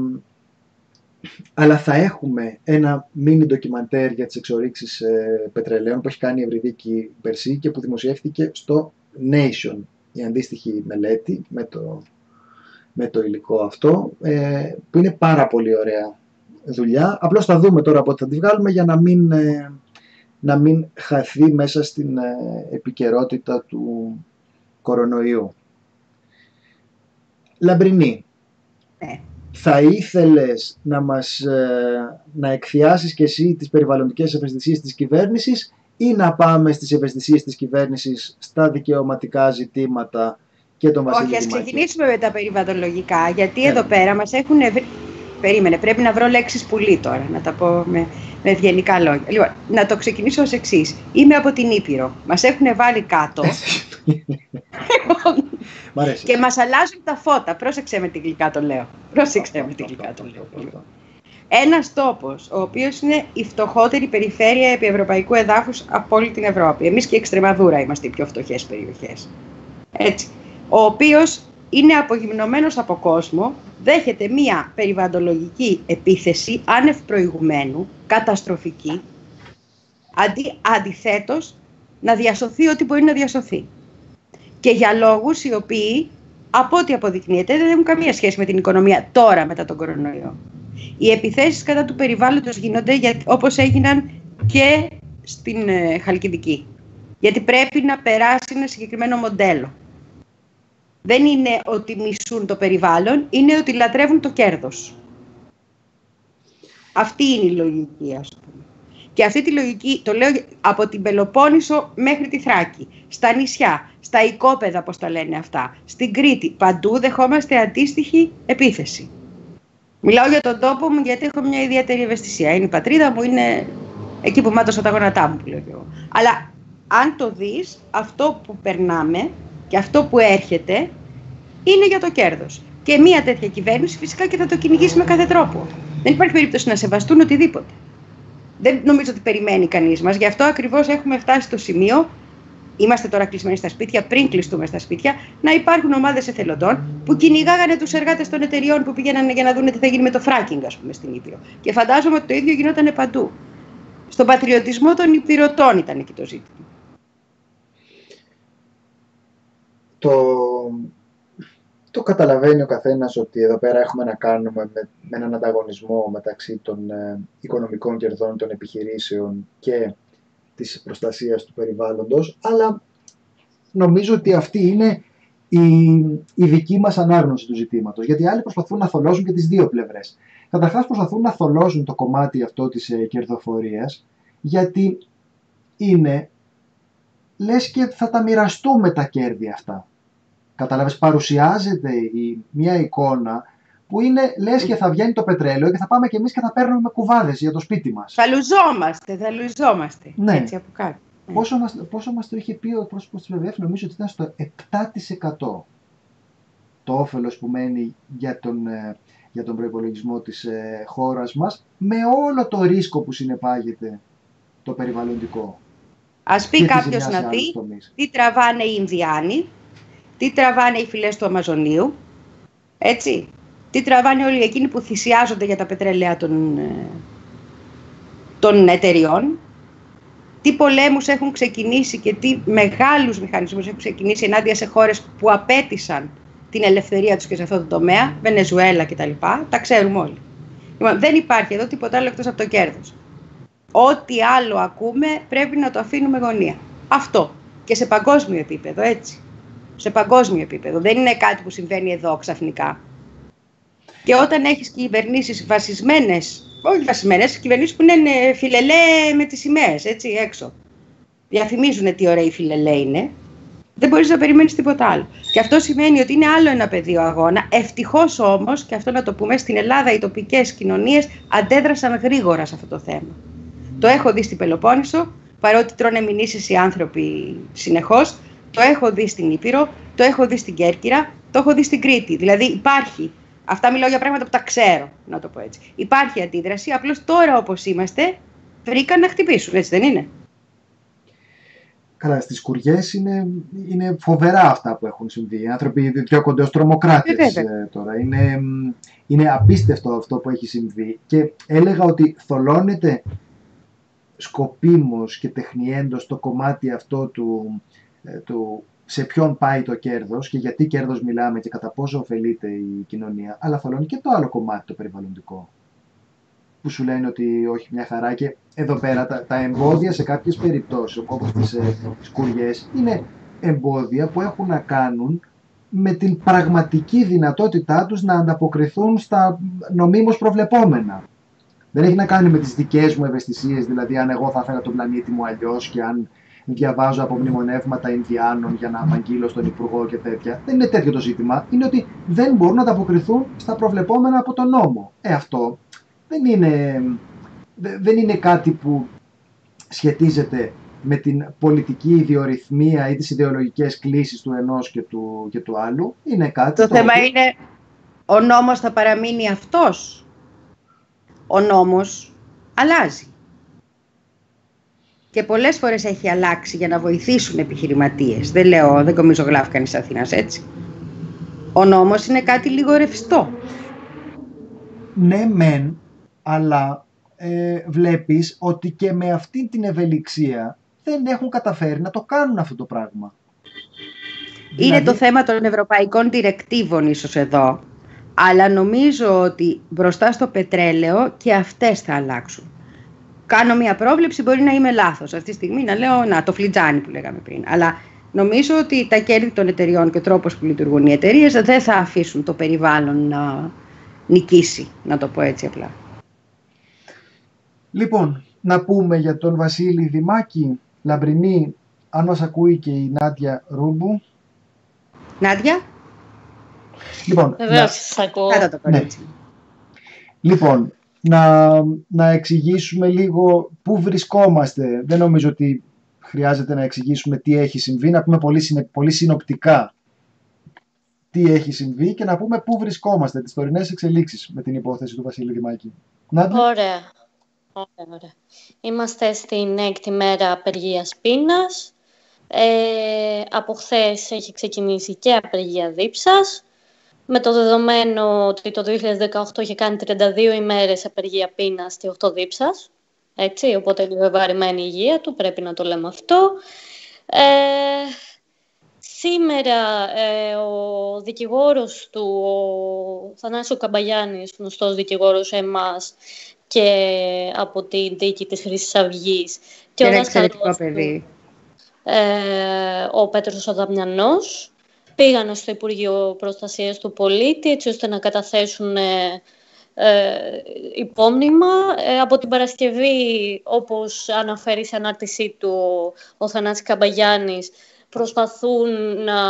αλλά θα έχουμε ένα μίνι ντοκιμαντέρ για τις εξορίξεις ε, πετρελαίων που έχει κάνει η Ευρυδίκη Περσί και που δημοσιεύτηκε στο Nation, η αντίστοιχη μελέτη με το, με το υλικό αυτό, ε, που είναι πάρα πολύ ωραία δουλειά. Απλώς θα δούμε τώρα πότε θα τη βγάλουμε για να μην ε, να μην χαθεί μέσα στην ε, επικαιρότητα του κορονοϊού. Λαμπρινή, ναι. θα ήθελες να μας ε, να εκθιάσεις και εσύ τις περιβαλλοντικές ευαισθησίες της κυβέρνησης ή να πάμε στις ευαισθησίες της κυβέρνησης στα δικαιωματικά ζητήματα και τον Βασίλη Όχι, ας ξεκινήσουμε με τα περιβαλλοντολογικά, γιατί εδώ πέρα μας έχουν Περίμενε, πρέπει να βρω λέξεις πουλί τώρα, να τα πω με, με ευγενικά λόγια. Λοιπόν, να το ξεκινήσω ως εξής. Είμαι από την Ήπειρο. Μας έχουν βάλει κάτω. και μας αλλάζουν τα φώτα. Πρόσεξε με την γλυκά το λέω. Πρόσεξε με την γλυκά το λέω. Ένας τόπος, ο οποίος είναι η φτωχότερη περιφέρεια επί ευρωπαϊκού εδάφους από όλη την Ευρώπη. Εμείς και η Εξτρεμαδούρα είμαστε οι πιο φτωχές περιοχές. Έτσι. Ο οποίος είναι απογυμνωμένος από κόσμο, δέχεται μία περιβαλλοντολογική επίθεση άνευ προηγουμένου, καταστροφική, αντί, αντιθέτως να διασωθεί ό,τι μπορεί να διασωθεί. Και για λόγους οι οποίοι, από ό,τι αποδεικνύεται, δεν έχουν καμία σχέση με την οικονομία τώρα μετά τον κορονοϊό. Οι επιθέσεις κατά του περιβάλλοντος γίνονται για, όπως έγιναν και στην ε, Χαλκιδική. Γιατί πρέπει να περάσει ένα συγκεκριμένο μοντέλο. Δεν είναι ότι μισούν το περιβάλλον, είναι ότι λατρεύουν το κέρδος. Αυτή είναι η λογική, ας πούμε. Και αυτή τη λογική, το λέω από την Πελοπόννησο μέχρι τη Θράκη, στα νησιά, στα οικόπεδα, όπως τα λένε αυτά, στην Κρήτη, παντού δεχόμαστε αντίστοιχη επίθεση. Μιλάω για τον τόπο μου γιατί έχω μια ιδιαίτερη ευαισθησία. Είναι η πατρίδα μου, είναι εκεί που μάτωσα τα γόνατά μου, που λέω εγώ. Αλλά αν το δεις, αυτό που περνάμε και αυτό που έρχεται είναι για το κέρδος. Και μια τέτοια κυβέρνηση φυσικά και θα το κυνηγήσει με κάθε τρόπο. Δεν υπάρχει περίπτωση να σεβαστούν οτιδήποτε. Δεν νομίζω ότι περιμένει κανείς μας. Γι' αυτό ακριβώς έχουμε φτάσει στο σημείο, είμαστε τώρα κλεισμένοι στα σπίτια, πριν κλειστούμε στα σπίτια, να υπάρχουν ομάδες εθελοντών που κυνηγάγανε τους εργάτες των εταιριών που πήγαιναν για να δουν τι θα γίνει με το φράκινγκ, ας πούμε, στην Ήπειρο. Και φαντάζομαι ότι το ίδιο γινόταν παντού. Στον πατριωτισμό των υπηρωτών ήταν εκεί το ζήτημα. Το, το καταλαβαίνει ο καθένας ότι εδώ πέρα έχουμε να κάνουμε με, με έναν ανταγωνισμό μεταξύ των ε, οικονομικών κερδών των επιχειρήσεων και της προστασίας του περιβάλλοντος, αλλά νομίζω ότι αυτή είναι η, η δική μας ανάγνωση του ζητήματος, γιατί άλλοι προσπαθούν να θολώσουν και τις δύο πλευρές. Καταρχάς προσπαθούν να θολώσουν το κομμάτι αυτό της ε, κερδοφορίας, γιατί είναι, λες και θα τα μοιραστούμε τα κέρδη αυτά. Κατάλαβες, παρουσιάζεται η, μια εικόνα που είναι λες και θα βγαίνει το πετρέλαιο και θα πάμε και εμείς και θα παίρνουμε κουβάδες για το σπίτι μας. Θα λουζόμαστε, θα λουζόμαστε. Ναι. Έτσι από κάτω. Πόσο μας, πόσο μας το είχε πει ο πρόσωπος της ΒΒΕΦ, νομίζω ότι ήταν στο 7% το όφελος που μένει για τον, ε, για τον προϋπολογισμό της ε, χώρας μας, με όλο το ρίσκο που συνεπάγεται το περιβαλλοντικό. Ας πει κάποιος να δει τι τραβάνε οι Ινδιάνοι, τι τραβάνε οι φυλές του Αμαζονίου, έτσι, τι τραβάνε όλοι εκείνοι που θυσιάζονται για τα πετρέλαια των, ε, των εταιριών, τι πολέμους έχουν ξεκινήσει και τι μεγάλους μηχανισμούς έχουν ξεκινήσει ενάντια σε χώρες που απέτησαν την ελευθερία τους και σε αυτό το τομέα, Βενεζουέλα κτλ. Τα, τα ξέρουμε όλοι. Λοιπόν, δεν υπάρχει εδώ τίποτα άλλο εκτός από το κέρδος. Ό,τι άλλο ακούμε πρέπει να το αφήνουμε γωνία. Αυτό. Και σε παγκόσμιο επίπεδο, έτσι σε παγκόσμιο επίπεδο. Δεν είναι κάτι που συμβαίνει εδώ ξαφνικά. Και όταν έχεις κυβερνήσεις βασισμένες, όχι βασισμένες, κυβερνήσεις που είναι φιλελέ με τις σημαίες, έτσι, έξω. Διαφημίζουν τι ωραία η φιλελέ είναι. Δεν μπορείς να περιμένεις τίποτα άλλο. Και αυτό σημαίνει ότι είναι άλλο ένα πεδίο αγώνα. Ευτυχώς όμως, και αυτό να το πούμε, στην Ελλάδα οι τοπικές κοινωνίες αντέδρασαν γρήγορα σε αυτό το θέμα. Το έχω δει στην Πελοπόννησο, παρότι τρώνε μηνύσεις οι άνθρωποι συνεχώς, το έχω δει στην Ήπειρο, το έχω δει στην Κέρκυρα, το έχω δει στην Κρήτη. Δηλαδή υπάρχει. Αυτά μιλάω για πράγματα που τα ξέρω, να το πω έτσι. Υπάρχει αντίδραση, απλώς τώρα όπως είμαστε, βρήκαν να χτυπήσουν, έτσι δεν είναι; Καλά, στις κουριές είναι, είναι φοβερά αυτά που έχουν συμβεί. Οι άνθρωποι διώκονται ως τρομοκράτες ε, τώρα. Είναι, είναι απίστευτο αυτό που έχει συμβεί. Και έλεγα ότι θολώνεται σκοπίμως και τεχνιέντος το κομμάτι αυτό του, ε, του σε ποιον πάει το κέρδος και γιατί κέρδος μιλάμε και κατά πόσο ωφελείται η κοινωνία, αλλά θολώνει και το άλλο κομμάτι το περιβαλλοντικό που σου λένε ότι όχι μια χαρά και εδώ πέρα τα, τα εμπόδια σε κάποιες περιπτώσεις όπως τις, ε, τις είναι εμπόδια που έχουν να κάνουν με την πραγματική δυνατότητά τους να ανταποκριθούν στα νομίμως προβλεπόμενα. Δεν έχει να κάνει με τις δικές μου ευαισθησίες, δηλαδή αν εγώ θα έφερα τον πλανήτη μου αλλιώς και αν διαβάζω από μνημονεύματα Ινδιάνων για να απαγγείλω στον Υπουργό και τέτοια. Δεν είναι τέτοιο το ζήτημα. Είναι ότι δεν μπορούν να ανταποκριθούν στα προβλεπόμενα από τον νόμο. Ε, αυτό δεν είναι, δεν είναι κάτι που σχετίζεται με την πολιτική ιδιορυθμία ή τις ιδεολογικές κλήσεις του ενός και του, και του άλλου. Είναι κάτι το, το θέμα είναι ο νόμος θα παραμείνει αυτός; Ο νόμος αλλάζει και πολλές φορές έχει αλλάξει για να βοηθήσουν επιχειρηματίες. Δεν λέω, δεν κομίζω γλάφκανη της Αθήνας, έτσι. Ο νόμος είναι κάτι λίγο ρευστό. Ναι, μεν, αλλά ε, βλέπεις ότι και με αυτή την ευελιξία δεν έχουν καταφέρει να το κάνουν αυτό το πράγμα. Είναι δηλαδή- το θέμα των ευρωπαϊκών διρεκτίβων ίσως εδώ, αλλά νομίζω ότι μπροστά στο πετρέλαιο και αυτές θα αλλάξουν κάνω μια πρόβλεψη, μπορεί να είμαι λάθος. Αυτή τη στιγμή να λέω, να το φλιτζάνι που λέγαμε πριν. Αλλά νομίζω ότι τα κέρδη των εταιριών και ο τρόπος που λειτουργούν οι εταιρείες δεν θα αφήσουν το περιβάλλον να νικήσει, να το πω έτσι απλά. Λοιπόν, να πούμε για τον Βασίλη Δημάκη, Λαμπρινή, αν μας ακούει και η Νάντια Ρούμπου. Νάντια; Λοιπόν, Βεβαίως, να... ακούω. το ναι. Λοιπόν, να, να εξηγήσουμε λίγο πού βρισκόμαστε. Δεν νομίζω ότι χρειάζεται να εξηγήσουμε τι έχει συμβεί, να πούμε πολύ, πολύ συνοπτικά τι έχει συμβεί και να πούμε πού βρισκόμαστε, τις τωρινές εξελίξεις με την υπόθεση του Βασίλη Δημάκη. Ωραία. Ωραία, ωραία. Είμαστε στην έκτη μέρα απεργίας πείνας. Ε, από χθες έχει ξεκινήσει και απεργία δίψας. Με το δεδομένο ότι το 2018 είχε κάνει 32 ημέρες απεργία πείνας και 8 δίψας. Έτσι, οπότε είναι βεβαρημένη η υγεία του, πρέπει να το λέμε αυτό. Ε, σήμερα ε, ο δικηγόρος του, ο Θανάσιο Καμπαγιάννης, γνωστός δικηγόρος εμάς, και από την δίκη της Χρυσής Αυγής. Και Ένα εξαιρετικό παιδί. Ε, ο Πέτρος Αδαμιανός πήγαν στο Υπουργείο Προστασίας του Πολίτη έτσι ώστε να καταθέσουν ε, ε υπόμνημα. Ε, από την Παρασκευή, όπως αναφέρει σε ανάρτησή του ο Θανάσης Καμπαγιάννης, προσπαθούν να,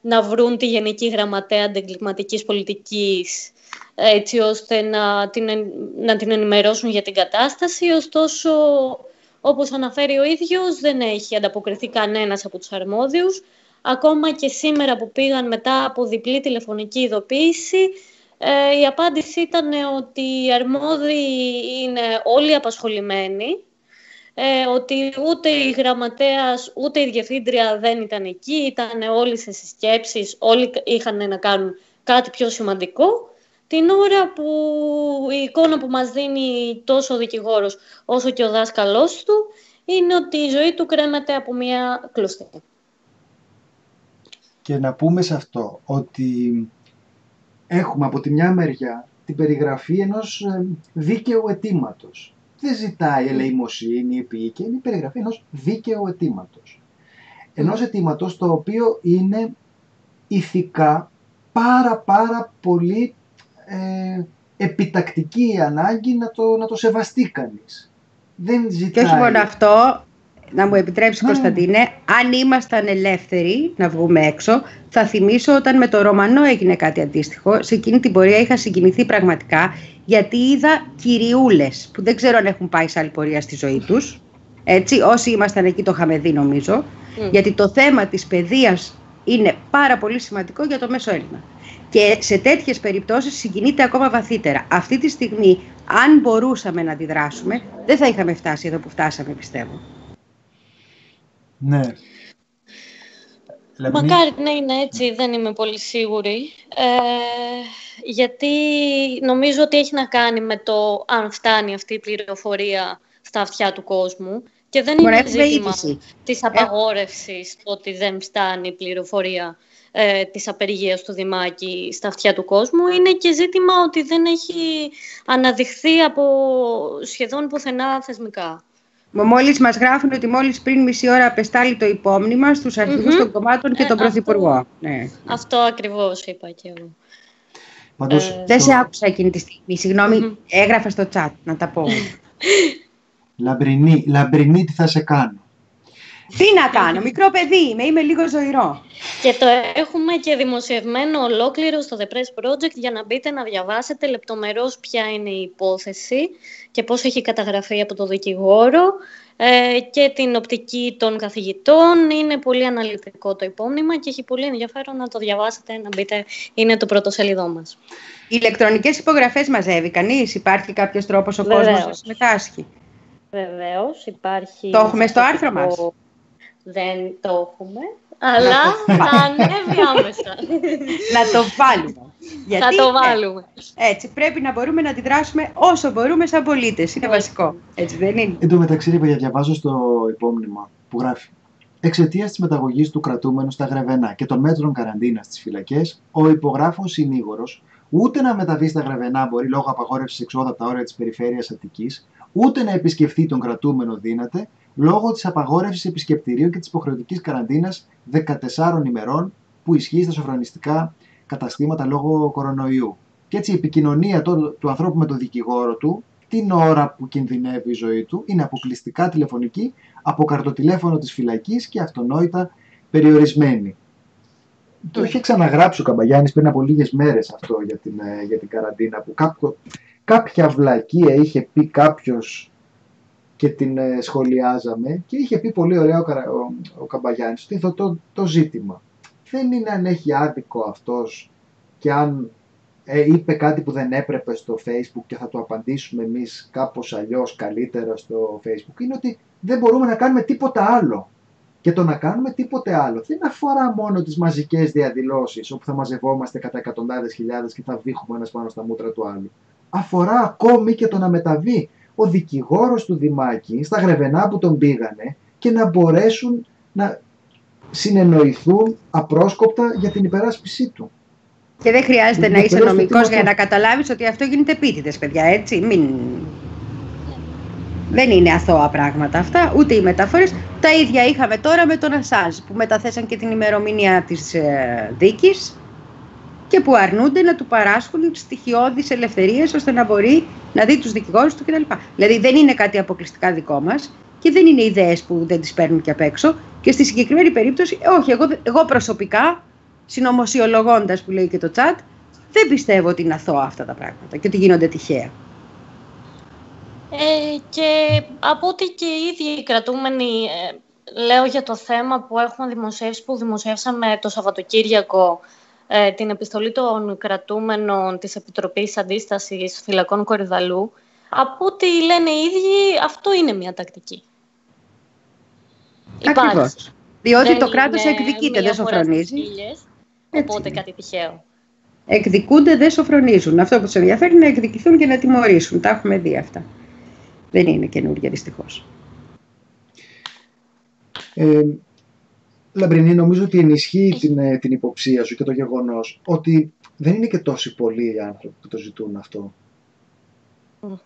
να βρουν τη Γενική Γραμματέα Αντεγκληματικής Πολιτικής έτσι ώστε να την, να την ενημερώσουν για την κατάσταση. Ωστόσο, όπως αναφέρει ο ίδιος, δεν έχει ανταποκριθεί κανένας από τους αρμόδιους. Ακόμα και σήμερα που πήγαν μετά από διπλή τηλεφωνική ειδοποίηση, ε, η απάντηση ήταν ότι οι αρμόδιοι είναι όλοι απασχολημένοι, ε, ότι ούτε η γραμματέας ούτε η διευθύντρια δεν ήταν εκεί, ήταν όλοι σε συσκέψεις, όλοι είχαν να κάνουν κάτι πιο σημαντικό την ώρα που η εικόνα που μας δίνει τόσο ο δικηγόρος όσο και ο δάσκαλός του είναι ότι η ζωή του κρέμεται από μια κλωστή. Και να πούμε σε αυτό ότι έχουμε από τη μια μεριά την περιγραφή ενός ε, δίκαιου αιτήματος. Δεν ζητάει ελεημοσύνη, επίοικια, είναι η περιγραφή ενός δίκαιου αιτήματος. Ενός αιτήματος το οποίο είναι ηθικά πάρα πάρα πολύ ε, επιτακτική ανάγκη να το, να το σεβαστεί κανείς. Δεν ζητάει... Και όχι μόνο αυτό, να μου επιτρέψεις ναι. Κωνσταντίνε, αν ήμασταν ελεύθεροι να βγούμε έξω, θα θυμίσω όταν με το Ρωμανό έγινε κάτι αντίστοιχο. Σε εκείνη την πορεία είχα συγκινηθεί πραγματικά γιατί είδα κυριούλες που δεν ξέρω αν έχουν πάει σε άλλη πορεία στη ζωή τους. Έτσι, όσοι ήμασταν εκεί το είχαμε δει νομίζω. Γιατί το θέμα της παιδείας είναι πάρα πολύ σημαντικό για το μέσο Έλληνα και σε τέτοιες περιπτώσεις συγκινείται ακόμα βαθύτερα. Αυτή τη στιγμή, αν μπορούσαμε να αντιδράσουμε, δεν θα είχαμε φτάσει εδώ που φτάσαμε, πιστεύω. Ναι. Μακάρι να είναι έτσι, δεν είμαι πολύ σίγουρη. Ε, γιατί νομίζω ότι έχει να κάνει με το αν φτάνει αυτή η πληροφορία στα αυτιά του κόσμου. Και δεν είναι ζήτημα της απαγόρευσης ότι δεν φτάνει η πληροφορία ε, της απεργίας του Δημάκη στα αυτιά του κόσμου. Είναι και ζήτημα ότι δεν έχει αναδειχθεί από σχεδόν πουθενά θεσμικά. Μόλις μας γράφουν ότι μόλις πριν μισή ώρα απεστάλλει το υπόμνημα στους αρχηγούς των κομμάτων και ε, τον Πρωθυπουργό. Αυτό, ναι. αυτό ακριβώς είπα και εγώ. Πάντως, ε, Δεν σε άκουσα εκείνη τη στιγμή. Συγγνώμη, έγραφα στο chat να τα πω. λαμπρινή, λαμπρινή, τι θα σε κάνω. Τι να κάνω, μικρό παιδί είμαι, είμαι λίγο ζωηρό. Και το έχουμε και δημοσιευμένο ολόκληρο στο The Press Project για να μπείτε να διαβάσετε λεπτομερώς ποια είναι η υπόθεση και πώς έχει καταγραφεί από το δικηγόρο ε, και την οπτική των καθηγητών. Είναι πολύ αναλυτικό το υπόμνημα και έχει πολύ ενδιαφέρον να το διαβάσετε, να μπείτε, είναι το πρώτο σελίδό μας. Οι ηλεκτρονικές υπογραφές μαζεύει κανείς, υπάρχει κάποιος τρόπος ο Βεβαίως. κόσμος να συμμετάσχει; Βεβαίως, υπάρχει... Το έχουμε στο άρθρο μας δεν το έχουμε, αλλά θα ανέβει άμεσα. να το βάλουμε. Γιατί, θα το βάλουμε. Έτσι, πρέπει να μπορούμε να αντιδράσουμε όσο μπορούμε σαν πολίτες. Είναι βασικό. Έτσι δεν είναι; Εν τω μεταξύ, ρε διαβάζω στο υπόμνημα που γράφει. Εξαιτίας της μεταγωγής του κρατούμενου στα Γρεβενά και των μέτρων καραντίνας στις φυλακές, ο υπογράφων συνήγορος ούτε να μεταβεί στα Γρεβενά μπορεί λόγω απαγόρευσης εξόδου από τα όρια της περιφέρειας Αττικής, ούτε να επισκεφθεί τον κρατούμενο δύναται, λόγω της απαγόρευσης επισκεπτηρίου και της υποχρεωτικής καραντίνας 14 ημερών που ισχύει στα σοφρονιστικά καταστήματα λόγω κορονοϊού. Και έτσι η επικοινωνία του, του ανθρώπου με τον δικηγόρο του την ώρα που κινδυνεύει η ζωή του είναι αποκλειστικά τηλεφωνική από καρτοτηλέφωνο της φυλακής και αυτονόητα περιορισμένη. Το είχε ξαναγράψει ο Καμπαγιάννης πριν από λίγες μέρες αυτό για την, ε, για την καραντίνα που κάποιο, κάποια βλακεία είχε πει κάποιος και την ε, σχολιάζαμε και είχε πει πολύ ωραία ο, ο, ο Καμπαγιάννης ότι το, το, το ζήτημα δεν είναι αν έχει άδικο αυτός και αν ε, είπε κάτι που δεν έπρεπε στο facebook και θα το απαντήσουμε εμείς κάπως αλλιώς καλύτερα στο facebook είναι ότι δεν μπορούμε να κάνουμε τίποτα άλλο. Και το να κάνουμε τίποτε άλλο δεν αφορά μόνο τις μαζικές διαδηλώσεις όπου θα μαζευόμαστε κατά εκατοντάδες χιλιάδες και θα βήχουμε ένας πάνω στα μούτρα του άλλου. Αφορά ακόμη και το να μεταβεί ο δικηγόρος του Δημάκη στα γρεβενά που τον πήγανε και να μπορέσουν να συνεννοηθούν απρόσκοπτα για την υπεράσπιση του. Και δεν χρειάζεται να είσαι νομικός για να καταλάβεις ότι αυτό γίνεται επίτηδες, παιδιά, έτσι. Μην... Δεν είναι αθώα πράγματα αυτά, ούτε οι μεταφορές. Τα ίδια είχαμε τώρα με τον Ασάζ, που μεταθέσαν και την ημερομηνία της ε, δίκης και που αρνούνται να του παράσχουν στοιχειώδεις ελευθερίες ώστε να μπορεί να δει τους δικηγόρους του κτλ. Δηλαδή δεν είναι κάτι αποκλειστικά δικό μας και δεν είναι ιδέες που δεν τις παίρνουν και απ' έξω. Και στη συγκεκριμένη περίπτωση, όχι, εγώ, εγώ προσωπικά συνωμοσιολογώντας που λέει και το chat, δεν πιστεύω ότι είναι αθώα αυτά τα πράγματα και ότι γίνονται τυχαία. Ε, και από ό,τι και οι ίδιοι κρατούμενοι, ε, λέω για το θέμα που έχουμε δημοσιεύσει, που δημοσιεύσαμε το Σαββατοκύριακο, ε, την επιστολή των κρατούμενων της Επιτροπής Αντίστασης Φυλακών Κορυδαλού, από ό,τι λένε οι ίδιοι, αυτό είναι μια τακτική. Ακριβώς. Διότι το κράτος εκδικείται, δεν σοφρονίζει. Οπότε κάτι τυχαίο. Εκδικούνται, δεν σοφρονίζουν. Αυτό που τους ενδιαφέρει είναι να εκδικηθούν και να τιμωρήσουν. Τα έχουμε δει αυτά. Δεν είναι καινούργια δυστυχώς. Ε, Λαμπρινή, νομίζω ότι ενισχύει την, ε, την υποψία σου και το γεγονός ότι δεν είναι και τόσοι πολλοί οι άνθρωποι που το ζητούν αυτό.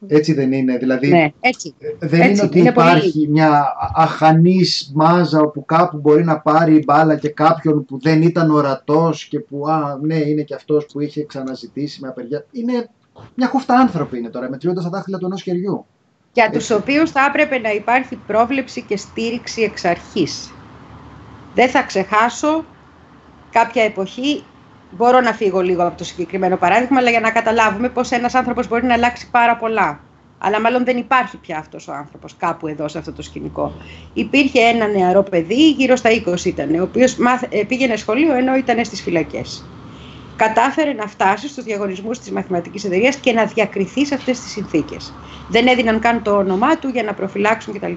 Έτσι δεν είναι, δηλαδή ναι, έτσι. δεν είναι ότι υπάρχει μια αχανής μάζα όπου κάπου μπορεί να πάρει μπάλα και κάποιον που δεν ήταν ορατός και που α, ναι είναι και αυτός που είχε ξαναζητήσει με απεργία. Είναι μια χούφτα άνθρωποι είναι τώρα, μετριώντας τα δάχτυλα του ενός χεριού. Για τους οποίους θα έπρεπε να υπάρχει πρόβλεψη και στήριξη εξ αρχής. Δεν θα ξεχάσω κάποια εποχή Μπορώ να φύγω λίγο από το συγκεκριμένο παράδειγμα, αλλά για να καταλάβουμε πώς ένας άνθρωπος μπορεί να αλλάξει πάρα πολλά. Αλλά μάλλον δεν υπάρχει πια αυτός ο άνθρωπος κάπου εδώ σε αυτό το σκηνικό. Υπήρχε ένα νεαρό παιδί, γύρω στα 20 ήταν, ο οποίος ε, πήγαινε σχολείο ενώ ήταν στις φυλακές. Κατάφερε να φτάσει στους διαγωνισμούς της μαθηματικής εταιρείας και να διακριθεί σε αυτές τις συνθήκες. Δεν έδιναν καν το όνομά του για να προφυλάξουν κτλ.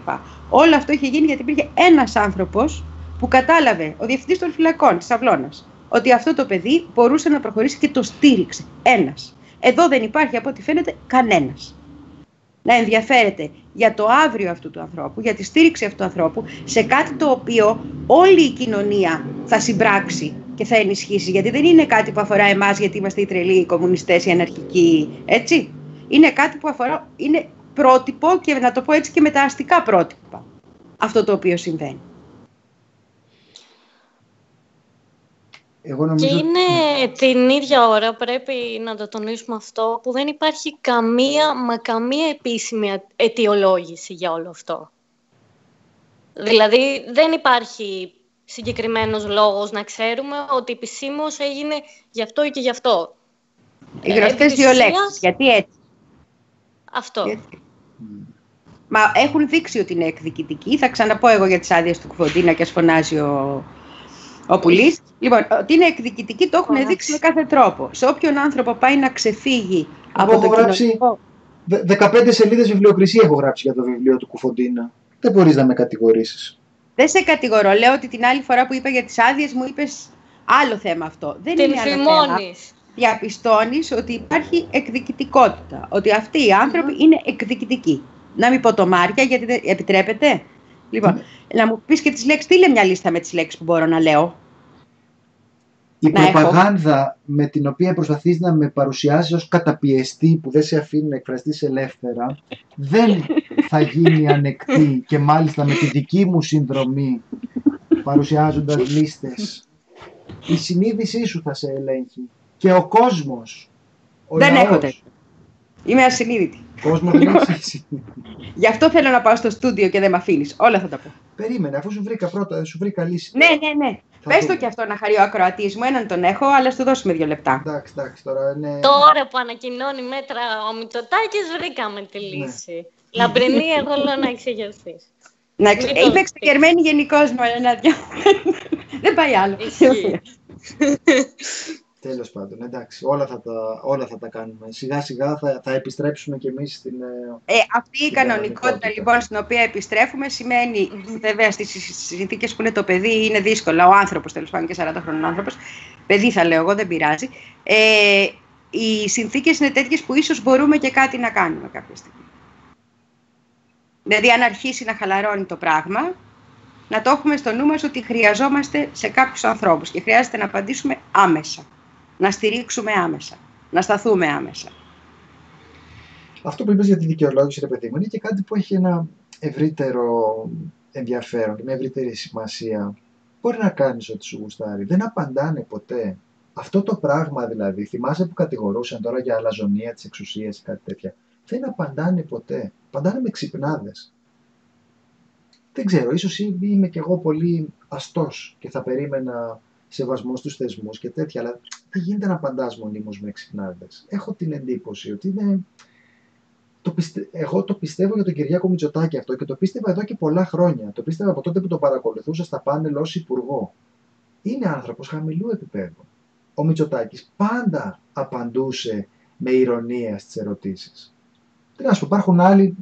Όλο αυτό είχε γίνει γιατί υπήρχε ένας άνθρωπος που κατάλαβε, ο διευθυντής των φυλακών της Αυλώνα, ότι αυτό το παιδί μπορούσε να προχωρήσει και το στήριξε. Ένας. Εδώ δεν υπάρχει από ό,τι φαίνεται κανένας. Να ενδιαφέρεται για το αύριο αυτού του ανθρώπου, για τη στήριξη αυτού του ανθρώπου, σε κάτι το οποίο όλη η κοινωνία θα συμπράξει και θα ενισχύσει. Γιατί δεν είναι κάτι που αφορά εμάς, γιατί είμαστε οι τρελοί, οι κομμουνιστές, οι αναρχικοί. Έτσι. Είναι κάτι που αφορά. είναι πρότυπο και να το πω έτσι και με τα αστικά πρότυπα. Αυτό το οποίο συμβαίνει. Εγώ νομίζω... Και είναι την ίδια ώρα, πρέπει να το τονίσουμε αυτό, που δεν υπάρχει καμία, μα καμία επίσημη αιτιολόγηση για όλο αυτό. Δηλαδή δεν υπάρχει συγκεκριμένος λόγος να ξέρουμε ότι επισήμως έγινε γι' αυτό ή και γι' αυτό. Οι γνωστές δύο λέξεις. Γιατί έτσι; Αυτό. Μα έχουν δείξει ότι είναι εκδικητική. Θα ξαναπώ εγώ για τις άδειες του Κουφοντίνα και ας φωνάζει ο, ο Πουλής. Λοιπόν, ότι είναι εκδικητική το έχουν δείξει με κάθε τρόπο. Σε όποιον άνθρωπο πάει να ξεφύγει από έχω το γράψει κοινωνικό... 15 σελίδες βιβλιοκρισία έχω γράψει για το βιβλίο του Κουφοντίνα. Δεν μπορείς να με κατηγορήσεις. Δεν σε κατηγορώ. Λέω ότι την άλλη φορά που είπα για τις άδειες μου είπες άλλο θέμα αυτό. Δεν Την είναι άλλο φημώνεις. θέμα. Διαπιστώνεις ότι υπάρχει εκδικητικότητα. Ότι αυτοί οι άνθρωποι είναι εκδικητικοί. Να μην πω το Μάρια γιατί δεν επιτρέπεται. Λοιπόν, να μου πεις και τις λέξεις. Τι λέει μια λίστα με τις λέξεις που μπορώ να λέω; η προπαγάνδα με την οποία προσπαθείς να με παρουσιάσεις ως καταπιεστή που δεν σε αφήνει να εκφραστείς ελεύθερα δεν θα γίνει ανεκτή και μάλιστα με τη δική μου συνδρομή παρουσιάζοντας λίστες η συνείδησή σου θα σε ελέγχει και ο κόσμος ο δεν έχω τέτοιο. Είμαι ασυνείδητη. Κόσμο δεν έχει Γι' αυτό θέλω να πάω στο στούντιο και δεν με αφήνεις. Όλα θα τα πω. Περίμενε, αφού σου βρήκα πρώτα, σου βρήκα λύση. Ναι, ναι, ναι. Πες το και αυτό να χαρεί ο ακροατής μου. Έναν τον έχω, αλλά σου δώσουμε δύο λεπτά. Εντάξει, εντάξει, τώρα ναι. Τώρα που ανακοινώνει μέτρα ο Μητσοτάκης, βρήκαμε τη ναι. λύση. Ναι. Λαμπρινή, εγώ λέω να εξηγηθεί. Να ξε... Είμαι εξεγερμένη γενικώς με ένα Δεν πάει άλλο. Τέλος πάντων, εντάξει, όλα θα, τα, όλα θα τα κάνουμε. Σιγά σιγά θα, θα επιστρέψουμε κι εμείς στην... Ε, ε αυτή η κανονικότητα. λοιπόν στην οποία επιστρέφουμε σημαίνει, βέβαια στις συνθήκες που είναι το παιδί είναι δύσκολα, ο άνθρωπος τέλος πάντων και 40 χρόνων άνθρωπος, παιδί θα λέω εγώ, δεν πειράζει, ε, οι συνθήκες είναι τέτοιες που ίσως μπορούμε και κάτι να κάνουμε κάποια στιγμή. Δηλαδή αν αρχίσει να χαλαρώνει το πράγμα, να το έχουμε στο νου μας ότι χρειαζόμαστε σε κάποιους ανθρώπους και χρειάζεται να απαντήσουμε άμεσα να στηρίξουμε άμεσα, να σταθούμε άμεσα. Αυτό που είπες για τη δικαιολόγηση, ρε παιδί μου, είναι και κάτι που έχει ένα ευρύτερο ενδιαφέρον και μια ευρύτερη σημασία. Μπορεί να κάνεις ό,τι σου γουστάρει. Δεν απαντάνε ποτέ. Αυτό το πράγμα δηλαδή, θυμάσαι που κατηγορούσαν τώρα για αλαζονία της εξουσίας ή κάτι τέτοια. Δεν απαντάνε ποτέ. Απαντάνε με ξυπνάδες. Δεν ξέρω, ίσως είμαι κι εγώ πολύ αστός και θα περίμενα σεβασμός στους θεσμούς και τέτοια, αλλά δεν γίνεται να απαντάς μονίμως με εξυπνάδες. Έχω την εντύπωση ότι είναι... Το πιστε... Εγώ το πιστεύω για τον Κυριάκο Μητσοτάκη αυτό και το πίστευα εδώ και πολλά χρόνια. Το πίστευα από τότε που τον παρακολουθούσα στα πάνελ ως υπουργό. Είναι άνθρωπος χαμηλού επίπεδου. Ο Μητσοτάκης πάντα απαντούσε με ηρωνία στις ερωτήσεις. Τι να σου πω, υπάρχουν άλλοι,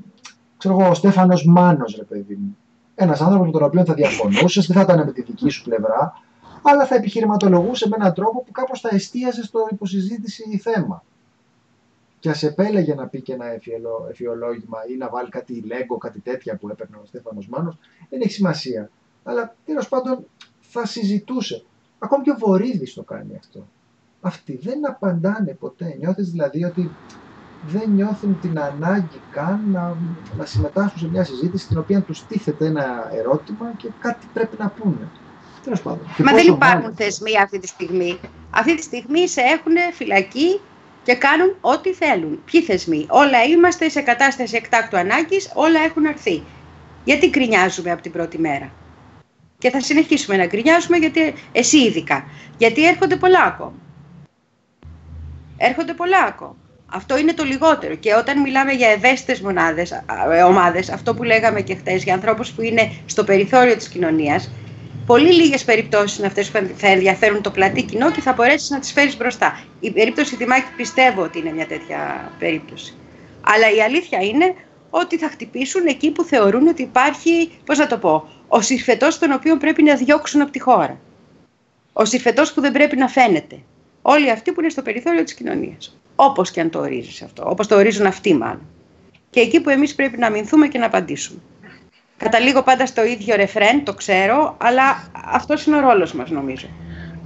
ξέρω εγώ, ο Στέφανος Μάνος, ρε παιδί μου. Ένας άνθρωπος με τον οποίο θα διαφωνούσες, δεν θα ήταν με τη δική σου πλευρά, αλλά θα επιχειρηματολογούσε με έναν τρόπο που κάπως θα εστίαζε στο υποσυζήτηση θέμα. Και ας επέλεγε να πει και ένα εφιολόγημα ή να βάλει κάτι λέγκο, κάτι τέτοια που έπαιρνε ο Στέφανος Μάνος, δεν έχει σημασία. Αλλά τέλος πάντων θα συζητούσε. Ακόμη και ο Βορύδης το κάνει αυτό. Αυτοί δεν απαντάνε ποτέ. Νιώθεις δηλαδή ότι δεν νιώθουν την ανάγκη καν να, να συμμετάσχουν σε μια συζήτηση στην οποία τους τίθεται ένα ερώτημα και κάτι πρέπει να πούνε. Μα δεν υπάρχουν θεσμοί αυτή τη στιγμή. Αυτή τη στιγμή σε έχουν φυλακή και κάνουν ό,τι θέλουν. Ποιοι θεσμοί; Όλα είμαστε σε κατάσταση εκτάκτου ανάγκης, όλα έχουν αρθεί. Γιατί κρινιάζουμε από την πρώτη μέρα; Και θα συνεχίσουμε να κρινιάζουμε, γιατί εσύ ειδικά. Γιατί έρχονται πολλά ακόμα. Έρχονται πολλά ακόμα. Αυτό είναι το λιγότερο. Και όταν μιλάμε για ευαίσθητες μονάδες, ε, ομάδες, αυτό που λέγαμε και χτες, για ανθρώπους που είναι στο περιθώριο της κοινωνίας, Πολύ λίγες περιπτώσεις είναι αυτές που θα ενδιαφέρουν το πλατή κοινό και θα μπορέσεις να τις φέρεις μπροστά. Η περίπτωση Δημάκη πιστεύω ότι είναι μια τέτοια περίπτωση. Αλλά η αλήθεια είναι ότι θα χτυπήσουν εκεί που θεωρούν ότι υπάρχει, πώς να το πω, ο συρφετός τον οποίο πρέπει να διώξουν από τη χώρα. Ο συρφετός που δεν πρέπει να φαίνεται. Όλοι αυτοί που είναι στο περιθώριο της κοινωνίας. Όπως και αν το ορίζεις αυτό. Όπως το ορίζουν αυτοί μάλλον. Και εκεί που εμείς πρέπει να αμυνθούμε και να απαντήσουμε. Καταλήγω πάντα στο ίδιο ρεφρέν, το ξέρω, αλλά αυτός είναι ο ρόλος μας, νομίζω.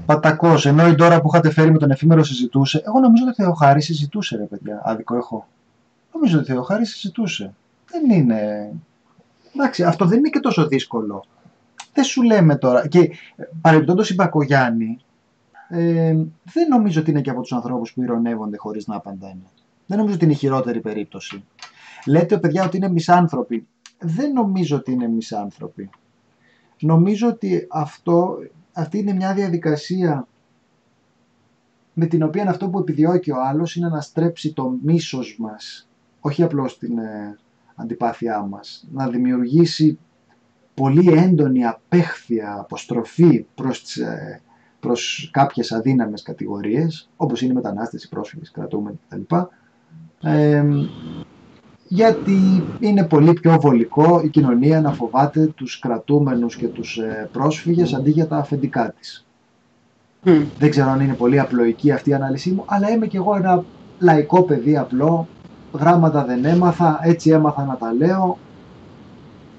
Πατακός, ενώ η τώρα που είχατε φέρει με τον εφήμερο συζητούσε, εγώ νομίζω ότι ο Θεοχάρης συζητούσε, ρε παιδιά. Άδικο έχω. Νομίζω ότι ο Θεοχάρης συζητούσε. Δεν είναι. Εντάξει, αυτό δεν είναι και τόσο δύσκολο. Δεν σου λέμε τώρα. Και παρεμπιπτόντως η Μπακογιάννη, ε, δεν νομίζω ότι είναι και από τους ανθρώπους που ηρωνεύονται χωρίς να απαντάνε. Δεν νομίζω ότι είναι η χειρότερη περίπτωση. Λέτε, παιδιά, ότι είναι μισάνθρωποι δεν νομίζω ότι είναι μισάνθρωποι. Νομίζω ότι αυτό, αυτή είναι μια διαδικασία με την οποία αυτό που επιδιώκει ο άλλος είναι να στρέψει το μίσος μας, όχι απλώς την ε, αντιπάθειά μας, να δημιουργήσει πολύ έντονη απέχθεια, αποστροφή προς, τις, ε, προς κάποιες αδύναμες κατηγορίες, όπως είναι οι μετανάστες, οι πρόσφυγες, κρατούμενοι κτλ γιατί είναι πολύ πιο βολικό η κοινωνία να φοβάται τους κρατούμενους και τους ε, πρόσφυγες αντί για τα αφεντικά της. Δεν ξέρω αν είναι πολύ απλοϊκή αυτή η ανάλυση μου, αλλά είμαι και εγώ ένα λαϊκό παιδί απλό, γράμματα δεν έμαθα, έτσι έμαθα να τα λέω.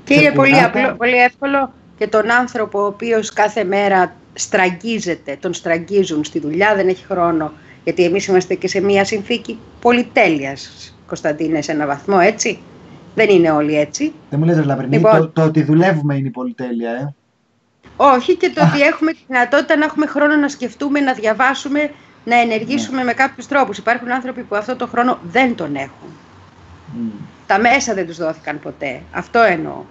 Και είναι πολύ, απλό, πολύ εύκολο και τον άνθρωπο ο οποίος κάθε μέρα στραγγίζεται, τον στραγγίζουν στη δουλειά, δεν έχει χρόνο, γιατί εμείς είμαστε και σε μια συνθήκη πολυτέλειας, Κωνσταντίνε, σε ένα βαθμό, έτσι; Δεν είναι όλοι έτσι. Δεν μου λες, Λαβρινή, λοιπόν, το, το ότι δουλεύουμε είναι η πολυτέλεια, ε. Όχι και το ότι έχουμε τη δυνατότητα να έχουμε χρόνο να σκεφτούμε, να διαβάσουμε, να ενεργήσουμε ναι. με κάποιους τρόπους. Υπάρχουν άνθρωποι που αυτό το χρόνο δεν τον έχουν. Τα μέσα δεν τους δόθηκαν ποτέ. Αυτό εννοώ.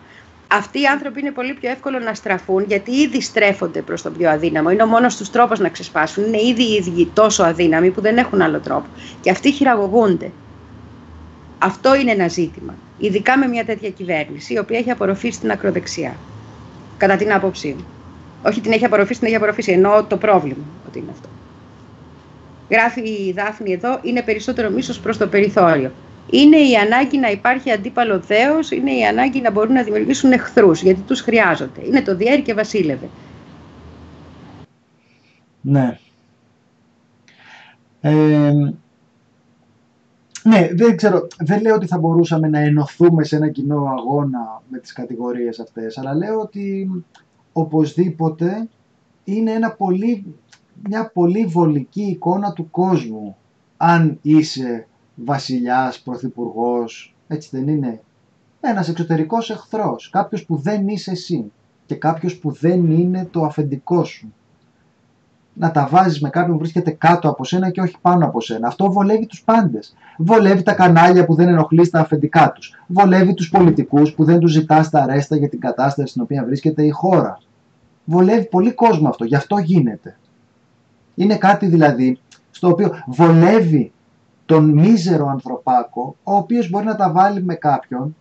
Αυτοί οι άνθρωποι είναι πολύ πιο εύκολο να στραφούν γιατί ήδη στρέφονται προς το πιο αδύναμο. Είναι ο μόνος τους τρόπος να ξεσπάσουν. Είναι ήδη οι ίδιοι τόσο αδύναμοι που δεν έχουν άλλο τρόπο. Και αυτοί χειραγωγούνται. Αυτό είναι ένα ζήτημα. Ειδικά με μια τέτοια κυβέρνηση η οποία έχει απορροφήσει την ακροδεξιά. Κατά την άποψή μου. Όχι την έχει απορροφήσει, την έχει απορροφήσει. Εννοώ το πρόβλημα ότι είναι αυτό. Γράφει η Δάφνη εδώ, είναι περισσότερο μίσος προς το περιθώριο είναι η ανάγκη να υπάρχει αντίπαλο δέος, είναι η ανάγκη να μπορούν να δημιουργήσουν εχθρούς, γιατί τους χρειάζονται. Είναι το διέρη και βασίλευε. Ναι. Ε, ναι, δεν ξέρω, δεν λέω ότι θα μπορούσαμε να ενωθούμε σε ένα κοινό αγώνα με τις κατηγορίες αυτές, αλλά λέω ότι οπωσδήποτε είναι ένα πολύ, μια πολύ βολική εικόνα του κόσμου αν είσαι βασιλιάς, πρωθυπουργός, έτσι δεν είναι. Ένας εξωτερικός εχθρός, κάποιος που δεν είσαι εσύ και κάποιος που δεν είναι το αφεντικό σου. Να τα βάζεις με κάποιον που βρίσκεται κάτω από σένα και όχι πάνω από σένα. Αυτό βολεύει τους πάντες. Βολεύει τα κανάλια που δεν ενοχλείς τα αφεντικά τους. Βολεύει τους πολιτικούς που δεν τους ζητάς τα αρέστα για την κατάσταση στην οποία βρίσκεται η χώρα. Βολεύει πολύ κόσμο αυτό, γι' αυτό γίνεται. Είναι κάτι δηλαδή στο οποίο βολεύει τον μίζερο ανθρωπάκο, ο οποίος μπορεί να τα βάλει με κάποιον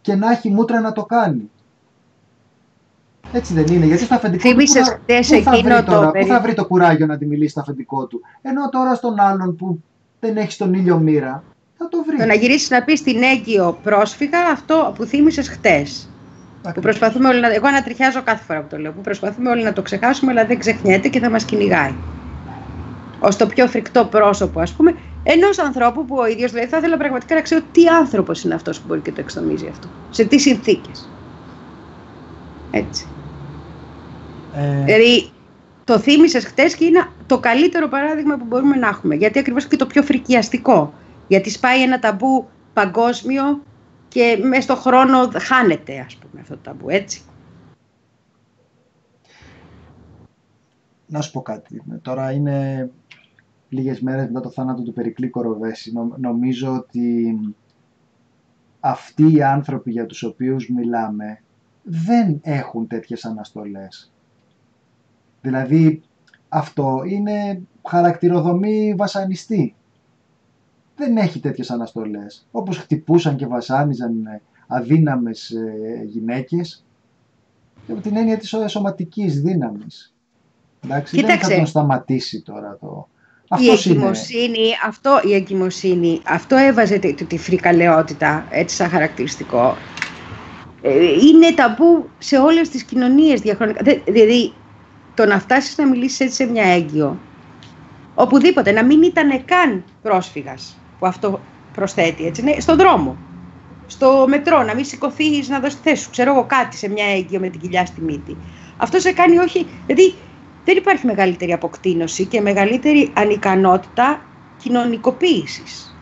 και να έχει μούτρα να το κάνει. Έτσι δεν είναι, γιατί στο αφεντικό του πού, θα βρει τώρα, πού θα βρει το κουράγιο να τη μιλήσει στο αφεντικό του. Ενώ τώρα στον άλλον που δεν έχει τον ήλιο μοίρα, θα το βρει. Το να γυρίσεις να πεις στην έγκυο πρόσφυγα αυτό που θύμισε χτες. Που προσπαθούμε όλοι να. Εγώ ανατριχιάζω κάθε φορά που το λέω. Που προσπαθούμε όλοι να το ξεχάσουμε, αλλά δεν ξεχνιέται και θα μας κυνηγάει ως το πιο φρικτό πρόσωπο, ας πούμε, ενός ανθρώπου που ο ίδιος δηλαδή θα ήθελα πραγματικά να ξέρω τι άνθρωπος είναι αυτός που μπορεί και το εξτομίζει αυτό. Σε τι συνθήκες. Έτσι. Ε... Δηλαδή, το θύμισες χτες και είναι το καλύτερο παράδειγμα που μπορούμε να έχουμε. Γιατί ακριβώς και το πιο φρικιαστικό. Γιατί σπάει ένα ταμπού παγκόσμιο και μέσα στον χρόνο χάνεται, ας πούμε, αυτό το ταμπού, έτσι. Να σου πω κάτι. Τώρα είναι λίγες μέρες μετά το θάνατο του Περικλή Κοροβέση. Νομίζω ότι αυτοί οι άνθρωποι για τους οποίους μιλάμε δεν έχουν τέτοιες αναστολές. Δηλαδή αυτό είναι χαρακτηροδομή βασανιστή. Δεν έχει τέτοιες αναστολές. Όπως χτυπούσαν και βασάνιζαν αδύναμες ε, γυναίκες από την έννοια της σωματικής δύναμης. Εντάξει, δεν θα τον σταματήσει τώρα το, η εγκυμοσύνη, αυτό, η εγκυμοσύνη, αυτό έβαζε τη, τη, φρικαλαιότητα, έτσι σαν χαρακτηριστικό. Ε, είναι ταμπού σε όλες τις κοινωνίες διαχρονικά. Δηλαδή, το να φτάσεις να μιλήσεις έτσι σε μια έγκυο, οπουδήποτε, να μην ήταν καν πρόσφυγας, που αυτό προσθέτει, έτσι, ναι, στον δρόμο, στο μετρό, να μην σηκωθείς να δώσεις θέση σου, ξέρω εγώ κάτι σε μια έγκυο με την κοιλιά στη μύτη. Αυτό σε κάνει όχι, δηλαδή δεν υπάρχει μεγαλύτερη αποκτήνωση και μεγαλύτερη ανικανότητα κοινωνικοποίησης.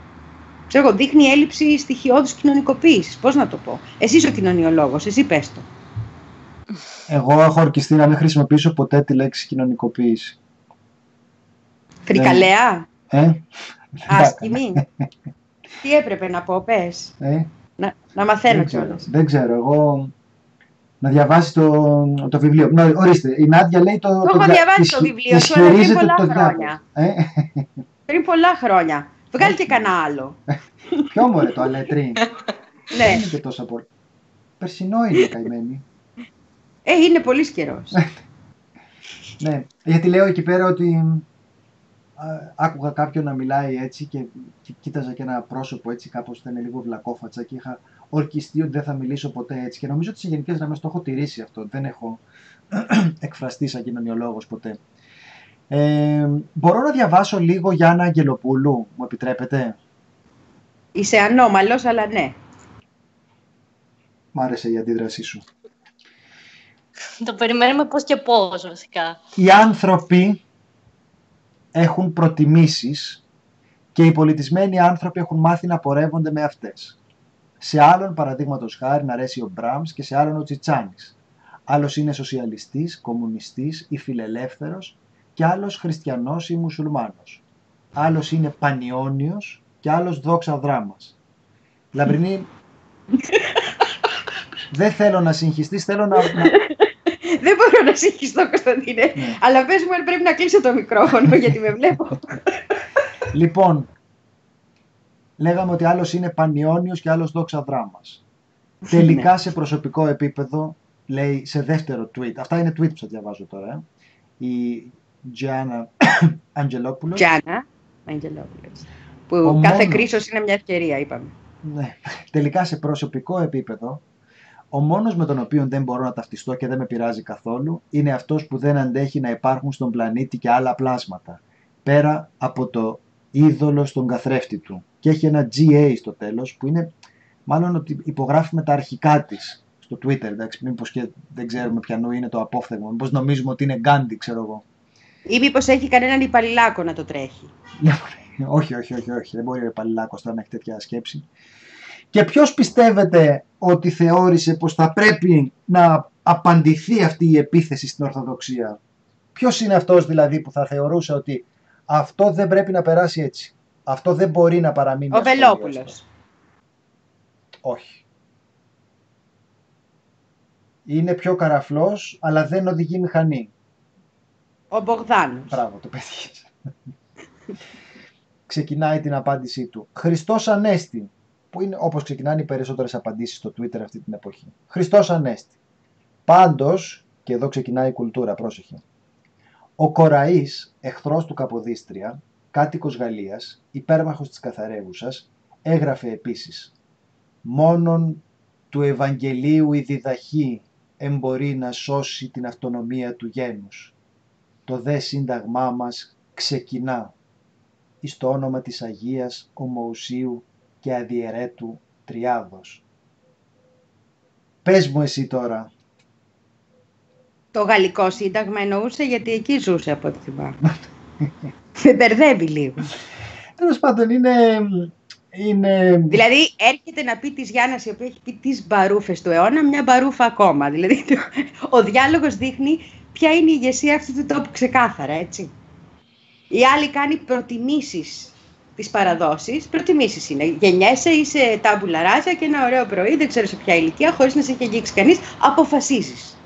Ξέρω, δείχνει έλλειψη στοιχειώδους κοινωνικοποίησης. Πώς να το πω. Εσύ είσαι ο κοινωνιολόγος, εσύ πες το. Εγώ έχω ορκιστεί να μην χρησιμοποιήσω ποτέ τη λέξη κοινωνικοποίηση. Φρικαλέα. Ε, Άσκημη. Τι έπρεπε να πω, πες. Ε, να, να μαθαίνω κιόλας. Δεν ξέρω, εγώ να διαβάσει το, το βιβλίο. Να, ορίστε, η Νάντια λέει το. Το, έχω διαβάσει το βιβλίο σου, αλλά πριν πολλά χρόνια. Ε; Πριν πολλά χρόνια. Βγάλει και κανένα άλλο. Ποιο μου το αλέτρι. ναι. Δεν είναι και τόσο πολύ. Περσινό είναι καημένη. Ε, είναι πολύ καιρός. ναι, γιατί λέω εκεί πέρα ότι άκουγα κάποιον να μιλάει έτσι και, και κοίταζα και ένα πρόσωπο έτσι κάπως ήταν λίγο βλακόφατσα και είχα ορκιστεί ότι δεν θα μιλήσω ποτέ έτσι και νομίζω ότι σε γενικές γραμμές το έχω τηρήσει αυτό, δεν έχω εκφραστεί σαν κοινωνιολόγος ποτέ. Ε, μπορώ να διαβάσω λίγο Γιάννα Αγγελοπούλου, μου επιτρέπετε; Είσαι ανώμαλος, αλλά ναι. Μ' άρεσε η αντίδρασή σου. Το περιμένουμε πώς και πώς βασικά. Οι άνθρωποι έχουν προτιμήσεις και οι πολιτισμένοι άνθρωποι έχουν μάθει να πορεύονται με αυτές. Σε άλλον, παραδείγματος χάρη, να αρέσει ο Μπραμ και σε άλλον ο Τσιτσάνης. Άλλος είναι σοσιαλιστής, κομμουνιστής ή φιλελεύθερος και άλλος χριστιανός ή μουσουλμάνος. Άλλος είναι πανιόνιος και άλλος δόξα δράμας. Λαμπρινή, δεν θέλω να συγχυστείς, θέλω να. Δεν μπορώ να συγχυστώ, Κωνσταντίνε. Ναι. Αλλά πες μου αν πρέπει να κλείσω το μικρόφωνο γιατί με βλέπω. λοιπόν, λέγαμε ότι άλλος είναι πανιόνιος και άλλος δόξα δράμας. Τελικά ναι. σε προσωπικό επίπεδο, λέει σε δεύτερο tweet, αυτά είναι tweet που θα διαβάζω τώρα, ε, η Τζιάννα Αγγελόπουλος. Τζιάννα Αγγελόπουλος. Που κάθε κρίσος είναι μια ευκαιρία, είπαμε. Ναι. Τελικά σε προσωπικό επίπεδο, ο μόνος με τον οποίο δεν μπορώ να ταυτιστώ και δεν με πειράζει καθόλου είναι αυτός που δεν αντέχει να υπάρχουν στον πλανήτη και άλλα πλάσματα. Πέρα από το είδωλο στον καθρέφτη του. Και έχει ένα GA στο τέλος που είναι μάλλον ότι υπογράφει με τα αρχικά της στο Twitter, εντάξει, μήπως και δεν ξέρουμε ποιανού είναι το απόφθεγμα, μήπως νομίζουμε ότι είναι Γκάντι, ξέρω εγώ. Ή μήπως έχει κανέναν υπαλληλάκο να το τρέχει. όχι, όχι, όχι, όχι, δεν μπορεί ο υπαλληλάκος να έχει τέτοια σκέψη. Και ποιος πιστεύετε ότι θεώρησε πως θα πρέπει να απαντηθεί αυτή η επίθεση στην Ορθοδοξία; Ποιος είναι αυτός δηλαδή που θα θεωρούσε ότι αυτό δεν πρέπει να περάσει έτσι; Αυτό δεν μπορεί να παραμείνει. Ο Βελόπουλος. Όχι. Είναι πιο καραφλός, αλλά δεν οδηγεί μηχανή. Ο Μπογδάνος. Μπράβο, το πέτυχες. Ξεκινάει την απάντησή του. Χριστός Ανέστη που είναι όπως ξεκινάνε οι περισσότερες απαντήσεις στο Twitter αυτή την εποχή. Χριστός Ανέστη. Πάντως, και εδώ ξεκινάει η κουλτούρα, πρόσεχε. Ο Κοραής, εχθρός του Καποδίστρια, κάτοικος Γαλλίας, υπέρμαχος της καθαρεύουσας, έγραφε επίσης «Μόνον του Ευαγγελίου η διδαχή εμπορεί να σώσει την αυτονομία του γένους. Το δε σύνταγμά μας ξεκινά εις το όνομα της Αγίας Ομοουσίου και αδιαιρέτου τριάδος. Πες μου εσύ τώρα. Το γαλλικό σύνταγμα εννοούσε γιατί εκεί ζούσε από ό,τι θυμάμαι. Με μπερδεύει λίγο. Τέλος πάντων είναι, είναι... Δηλαδή έρχεται να πει της Γιάννας η οποία έχει πει τις μπαρούφες του αιώνα μια μπαρούφα ακόμα. Δηλαδή ο διάλογος δείχνει ποια είναι η ηγεσία αυτού του τόπου ξεκάθαρα έτσι. Η άλλη κάνει προτιμήσεις τις παραδόσεις, προτιμήσεις είναι. Γεννιέσαι, είσαι τάμπουλα ράζα και ένα ωραίο πρωί, δεν ξέρω σε ποια ηλικία, χωρίς να σε έχει αγγίξει κανείς, αποφασίζεις.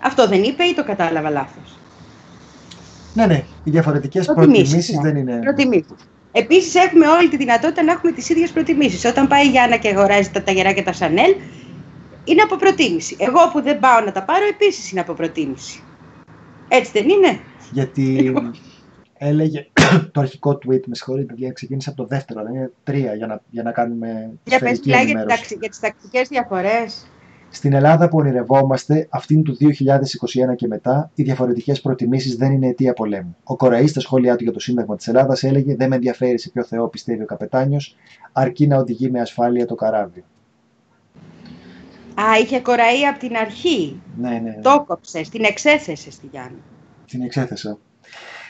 Αυτό δεν είπε ή το κατάλαβα λάθος; Ναι, ναι. Οι διαφορετικές προτιμήσεις, ναι. δεν είναι... Προτιμήσεις. Επίσης, έχουμε όλη τη δυνατότητα να έχουμε τις ίδιες προτιμήσεις. Όταν πάει η Γιάννα και αγοράζει τα ταγερά και τα Σανέλ, είναι από προτίμηση. Εγώ που δεν πάω να τα πάρω, επίσης είναι από προτίμηση. Έτσι δεν είναι; Γιατί έλεγε το αρχικό tweet, με συγχωρείτε, γιατί ξεκίνησε από το δεύτερο, αλλά είναι τρία για να, για να κάνουμε Για πες για, για τις τακτικές διαφορές. Στην Ελλάδα που ονειρευόμαστε, αυτήν του 2021 και μετά, οι διαφορετικές προτιμήσεις δεν είναι αιτία πολέμου. Ο Κοραής, στα σχόλιά του για το Σύνταγμα της Ελλάδας, έλεγε: Δεν με ενδιαφέρει σε ποιο Θεό πιστεύει ο καπετάνιος, αρκεί να οδηγεί με ασφάλεια το καράβι. Α, είχε Κοραή από την αρχή. Ναι, ναι. ναι. Το κόψε, την εξέθεσες στη Γιάννη. Την εξέθεσα.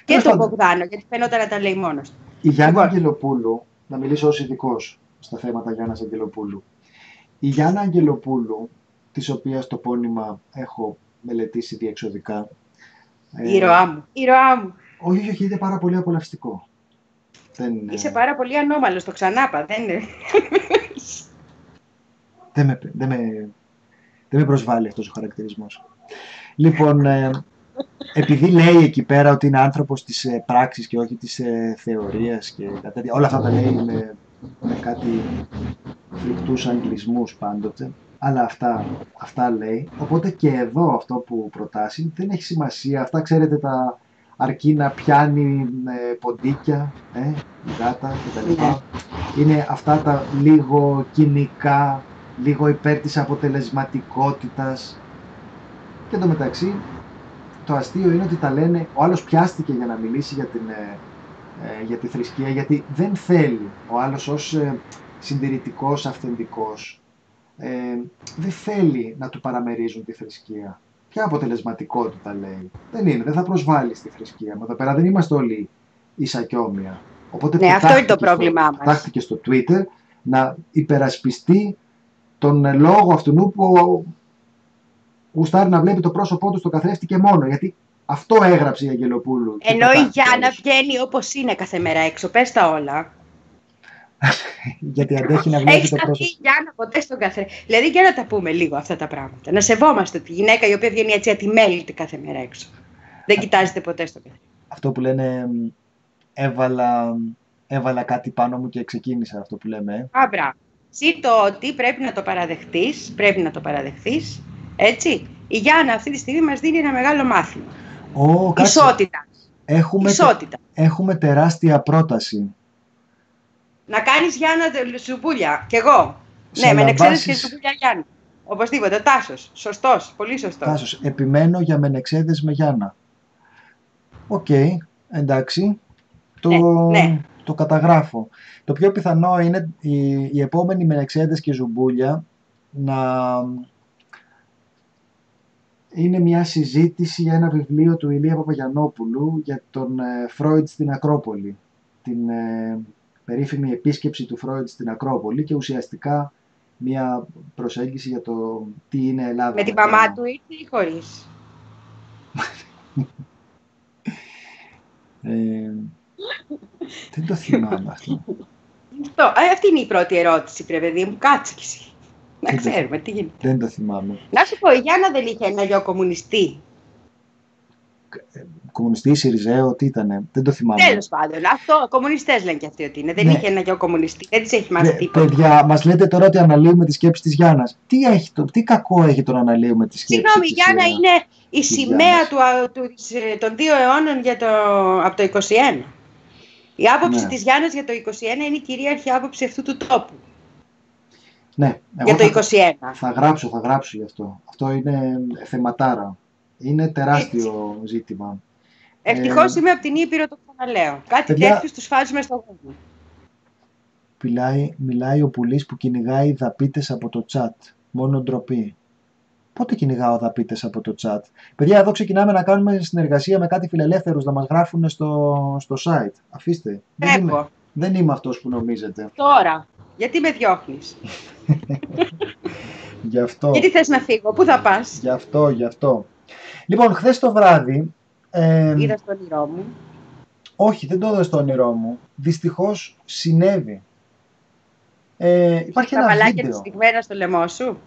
Και τον Μπογδάνο, γιατί φαίνονταν να τα λέει μόνος του. Η Γιάννη λοιπόν. Αγγελοπούλου, να μιλήσω ως ειδικός στα θέματα Γιάννα Αγγελοπούλου. Η Γιάννα Αγγελοπούλου, της οποίας το πόνημα έχω μελετήσει διεξοδικά. Η ροά μου. Η ροά μου. Όχι, όχι, είναι πάρα πολύ απολαυστικό. Δεν... Είσαι πάρα πολύ ανώμαλος, το ξανάπα, δεν είναι. δεν, με, δεν, με, δεν με προσβάλλει αυτός ο χαρακτηρισμός. Λοιπόν, ε, επειδή λέει εκεί πέρα ότι είναι άνθρωπος της ε, πράξης και όχι της ε, θεωρίας και τέτοια, όλα αυτά τα λέει με, με κάτι φρικτούς αγγλισμούς πάντοτε, αλλά αυτά, αυτά λέει. Οπότε και εδώ αυτό που προτάσει δεν έχει σημασία. Αυτά ξέρετε τα αρκεί να πιάνει ε, ποντίκια, ε, γάτα κτλ. Ναι. Είναι αυτά τα λίγο κοινικά, λίγο υπέρ της αποτελεσματικότητας. Και εντωμεταξύ το αστείο είναι ότι τα λένε, ο άλλος πιάστηκε για να μιλήσει για, την, ε, ε, για τη θρησκεία, γιατί δεν θέλει ο άλλος ως ε, συντηρητικός, αυθεντικός, ε, δεν θέλει να του παραμερίζουν τη θρησκεία. Ποια αποτελεσματικότητα λέει. Δεν είναι, δεν θα προσβάλλεις στη θρησκεία μου. Εδώ πέρα δεν είμαστε όλοι ίσα και όμοια. Οπότε ναι, αυτό είναι το πρόβλημά στο, μας. Πετάχτηκε στο Twitter να υπερασπιστεί τον λόγο αυτού που γουστάρει να βλέπει το πρόσωπό του στο καθρέφτη και μόνο. Γιατί αυτό έγραψε η Αγγελοπούλου. Ενώ η Γιάννα βγαίνει όπως είναι κάθε μέρα έξω. Πες τα όλα. Γιατί αντέχει να βλέπει το πρόσωπο. Έχει Γιάννα ποτέ στον καθρέφτη. Δηλαδή, για να τα πούμε λίγο αυτά τα πράγματα. Να σεβόμαστε τη γυναίκα η οποία βγαίνει έτσι ατιμέλητη κάθε μέρα έξω. Δεν κοιτάζεται ποτέ στον καθρέφτη. Αυτό που λένε έβαλα, έβαλα κάτι πάνω μου και ξεκίνησα αυτό που λέμε. Α, μπράβο. Συ το ότι πρέπει να το παραδεχτείς, πρέπει να το παραδεχτείς, έτσι. Η Γιάννα αυτή τη στιγμή μας δίνει ένα μεγάλο μάθημα. Oh, Ισότητα. Έχουμε, Ισότητα. έχουμε τεράστια πρόταση. Να κάνεις Γιάννα ζουμπούλια, κι εγώ. ναι, με εξαίρεση και ζουμπούλια Γιάννα. Οπωσδήποτε, Τάσος, σωστός, πολύ σωστός. Τάσος, επιμένω για μενεξέδες με Γιάννα. OK, okay, εντάξει. Το, ναι, ναι. το καταγράφω. Το πιο πιθανό είναι οι, οι επόμενοι μενεξέδες και ζουμπούλια να είναι μια συζήτηση για ένα βιβλίο του Ηλία Παπαγιανόπουλου για τον ε, Φρόιτ στην Ακρόπολη. Την ε, περίφημη επίσκεψη του Φρόιτ στην Ακρόπολη και ουσιαστικά μια προσέγγιση για το τι είναι Ελλάδα. Με την μαμά του ήρθε ή χωρίς; ε, δεν το θυμάμαι αυτό. αυτό. Αυτή είναι η πρώτη ερώτηση, πρέπει παιδί μου. Κάτσε κι εσύ. Να δεν ξέρουμε τι γίνεται. Δεν το θυμάμαι. Να σου πω, η Γιάννα δεν είχε ένα γιο κομμουνιστή. Κομμουνιστή, Σιριζέο, τι ήταν, δεν το θυμάμαι. Τέλος πάντων, αυτό κομμουνιστές λένε και αυτοί ότι είναι. Δεν ναι. είχε ένα γιο κομμουνιστή, δεν της έχει μάθει ναι, τίποτα. Παιδιά, μας λέτε τώρα ότι αναλύουμε τη σκέψη της Γιάννας. Τι, τι κακό έχει το να αναλύουμε τη σκέψη Συγγνώμη, η Γιάννα είναι η σημαία του, του, των δύο αιώνων για το, από το 21. Η άποψη ναι. της Γιάννας για το 21 είναι η κυρίαρχη άποψη αυτού του τόπου. Ναι, για το 21. Θα, θα γράψω, θα γράψω γι' αυτό. Αυτό είναι θεματάρα. Είναι τεράστιο Έτσι. ζήτημα. Ευτυχώς ε, είμαι από την Ήπειρο, το ξαναλέω. Κάτι παιδιά, τέτοιο τους φάζουμε στο γούγκλ. Μιλάει, μιλάει ο πουλής που κυνηγάει δαπίτες από το chat. Μόνο ντροπή. Πότε κυνηγάω δαπίτες από το chat; Παιδιά, εδώ ξεκινάμε να κάνουμε συνεργασία με κάτι φιλελεύθερους να μας γράφουν στο, στο site. Αφήστε. Δεν είμαι, δεν είμαι αυτός που νομίζετε. Τώρα. Γιατί με διώχνεις; γι' αυτό. Γιατί θες να φύγω, πού θα πας; Γι' αυτό, γι' αυτό. Λοιπόν, χθες το βράδυ... Ε, Είδα στο όνειρό μου. Όχι, δεν το είδα στο όνειρό μου. Δυστυχώς συνέβη. Ε, υπάρχει τα ένα μαλάκια βίντεο. Τα στιγμένα στο λαιμό σου;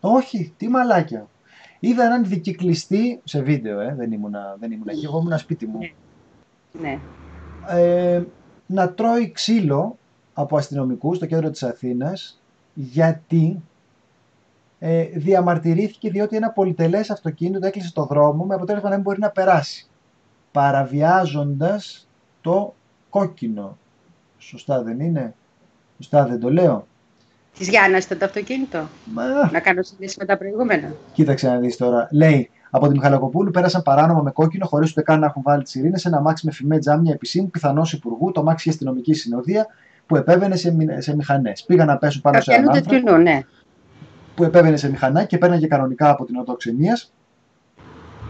Όχι, τι μαλάκια. Είδα έναν δικυκλιστή σε βίντεο, ε, δεν ήμουνα, δεν ήμουνα εκεί, εγώ ήμουνα σπίτι μου. Ναι. ναι. Ε, να τρώει ξύλο από αστυνομικούς στο κέντρο της Αθήνας γιατί ε, διαμαρτυρήθηκε διότι ένα πολυτελές αυτοκίνητο έκλεισε το δρόμο με αποτέλεσμα να μην μπορεί να περάσει παραβιάζοντας το κόκκινο. Σωστά δεν είναι; Σωστά δεν το λέω; Της Γιάννας ήταν το αυτοκίνητο; Μα... Να κάνω συνδέση με τα προηγούμενα. Κοίταξε να δεις τώρα. Λέει από τη Μιχαλακοπούλου πέρασαν παράνομα με κόκκινο χωρίς ούτε καν να έχουν βάλει τις ειρήνες. Ένα μάξι με φημέ τζάμια επισήμου πιθανώ υπουργού. Το μάξι για αστυνομική συνοδεία που επέβαινε σε, σε μηχανές. Πήγαν να πέσουν πάνω σε έναν άνθρωπο ναι. που επέβαινε σε μηχανά και πέρναγε κανονικά από την οτοξενία.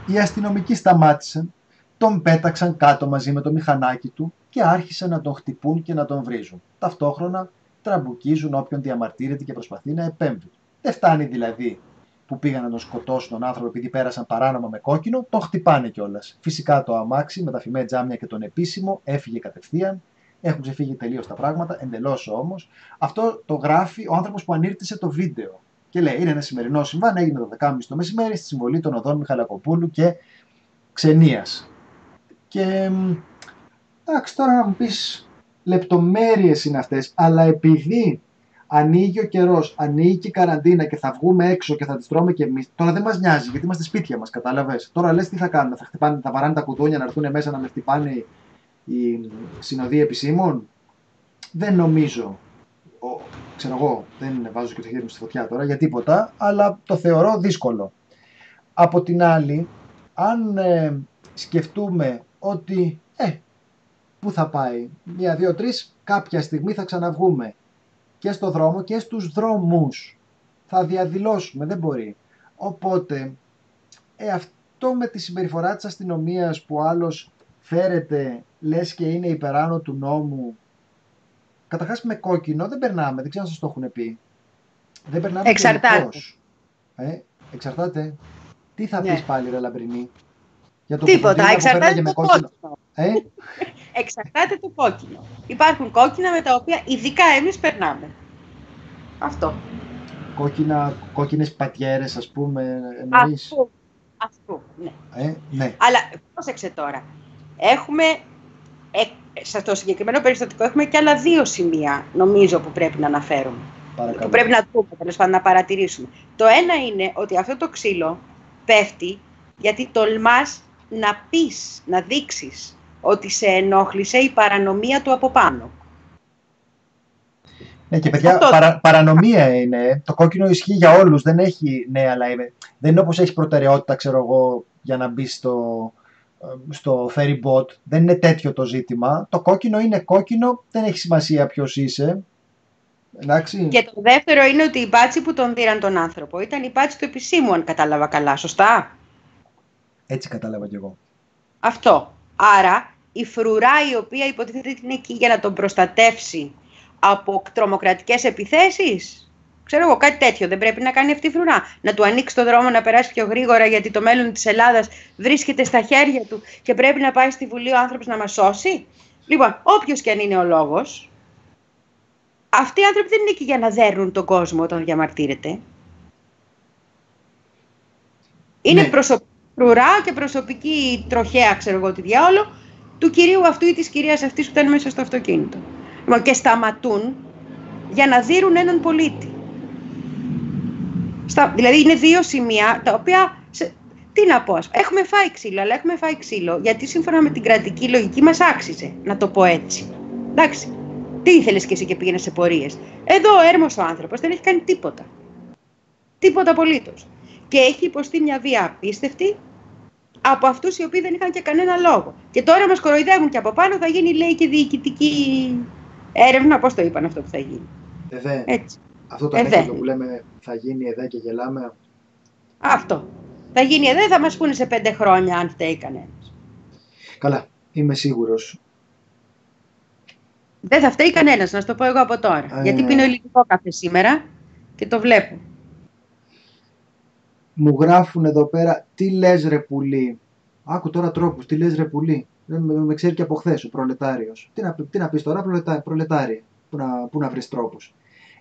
Οι αστυνομικοί σταμάτησαν, τον πέταξαν κάτω μαζί με το μηχανάκι του και άρχισαν να τον χτυπούν και να τον βρίζουν. Ταυτόχρονα τραμπουκίζουν όποιον διαμαρτύρεται και προσπαθεί να επέμβει. Δεν φτάνει δηλαδή που πήγαν να τον σκοτώσουν τον άνθρωπο επειδή πέρασαν παράνομα με κόκκινο, τον χτυπάνε κιόλας. Φυσικά το αμάξι με τα φημέ τζάμια και τον επίσημο έφυγε κατευθείαν. Έχουν ξεφύγει τελείως τα πράγματα, εντελώς όμως. Αυτό το γράφει ο άνθρωπος που ανήρτησε το βίντεο. Και λέει: Είναι ένα σημερινό συμβάν, έγινε το 10.30 το μεσημέρι στη συμβολή των οδών Μιχαλακοπούλου και Ξενίας. Και εντάξει, τώρα να μου πεις λεπτομέρειες είναι αυτές, αλλά επειδή ανοίγει ο καιρός, ανοίγει και η καραντίνα και θα βγούμε έξω και θα τις τρώμε κι εμείς. Τώρα δεν μας νοιάζει γιατί είμαστε σπίτια μας, κατάλαβες. Τώρα λες τι θα κάνουμε, θα, χτυπάνε, θα βαράνε τα κουδούνια να έρθουν μέσα να με χτυπάνε οι συνοδοί επισήμων. Δεν νομίζω. Ο, ξέρω εγώ, δεν βάζω και το χέρι μου στη φωτιά τώρα για τίποτα, αλλά το θεωρώ δύσκολο. Από την άλλη, αν ε, σκεφτούμε ότι, ε, πού θα πάει, μία, δύο, τρεις, κάποια στιγμή θα ξαναβγούμε και στο δρόμο και στους δρόμους. Θα διαδηλώσουμε, δεν μπορεί. Οπότε, ε, αυτό με τη συμπεριφορά της αστυνομίας που άλλος φέρεται, λες και είναι υπεράνω του νόμου, καταρχάς με κόκκινο δεν περνάμε, δεν ξέρω αν σας το έχουν πει. Δεν περνάμε Εξαρτάται. Ε, εξαρτάται. Τι θα Ναι. πεις πάλι ρε Λαμπρινή; Για το Τίποτα, κοκκινίλα που εξαρτάται πέρναγε το με κόκκινο. κόκκινο. Ε, Εξαρτάται το κόκκινο. Υπάρχουν κόκκινα με τα οποία ειδικά εμείς περνάμε. Αυτό. κόκκινα, κόκκινες πατιέρες ας πούμε εννοείς; Αυτό. Αυτό, ναι. Ε, ναι. Αλλά πρόσεξε τώρα. Έχουμε, ε, στο συγκεκριμένο περιστατικό έχουμε και άλλα δύο σημεία, νομίζω, που πρέπει να αναφέρουμε. Παρακαλώ. Που πρέπει να δούμε, τέλος πάντων, να παρατηρήσουμε. Το ένα είναι ότι αυτό το ξύλο πέφτει γιατί τολμάς να πεις, να δείξεις ότι σε ενόχλησε η παρανομία του από πάνω. Ναι, και παιδιά, Αυτό- παρα, παρανομία είναι. Το κόκκινο ισχύει για όλους. Δεν έχει, ναι, αλλά είναι, δεν είναι όπως έχεις προτεραιότητα, ξέρω εγώ, για να μπεις στο, ε, στο ferry boat. Δεν είναι τέτοιο το ζήτημα. Το κόκκινο είναι κόκκινο, δεν έχει σημασία ποιος είσαι. Εντάξει. Και το δεύτερο είναι ότι η μπάτση που τον δίραν τον άνθρωπο ήταν η μπάτση του επισήμου, αν κατάλαβα καλά. Σωστά; Έτσι κατάλαβα κι εγώ. Αυτό. Άρα η φρουρά η οποία υποτίθεται ότι είναι εκεί για να τον προστατεύσει από τρομοκρατικές επιθέσεις. Ξέρω εγώ, κάτι τέτοιο δεν πρέπει να κάνει αυτή η φρουρά. Να του ανοίξει το δρόμο να περάσει πιο γρήγορα γιατί το μέλλον της Ελλάδας βρίσκεται στα χέρια του και πρέπει να πάει στη Βουλή ο άνθρωπος να μας σώσει. Λοιπόν, όποιος και αν είναι ο λόγος, αυτοί οι άνθρωποι δεν είναι εκεί για να δέρνουν τον κόσμο όταν διαμαρτύρεται. Είναι Ναι. προσωπική φρουρά και προσωπική τροχέα, ξέρω εγώ τι διάολο, του κυρίου αυτού ή της κυρίας αυτής που ήταν μέσα στο αυτοκίνητο. Λοιπόν, και σταματούν για να δίνουν έναν πολίτη. Στα, δηλαδή είναι δύο σημεία τα οποία, σε, τι να πω, ας πούμε, έχουμε φάει ξύλο, αλλά έχουμε φάει ξύλο γιατί σύμφωνα με την κρατική λογική μας άξιζε, να το πω έτσι. Εντάξει, τι ήθελες και εσύ και πήγαινες σε πορείες. Εδώ ο έρμος ο άνθρωπος δεν έχει κάνει τίποτα. Τίποτα απολύτως. Και έχει υποστεί μια βία απίστευτη από αυτούς οι οποίοι δεν είχαν και κανένα λόγο. Και τώρα μας κοροϊδεύουν και από πάνω θα γίνει, λέει, και διοικητική έρευνα. Πώς το είπαν αυτό που θα γίνει. Εδέ, Έτσι. Αυτό το ε, ανέκδοτο δεν. που λέμε θα γίνει εδώ και γελάμε. Αυτό. Θα γίνει εδώ, θα μας πούνε σε πέντε χρόνια αν φταίει κανένας. Καλά, είμαι σίγουρος. Δεν θα φταίει κανένας, να σου το πω εγώ από τώρα. Ε. Γιατί πίνω ελληνικό καφέ σήμερα και το βλέπω. Μου γράφουν εδώ πέρα, τι λες ρε πουλί; Άκου τώρα τρόπους, τι λες ρε πουλί; Δεν με, με ξέρει και από χθες ο προλετάριος. Τι να, πει- τι να πεις τώρα, προλετά, προλετάρι. Πού να, πού να βρεις τρόπους.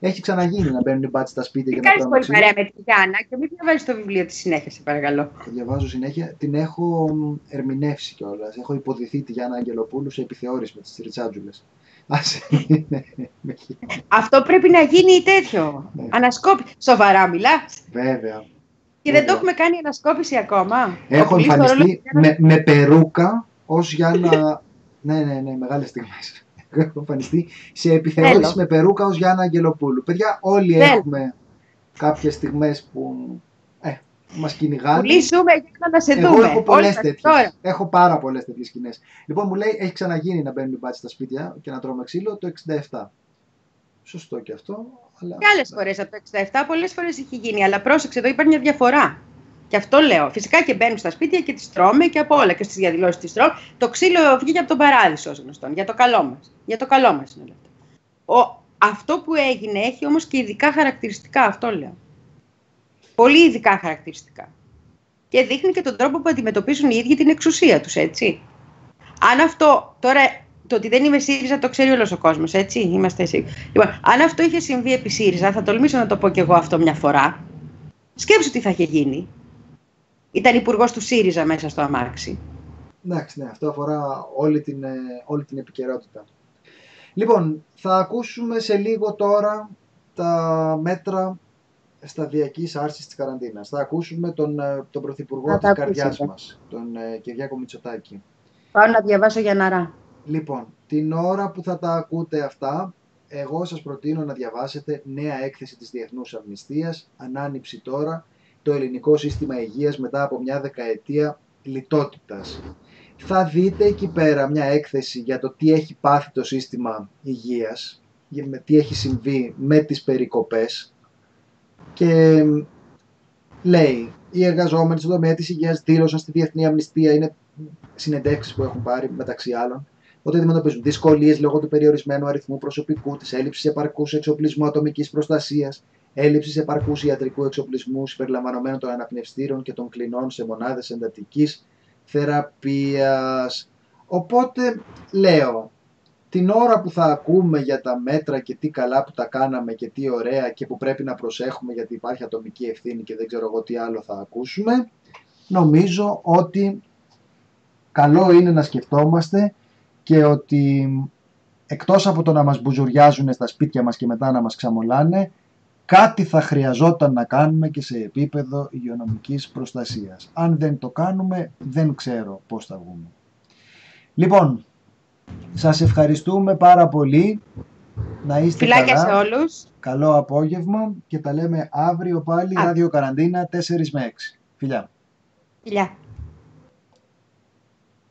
Έχει ξαναγίνει να μπαίνουν οι μπάτσοι στα σπίτια Τι και να κάνεις τρώμε πολύ ξύλο. παρέα με τη Γιάννα και μην διαβάζεις το βιβλίο της συνέχειας, σε παρακαλώ. Το διαβάζω συνέχεια. Την έχω μ, ερμηνεύσει κιόλας. Έχω υποδηθεί τη Γιάννα Αγγελοπούλου σε επιθεώρηση με τις ριτσάτζουλε. Άσε. με χει- Αυτό πρέπει να γίνει τέτοιο. Ναι. Ανασκόπηση. Σοβαρά μιλάς. Βέβαια. Και δεν το Βέβαια. έχουμε κάνει ανασκόπηση ακόμα. Έχω Το πουλί στο εμφανιστεί ρόλο του Γιάννας. με, με περούκα ως Γιάννα. ναι, ναι, ναι, μεγάλες στιγμές. Έχω εμφανιστεί σε επιθεώρηση Θέλω. με περούκα ως Γιάννα Αγγελοπούλου. Παιδιά, όλοι Θέλω. έχουμε κάποιες στιγμές που ε, μας κυνηγάνε. Πουλί ζούμε για να σε Εγώ δούμε. έχω πολλές Όλοι μας τέτοιες. τώρα. Έχω πάρα πολλές τέτοιες σκηνές. Λοιπόν, μου λέει, έχει ξαναγίνει να μπαίνουν οι μπάτσοι στα σπίτια και να τρώμε ξύλο το 67. Σωστό και αυτό. Αλλά... Και άλλες φορές από το 67, πολλές φορές έχει γίνει. Αλλά πρόσεξε, εδώ υπάρχει μια διαφορά. Και αυτό λέω. Φυσικά και μπαίνουν στα σπίτια και τις τρώμε και από όλα. Και στις διαδηλώσεις τι τρώμε. Το ξύλο βγήκε από τον παράδεισο ως γνωστόν. Για το καλό μας. Για το καλό μας είναι όλο αυτό. Ο, αυτό που έγινε έχει όμως και ειδικά χαρακτηριστικά. Αυτό λέω. Πολύ ειδικά χαρακτηριστικά. Και δείχνει και τον τρόπο που αντιμετωπίζουν οι ίδιοι την εξουσία τους, έτσι. Αν αυτό τώρα το ότι δεν είμαι ΣΥΡΙΖΑ το ξέρει όλος ο κόσμος, έτσι. Είμαστε σίγουροι. Λοιπόν, αν αυτό είχε συμβεί επί ΣΥΡΙΖΑ, θα τολμήσω να το πω κι εγώ αυτό μια φορά. Σκέψου τι θα είχε γίνει. Ήταν υπουργός του ΣΥΡΙΖΑ μέσα στο αμάξι. Εντάξει, ναι, αυτό αφορά όλη την, ε, όλη την επικαιρότητα. Λοιπόν, θα ακούσουμε σε λίγο τώρα τα μέτρα σταδιακής άρσης της καραντίνας. Θα ακούσουμε τον, ε, τον Πρωθυπουργό Θα της τα καρδιάς ακούσετε. μας, τον ε, Κυριάκο Μητσοτάκη. Πάω να διαβάσω για ναρά. Λοιπόν, την ώρα που θα τα ακούτε αυτά, εγώ σας προτείνω να διαβάσετε νέα έκθεση της Διεθνούς Αμνηστίας, ανάνυψη τώρα, το ελληνικό σύστημα υγείας μετά από μια δεκαετία λιτότητας. Θα δείτε εκεί πέρα μια έκθεση για το τι έχει πάθει το σύστημα υγείας, για με τι έχει συμβεί με τις περικοπές και λέει οι εργαζόμενοι στον τομέα της υγείας δήλωσαν στη Διεθνή Αμνηστία, είναι συνεντεύξεις που έχουν πάρει μεταξύ άλλων, ότι αντιμετωπίζουν δυσκολίες λόγω του περιορισμένου αριθμού προσωπικού, της έλλειψης επαρκούς εξοπλισμού ατομικής προστασίας, έλλειψης επαρκούς ιατρικού εξοπλισμού συμπεριλαμβανομένων των αναπνευστήρων και των κλινών σε μονάδες εντατικής θεραπείας. Οπότε λέω, την ώρα που θα ακούμε για τα μέτρα και τι καλά που τα κάναμε και τι ωραία και που πρέπει να προσέχουμε γιατί υπάρχει ατομική ευθύνη και δεν ξέρω εγώ τι άλλο θα ακούσουμε, νομίζω ότι καλό είναι να σκεφτόμαστε και ότι εκτός από το να μας μπουζουριάζουν στα σπίτια μας και μετά να μας ξαμολάνε, κάτι θα χρειαζόταν να κάνουμε και σε επίπεδο υγειονομικής προστασίας. Αν δεν το κάνουμε, δεν ξέρω πώς θα βγούμε. Λοιπόν, σας ευχαριστούμε πάρα πολύ. Να είστε Φιλάκια καλά. σε όλους. Καλό απόγευμα και τα λέμε αύριο πάλι, Α. ράδιο καραντίνα 4 με 6. Φιλιά. Φιλιά.